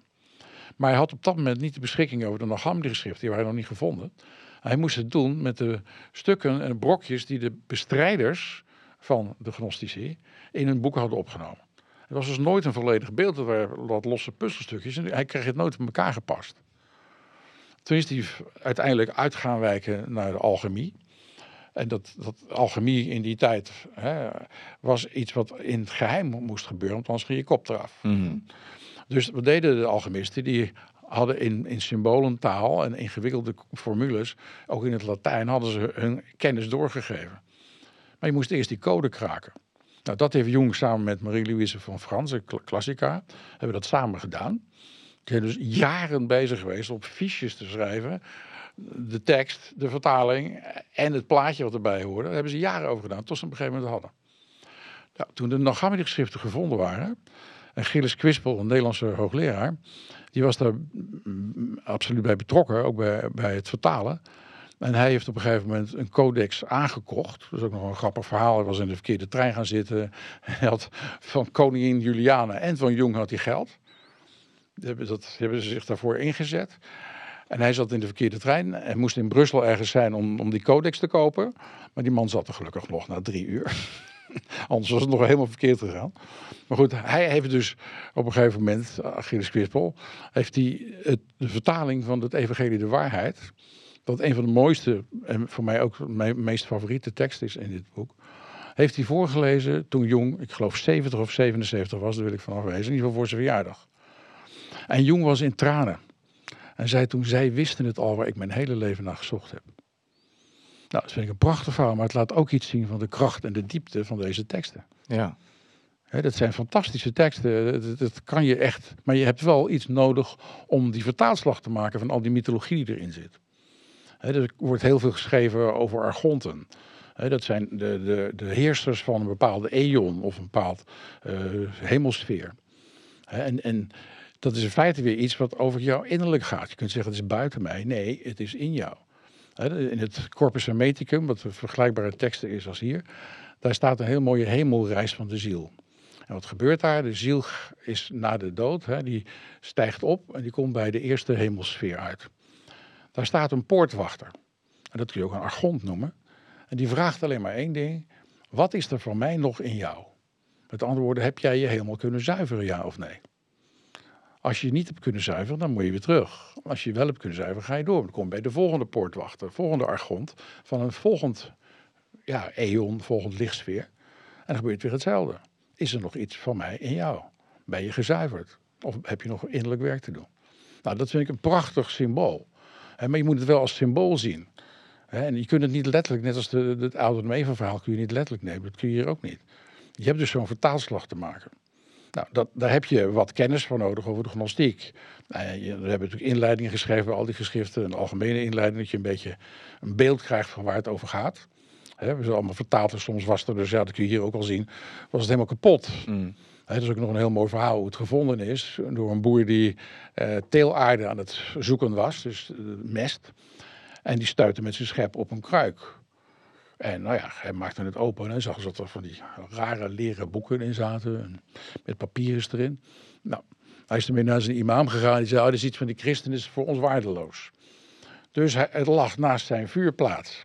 Maar hij had op dat moment niet de beschikking over de Nagamdi geschriften, die waren nog niet gevonden. Hij moest het doen met de stukken en brokjes die de bestrijders van de gnostici in hun boek hadden opgenomen. Het was dus nooit een volledig beeld, er waren wat losse puzzelstukjes en hij kreeg het nooit op elkaar gepast. Toen is hij uiteindelijk uit gaan wijken naar de alchemie. En dat, dat alchemie in die tijd hè, was iets wat in het geheim moest gebeuren, want anders ging je kop eraf. Mm Dus wat deden de alchemisten? Die hadden in, in symbolentaal en ingewikkelde formules, ook in het Latijn, hadden ze hun kennis doorgegeven. Maar je moest eerst die code kraken. Nou, dat heeft Jung samen met Marie-Louise van Fransen, klassica, hebben dat samen gedaan. Die zijn dus jaren bezig geweest om fiches te schrijven. De tekst, de vertaling en het plaatje wat erbij hoorde. Daar hebben ze jaren over gedaan, tot ze op een gegeven moment hadden. Nou, toen de Nagamidi-geschriften gevonden waren... en Gilles Quispel, een Nederlandse hoogleraar... die was daar absoluut bij betrokken, ook bij, bij het vertalen... En hij heeft op een gegeven moment een codex aangekocht. Dat is ook nog een grappig verhaal. Hij was in de verkeerde trein gaan zitten. Hij had van koningin Juliana en van Jung had hij geld. Dat, hebben ze zich daarvoor ingezet. En hij zat in de verkeerde trein en moest in Brussel ergens zijn om, om die codex te kopen. Maar die man zat er gelukkig nog na drie uur. Anders was het nog helemaal verkeerd gegaan. Maar goed, hij heeft dus op een gegeven moment, Achilles Quispel, heeft hij het, de vertaling van het Evangelie de Waarheid, dat een van de mooiste en voor mij ook mijn meest favoriete tekst is in dit boek, heeft hij voorgelezen toen Jong, ik geloof 70 of 77 was, daar wil ik van afwezen, in ieder geval voor zijn verjaardag. En Jong was in tranen. En zei toen, zij wisten het al waar ik mijn hele leven naar gezocht heb. Nou, dat vind ik een prachtig verhaal, maar het laat ook iets zien van de kracht en de diepte van deze teksten. Ja. Dat zijn fantastische teksten, dat, dat kan je echt. Maar je hebt wel iets nodig om die vertaalslag te maken van al die mythologie die erin zit. Er wordt heel veel geschreven over argonten. Dat zijn de, de, de heersers van een bepaalde eon of een bepaald eh, hemelsfeer. En, en dat is in feite weer iets wat over jouw innerlijk gaat. Je kunt zeggen het is buiten mij. Nee, het is in jou. In het Corpus Hermeticum, wat een vergelijkbare teksten is als hier, daar staat een heel mooie hemelreis van de ziel. En wat gebeurt daar? De ziel is na de dood, hè, die stijgt op en die komt bij de eerste hemelsfeer uit. Daar staat een poortwachter. En dat kun je ook een argont noemen. En die vraagt alleen maar één ding. Wat is er van mij nog in jou? Met andere woorden, heb jij je helemaal kunnen zuiveren, ja of nee? Als je niet hebt kunnen zuiveren, dan moet je weer terug. Als je wel hebt kunnen zuiveren, ga je door. Dan kom je bij de volgende poortwachter, volgende argont, van een volgend ja, eon, volgend lichtsfeer. En dan gebeurt weer hetzelfde. Is er nog iets van mij in jou? Ben je gezuiverd? Of heb je nog innerlijk werk te doen? Nou, dat vind ik een prachtig symbool. Maar je moet het wel als symbool zien. En je kunt het niet letterlijk, net als het oude verhaal, kun je niet letterlijk nemen. Dat kun je hier ook niet. Je hebt dus zo'n vertaalslag te maken. Nou, dat, daar heb je wat kennis voor nodig over de gnostiek. Nou, je, we hebben natuurlijk inleidingen geschreven bij al die geschriften, een algemene inleiding, dat je een beetje een beeld krijgt van waar het over gaat. He, we zijn allemaal vertaald en soms was er dus, ja, dat kun je hier ook al zien, was het helemaal kapot. Mm. dat is ook nog een heel mooi verhaal hoe het gevonden is door een boer die uh, teelaarde aan het zoeken was, dus uh, mest. En die stuitte met zijn schep op een kruik. En nou ja, hij maakte het open en zag dat er van die rare leren boeken in zaten. Met papieren erin. Nou, hij is ermee naar zijn imam gegaan. Die zei, oh, dit is iets van die christen, is voor ons waardeloos. Dus hij, het lag naast zijn vuurplaats.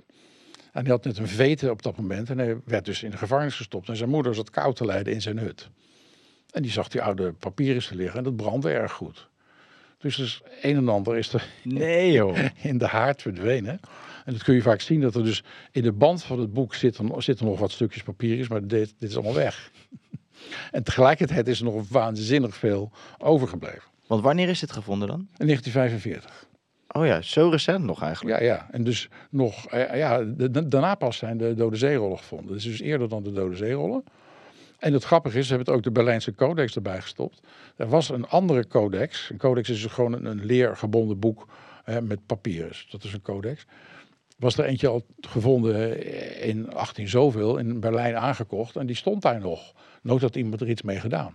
En hij had net een vete op dat moment. En hij werd dus in de gevangenis gestopt. En zijn moeder zat koud te lijden in zijn hut. En die zag die oude papieren liggen. En dat brandde erg goed. Dus, dus een en ander is er nee, joh. in de haard verdwenen. En dat kun je vaak zien dat er dus in de band van het boek zitten, zitten nog wat stukjes papier, maar dit, dit is allemaal weg. en tegelijkertijd is er nog waanzinnig veel overgebleven. Want wanneer is dit gevonden dan? In 1945. Oh ja, zo recent nog eigenlijk. Ja, ja. En dus nog, eh, ja, daarna pas zijn de Dode Zeerollen gevonden. Is dus eerder dan de Dode Zeerollen. En het grappige is, ze hebben het ook de Berlijnse Codex erbij gestopt. Er was een andere codex. Een codex is dus gewoon een, een leergebonden boek hè, met papieren. Dat is een codex was er eentje al gevonden in 18 zoveel in Berlijn aangekocht. En die stond daar nog. Nooit had iemand er iets mee gedaan.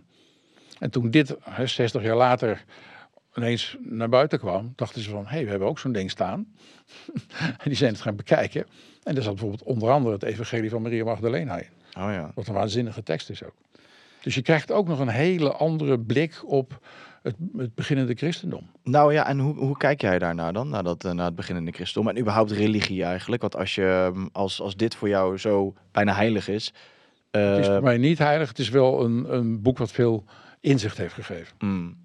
En toen dit 60 jaar later ineens naar buiten kwam, dachten ze van, hé, hey, we hebben ook zo'n ding staan. en die zijn het gaan bekijken. En daar zat bijvoorbeeld onder andere het evangelie van Maria Magdalena in. Oh ja. Wat een waanzinnige tekst is ook. Dus je krijgt ook nog een hele andere blik op het, het beginnende christendom. Nou ja, en hoe, hoe kijk jij daarnaar dan, naar, dat, eh, naar het beginnende christendom en überhaupt religie eigenlijk? Want als, je, mm, als, als dit voor jou zo bijna heilig is... het is voor eh, mij niet heilig, het is wel een, een boek wat veel inzicht heeft gegeven. Mm.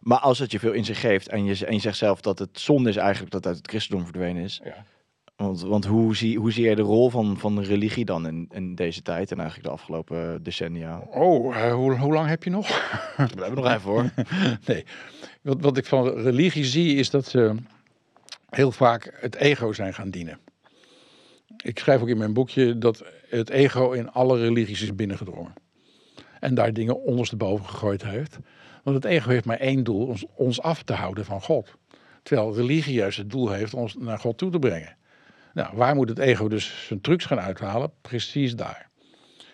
Maar als het je veel inzicht geeft en je, en je zegt zelf dat het zonde is eigenlijk dat uit het christendom verdwenen is... Ja. Want, want hoe, zie, hoe zie je de rol van, van de religie dan in, in deze tijd en eigenlijk de afgelopen decennia? Oh, uh, hoe, hoe lang heb je nog? We hebben nog even voor. nee, wat, wat ik van religie zie is dat ze heel vaak het ego zijn gaan dienen. Ik schrijf ook in mijn boekje dat het ego in alle religies is binnengedrongen. En daar dingen ondersteboven gegooid heeft. Want het ego heeft maar één doel, ons, ons af te houden van God. Terwijl religie juist het doel heeft ons naar God toe te brengen. Nou, waar moet het ego dus zijn trucs gaan uithalen? Precies daar.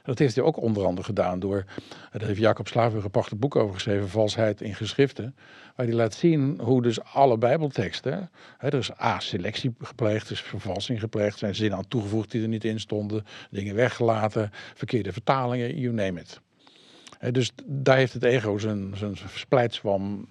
Dat heeft hij ook onder andere gedaan door, daar heeft Jacob Slaver een prachtig boek over geschreven, Valsheid in Geschriften, waar hij laat zien hoe dus alle bijbelteksten, hè, er is A-selectie gepleegd, er is vervalsing gepleegd, zijn zinnen aan toegevoegd die er niet in stonden, dingen weggelaten, verkeerde vertalingen, you name it. Dus daar heeft het ego zijn, zijn splijtswam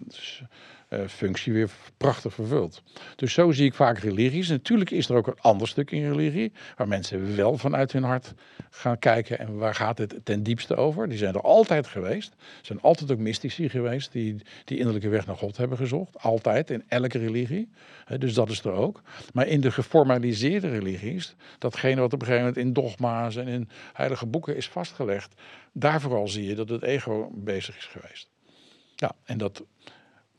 functie weer prachtig vervult. Dus zo zie ik vaak religies. Natuurlijk is er ook een ander stuk in religie, waar mensen wel vanuit hun hart gaan kijken en waar gaat het ten diepste over. Die zijn er altijd geweest. Er zijn altijd ook mystici geweest die die innerlijke weg naar God hebben gezocht. Altijd, in elke religie. Dus dat is er ook. Maar in de geformaliseerde religies, datgene wat op een gegeven moment in dogma's en in heilige boeken is vastgelegd, daar vooral zie je dat het ego bezig is geweest. Ja, en dat,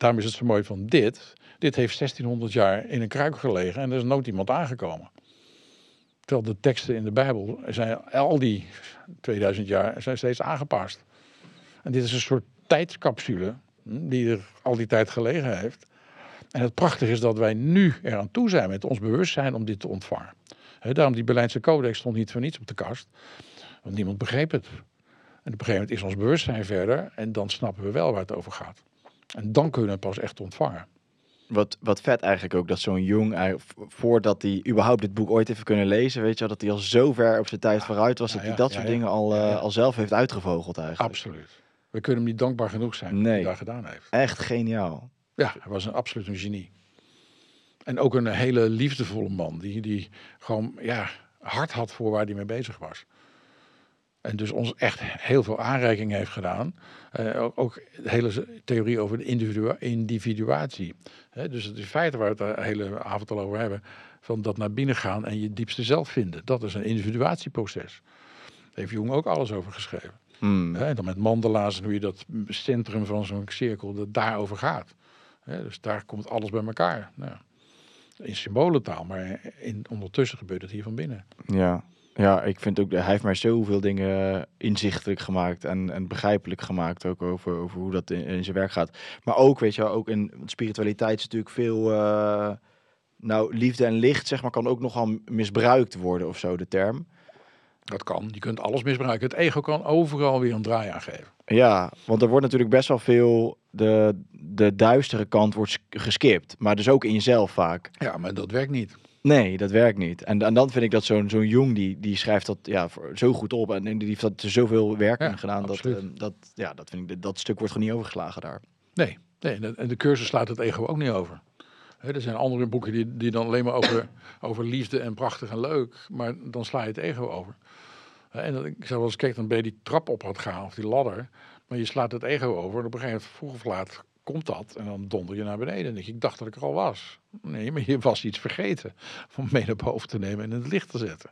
daarom is het zo mooi van dit. Dit heeft 1600 jaar in een kruik gelegen en er is nooit iemand aangekomen. Terwijl de teksten in de Bijbel zijn al die 2000 jaar zijn steeds aangepast. En dit is een soort tijdscapsule hm, die er al die tijd gelegen heeft. En het prachtige is dat wij nu eraan toe zijn met ons bewustzijn om dit te ontvangen. He, daarom die Berlijnse codex stond niet voor niets op de kast. Want niemand begreep het. En op een gegeven moment is ons bewustzijn verder en dan snappen we wel waar het over gaat. En dan kunnen we het pas echt ontvangen. Wat, wat vet eigenlijk ook, dat zo'n jong, voordat hij überhaupt dit boek ooit heeft kunnen lezen, weet je wel, dat hij al zo ver op zijn tijd vooruit was, Ja, dat hij ja, dat ja, soort dingen al, eh, al zelf heeft uitgevogeld eigenlijk. Absoluut. We kunnen hem niet dankbaar genoeg zijn wat Nee. hij daar gedaan heeft. Echt geniaal. Ja, hij was een absoluut een genie. En ook een hele liefdevolle man, die, die gewoon ja, hard had voor waar hij mee bezig was. En dus ons echt heel veel aanreiking heeft gedaan. Eh, ook, ook de hele theorie over de individua- individuatie. Dus het is in feite waar we het de hele avond al over hebben. Van dat naar binnen gaan en je diepste zelf vinden. Dat is een individuatieproces. Daar heeft Jung ook alles over geschreven. Hmm. En dan met mandala's en hoe je dat centrum van zo'n cirkel, dat daarover gaat. Dus daar komt alles bij elkaar. Nou, in symbolentaal, maar in, ondertussen gebeurt het hier van binnen. Ja. Ja, ik vind ook, hij heeft mij zoveel dingen inzichtelijk gemaakt en, en begrijpelijk gemaakt ook over, over hoe dat in, in zijn werk gaat. Maar ook, weet je wel, ook in spiritualiteit is natuurlijk veel, eh, nou, liefde en licht, zeg maar, kan ook nogal misbruikt worden of zo, de term. Dat kan, je kunt alles misbruiken. Het ego kan overal weer een draai aan geven. Ja, want er wordt natuurlijk best wel veel, de, de duistere kant wordt sk- geskipt, maar dus ook in jezelf vaak. Ja, maar dat werkt niet. Nee, dat werkt niet. En, en dan vind ik dat zo'n zo'n jong, die, die schrijft dat ja, voor, zo goed op. En, en die heeft dat zoveel werk Ja, in gedaan. Dat, eh, dat, ja, dat, vind ik, dat, stuk wordt gewoon niet overgeslagen daar. Nee, nee en de- en de cursus slaat het ego ook niet over. Er zijn andere boeken die, die dan alleen maar over, over liefde en prachtig en leuk, maar dan sla je het ego over. En dat, ik zou wel eens kijken, dan ben je die trap op gaat gaan, of die ladder, maar je slaat het ego over. En op een gegeven moment, vroeg of laat, komt dat en dan donder je naar beneden. En ik dacht dat ik er al was. Nee, maar je was iets vergeten om mee naar boven te nemen en in het licht te zetten.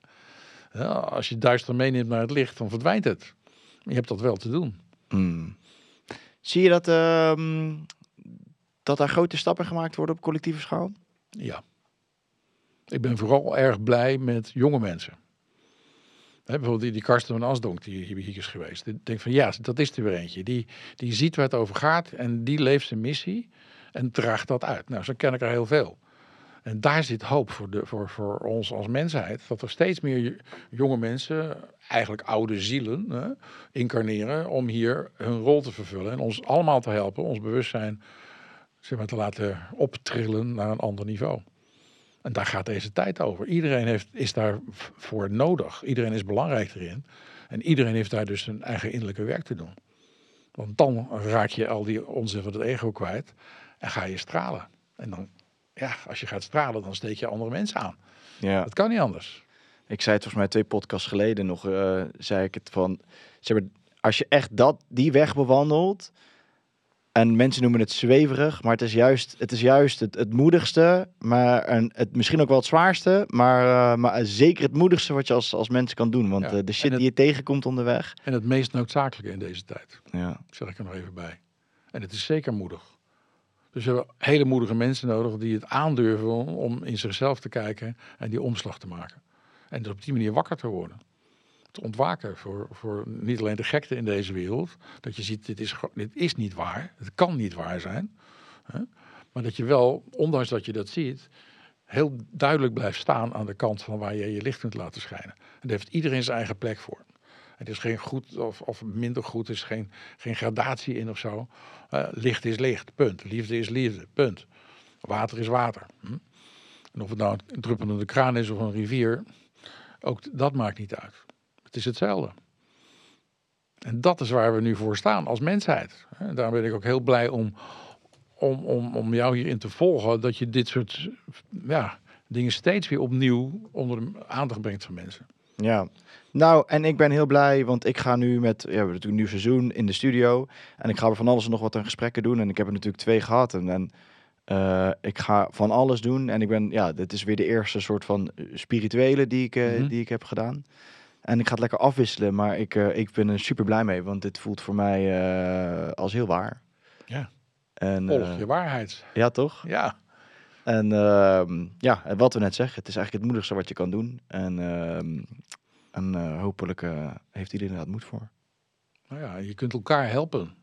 Ja, als je duister meeneemt naar het licht, dan verdwijnt het. Je hebt dat wel te doen. Hmm. Zie je dat, ehm, dat daar grote stappen gemaakt worden op collectieve schaal? Ja. Ik ben vooral erg blij met jonge mensen. Bijvoorbeeld die, die Karsten van Asdonk, die hier, is geweest. Ik denk van ja, dat is er weer eentje. Die, die ziet waar het over gaat en die leeft zijn missie en draagt dat uit. Nou, zo ken ik er heel veel. En daar zit hoop voor, de, voor, voor ons als mensheid. Dat er steeds meer jonge mensen, eigenlijk oude zielen, incarneren om hier hun rol te vervullen. En ons allemaal te helpen, ons bewustzijn zeg maar, te laten optrillen naar een ander niveau. En daar gaat deze tijd over. Iedereen heeft, is daarvoor nodig. Iedereen is belangrijk erin. En iedereen heeft daar dus zijn eigen innerlijke werk te doen. Want dan raak je al die onzin van het ego kwijt en ga je stralen. En dan, ja, als je gaat stralen, dan steek je andere mensen aan. Ja. Dat kan niet anders. Ik zei het volgens mij twee podcasts geleden nog, eh, zei ik het van, zeg maar, als je echt dat, die weg bewandelt, en mensen noemen het zweverig, maar het is juist het, is juist het, het moedigste, maar een, het, misschien ook wel het zwaarste, maar, eh, maar zeker het moedigste wat je als, als mens kan doen. Want Ja, eh, de shit en het- die je tegenkomt onderweg. En het meest noodzakelijke in deze tijd. Ja. zeg ik er nog even bij. En het is zeker moedig. Dus we hebben hele moedige mensen nodig die het aandurven om, om in zichzelf te kijken en die omslag te maken. En dus op die manier wakker te worden. Te ontwaken voor, voor niet alleen de gekte in deze wereld. Dat je ziet, dit is, dit is niet waar. Het kan niet waar zijn. Hè? Maar dat je wel, ondanks dat je dat ziet, heel duidelijk blijft staan aan de kant van waar je je licht kunt laten schijnen. En daar heeft iedereen zijn eigen plek voor. Het is geen goed of, of minder goed, is geen, geen gradatie in of zo. Eh, licht is licht, punt. Liefde is liefde, punt. Water is water. Hm? En of het nou een druppelende kraan is of een rivier, ook dat maakt niet uit. Het is hetzelfde. En dat is waar we nu voor staan als mensheid. En daarom ben ik ook heel blij om om, om, om jou hierin te volgen, dat je dit soort ja, dingen steeds weer opnieuw onder de aandacht brengt van mensen. Ja, nou, en ik ben heel blij, want ik ga nu met, ja, we hebben natuurlijk een nieuw seizoen in de studio. En ik ga er van alles en nog wat aan gesprekken doen. En ik heb er natuurlijk twee gehad. En, en eh, ik ga van alles doen. En ik ben, ja, dit is weer de eerste soort van spirituele die ik, eh, Mhm. die ik heb gedaan. En ik ga het lekker afwisselen, maar ik, eh, ik ben er super blij mee, want dit voelt voor mij eh, als heel waar. Ja. En, Volg eh, je waarheid. ja, toch? Ja, En ehm, ja, wat we net zeggen, het is eigenlijk het moedigste wat je kan doen. En, ehm, en hopelijk heeft iedereen er moed voor. nou ja, je kunt elkaar helpen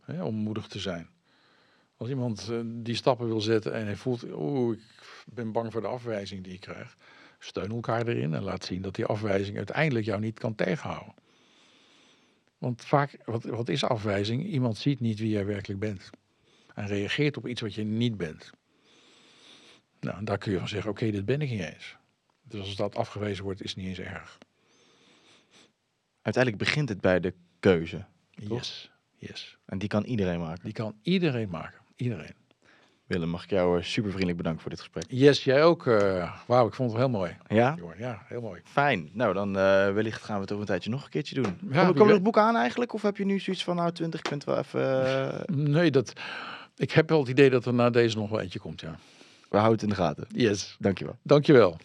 hè, om moedig te zijn. Als iemand die stappen wil zetten en hij voelt, oeh, ik ben bang voor de afwijzing die ik krijg. Steun elkaar erin en laat zien dat die afwijzing uiteindelijk jou niet kan tegenhouden. Want vaak, wat, wat is afwijzing? Iemand ziet niet wie jij werkelijk bent. En reageert op iets wat je niet bent. Nou, daar kun je van zeggen, oké, dit ben ik niet eens. Dus als dat afgewezen wordt, is het niet eens erg. Uiteindelijk begint het bij de keuze. Toch? Yes, yes. En die kan iedereen maken. Die kan iedereen maken. Iedereen. Willem, mag ik jou super vriendelijk bedanken voor dit gesprek. Yes, jij ook. eh Wauw, ik vond het heel mooi. Ja? Ja, heel mooi. Fijn. Nou, dan eh, wellicht gaan we het over een tijdje nog een keertje doen. wie Komen kom weet. boeken aan eigenlijk? Of heb je nu zoiets van, nou, 20, ik vind wel even... eh, Nee, dat, ik heb wel het idee dat er na deze nog wel eentje komt, ja. we houden het in de gaten. Yes. Dankjewel. Dankjewel.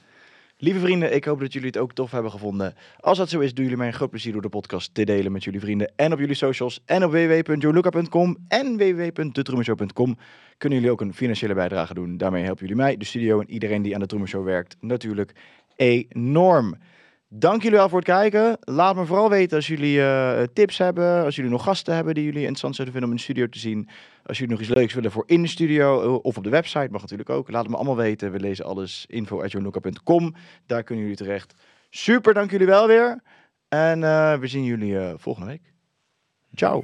Lieve vrienden, ik hoop dat jullie het ook tof hebben gevonden. Als dat zo is, doen jullie mij een groot plezier door de podcast te delen met jullie vrienden en op jullie socials en op www.joeluca.com en www.detrumershow.com kunnen jullie ook een financiële bijdrage doen. Daarmee helpen jullie mij, de studio en iedereen die aan de Truman Show werkt natuurlijk enorm. Dank jullie wel voor het kijken. Laat me vooral weten als jullie eh, tips hebben, als jullie nog gasten hebben die jullie interessant zouden vinden om in de studio te zien. Als jullie nog iets leuks willen voor in de studio eh, of op de website, mag natuurlijk ook. Laat het me allemaal weten. We lezen alles. info.jonuka.com. Daar kunnen jullie terecht. Super, dank jullie wel weer. En eh, we zien jullie volgende week. Ciao.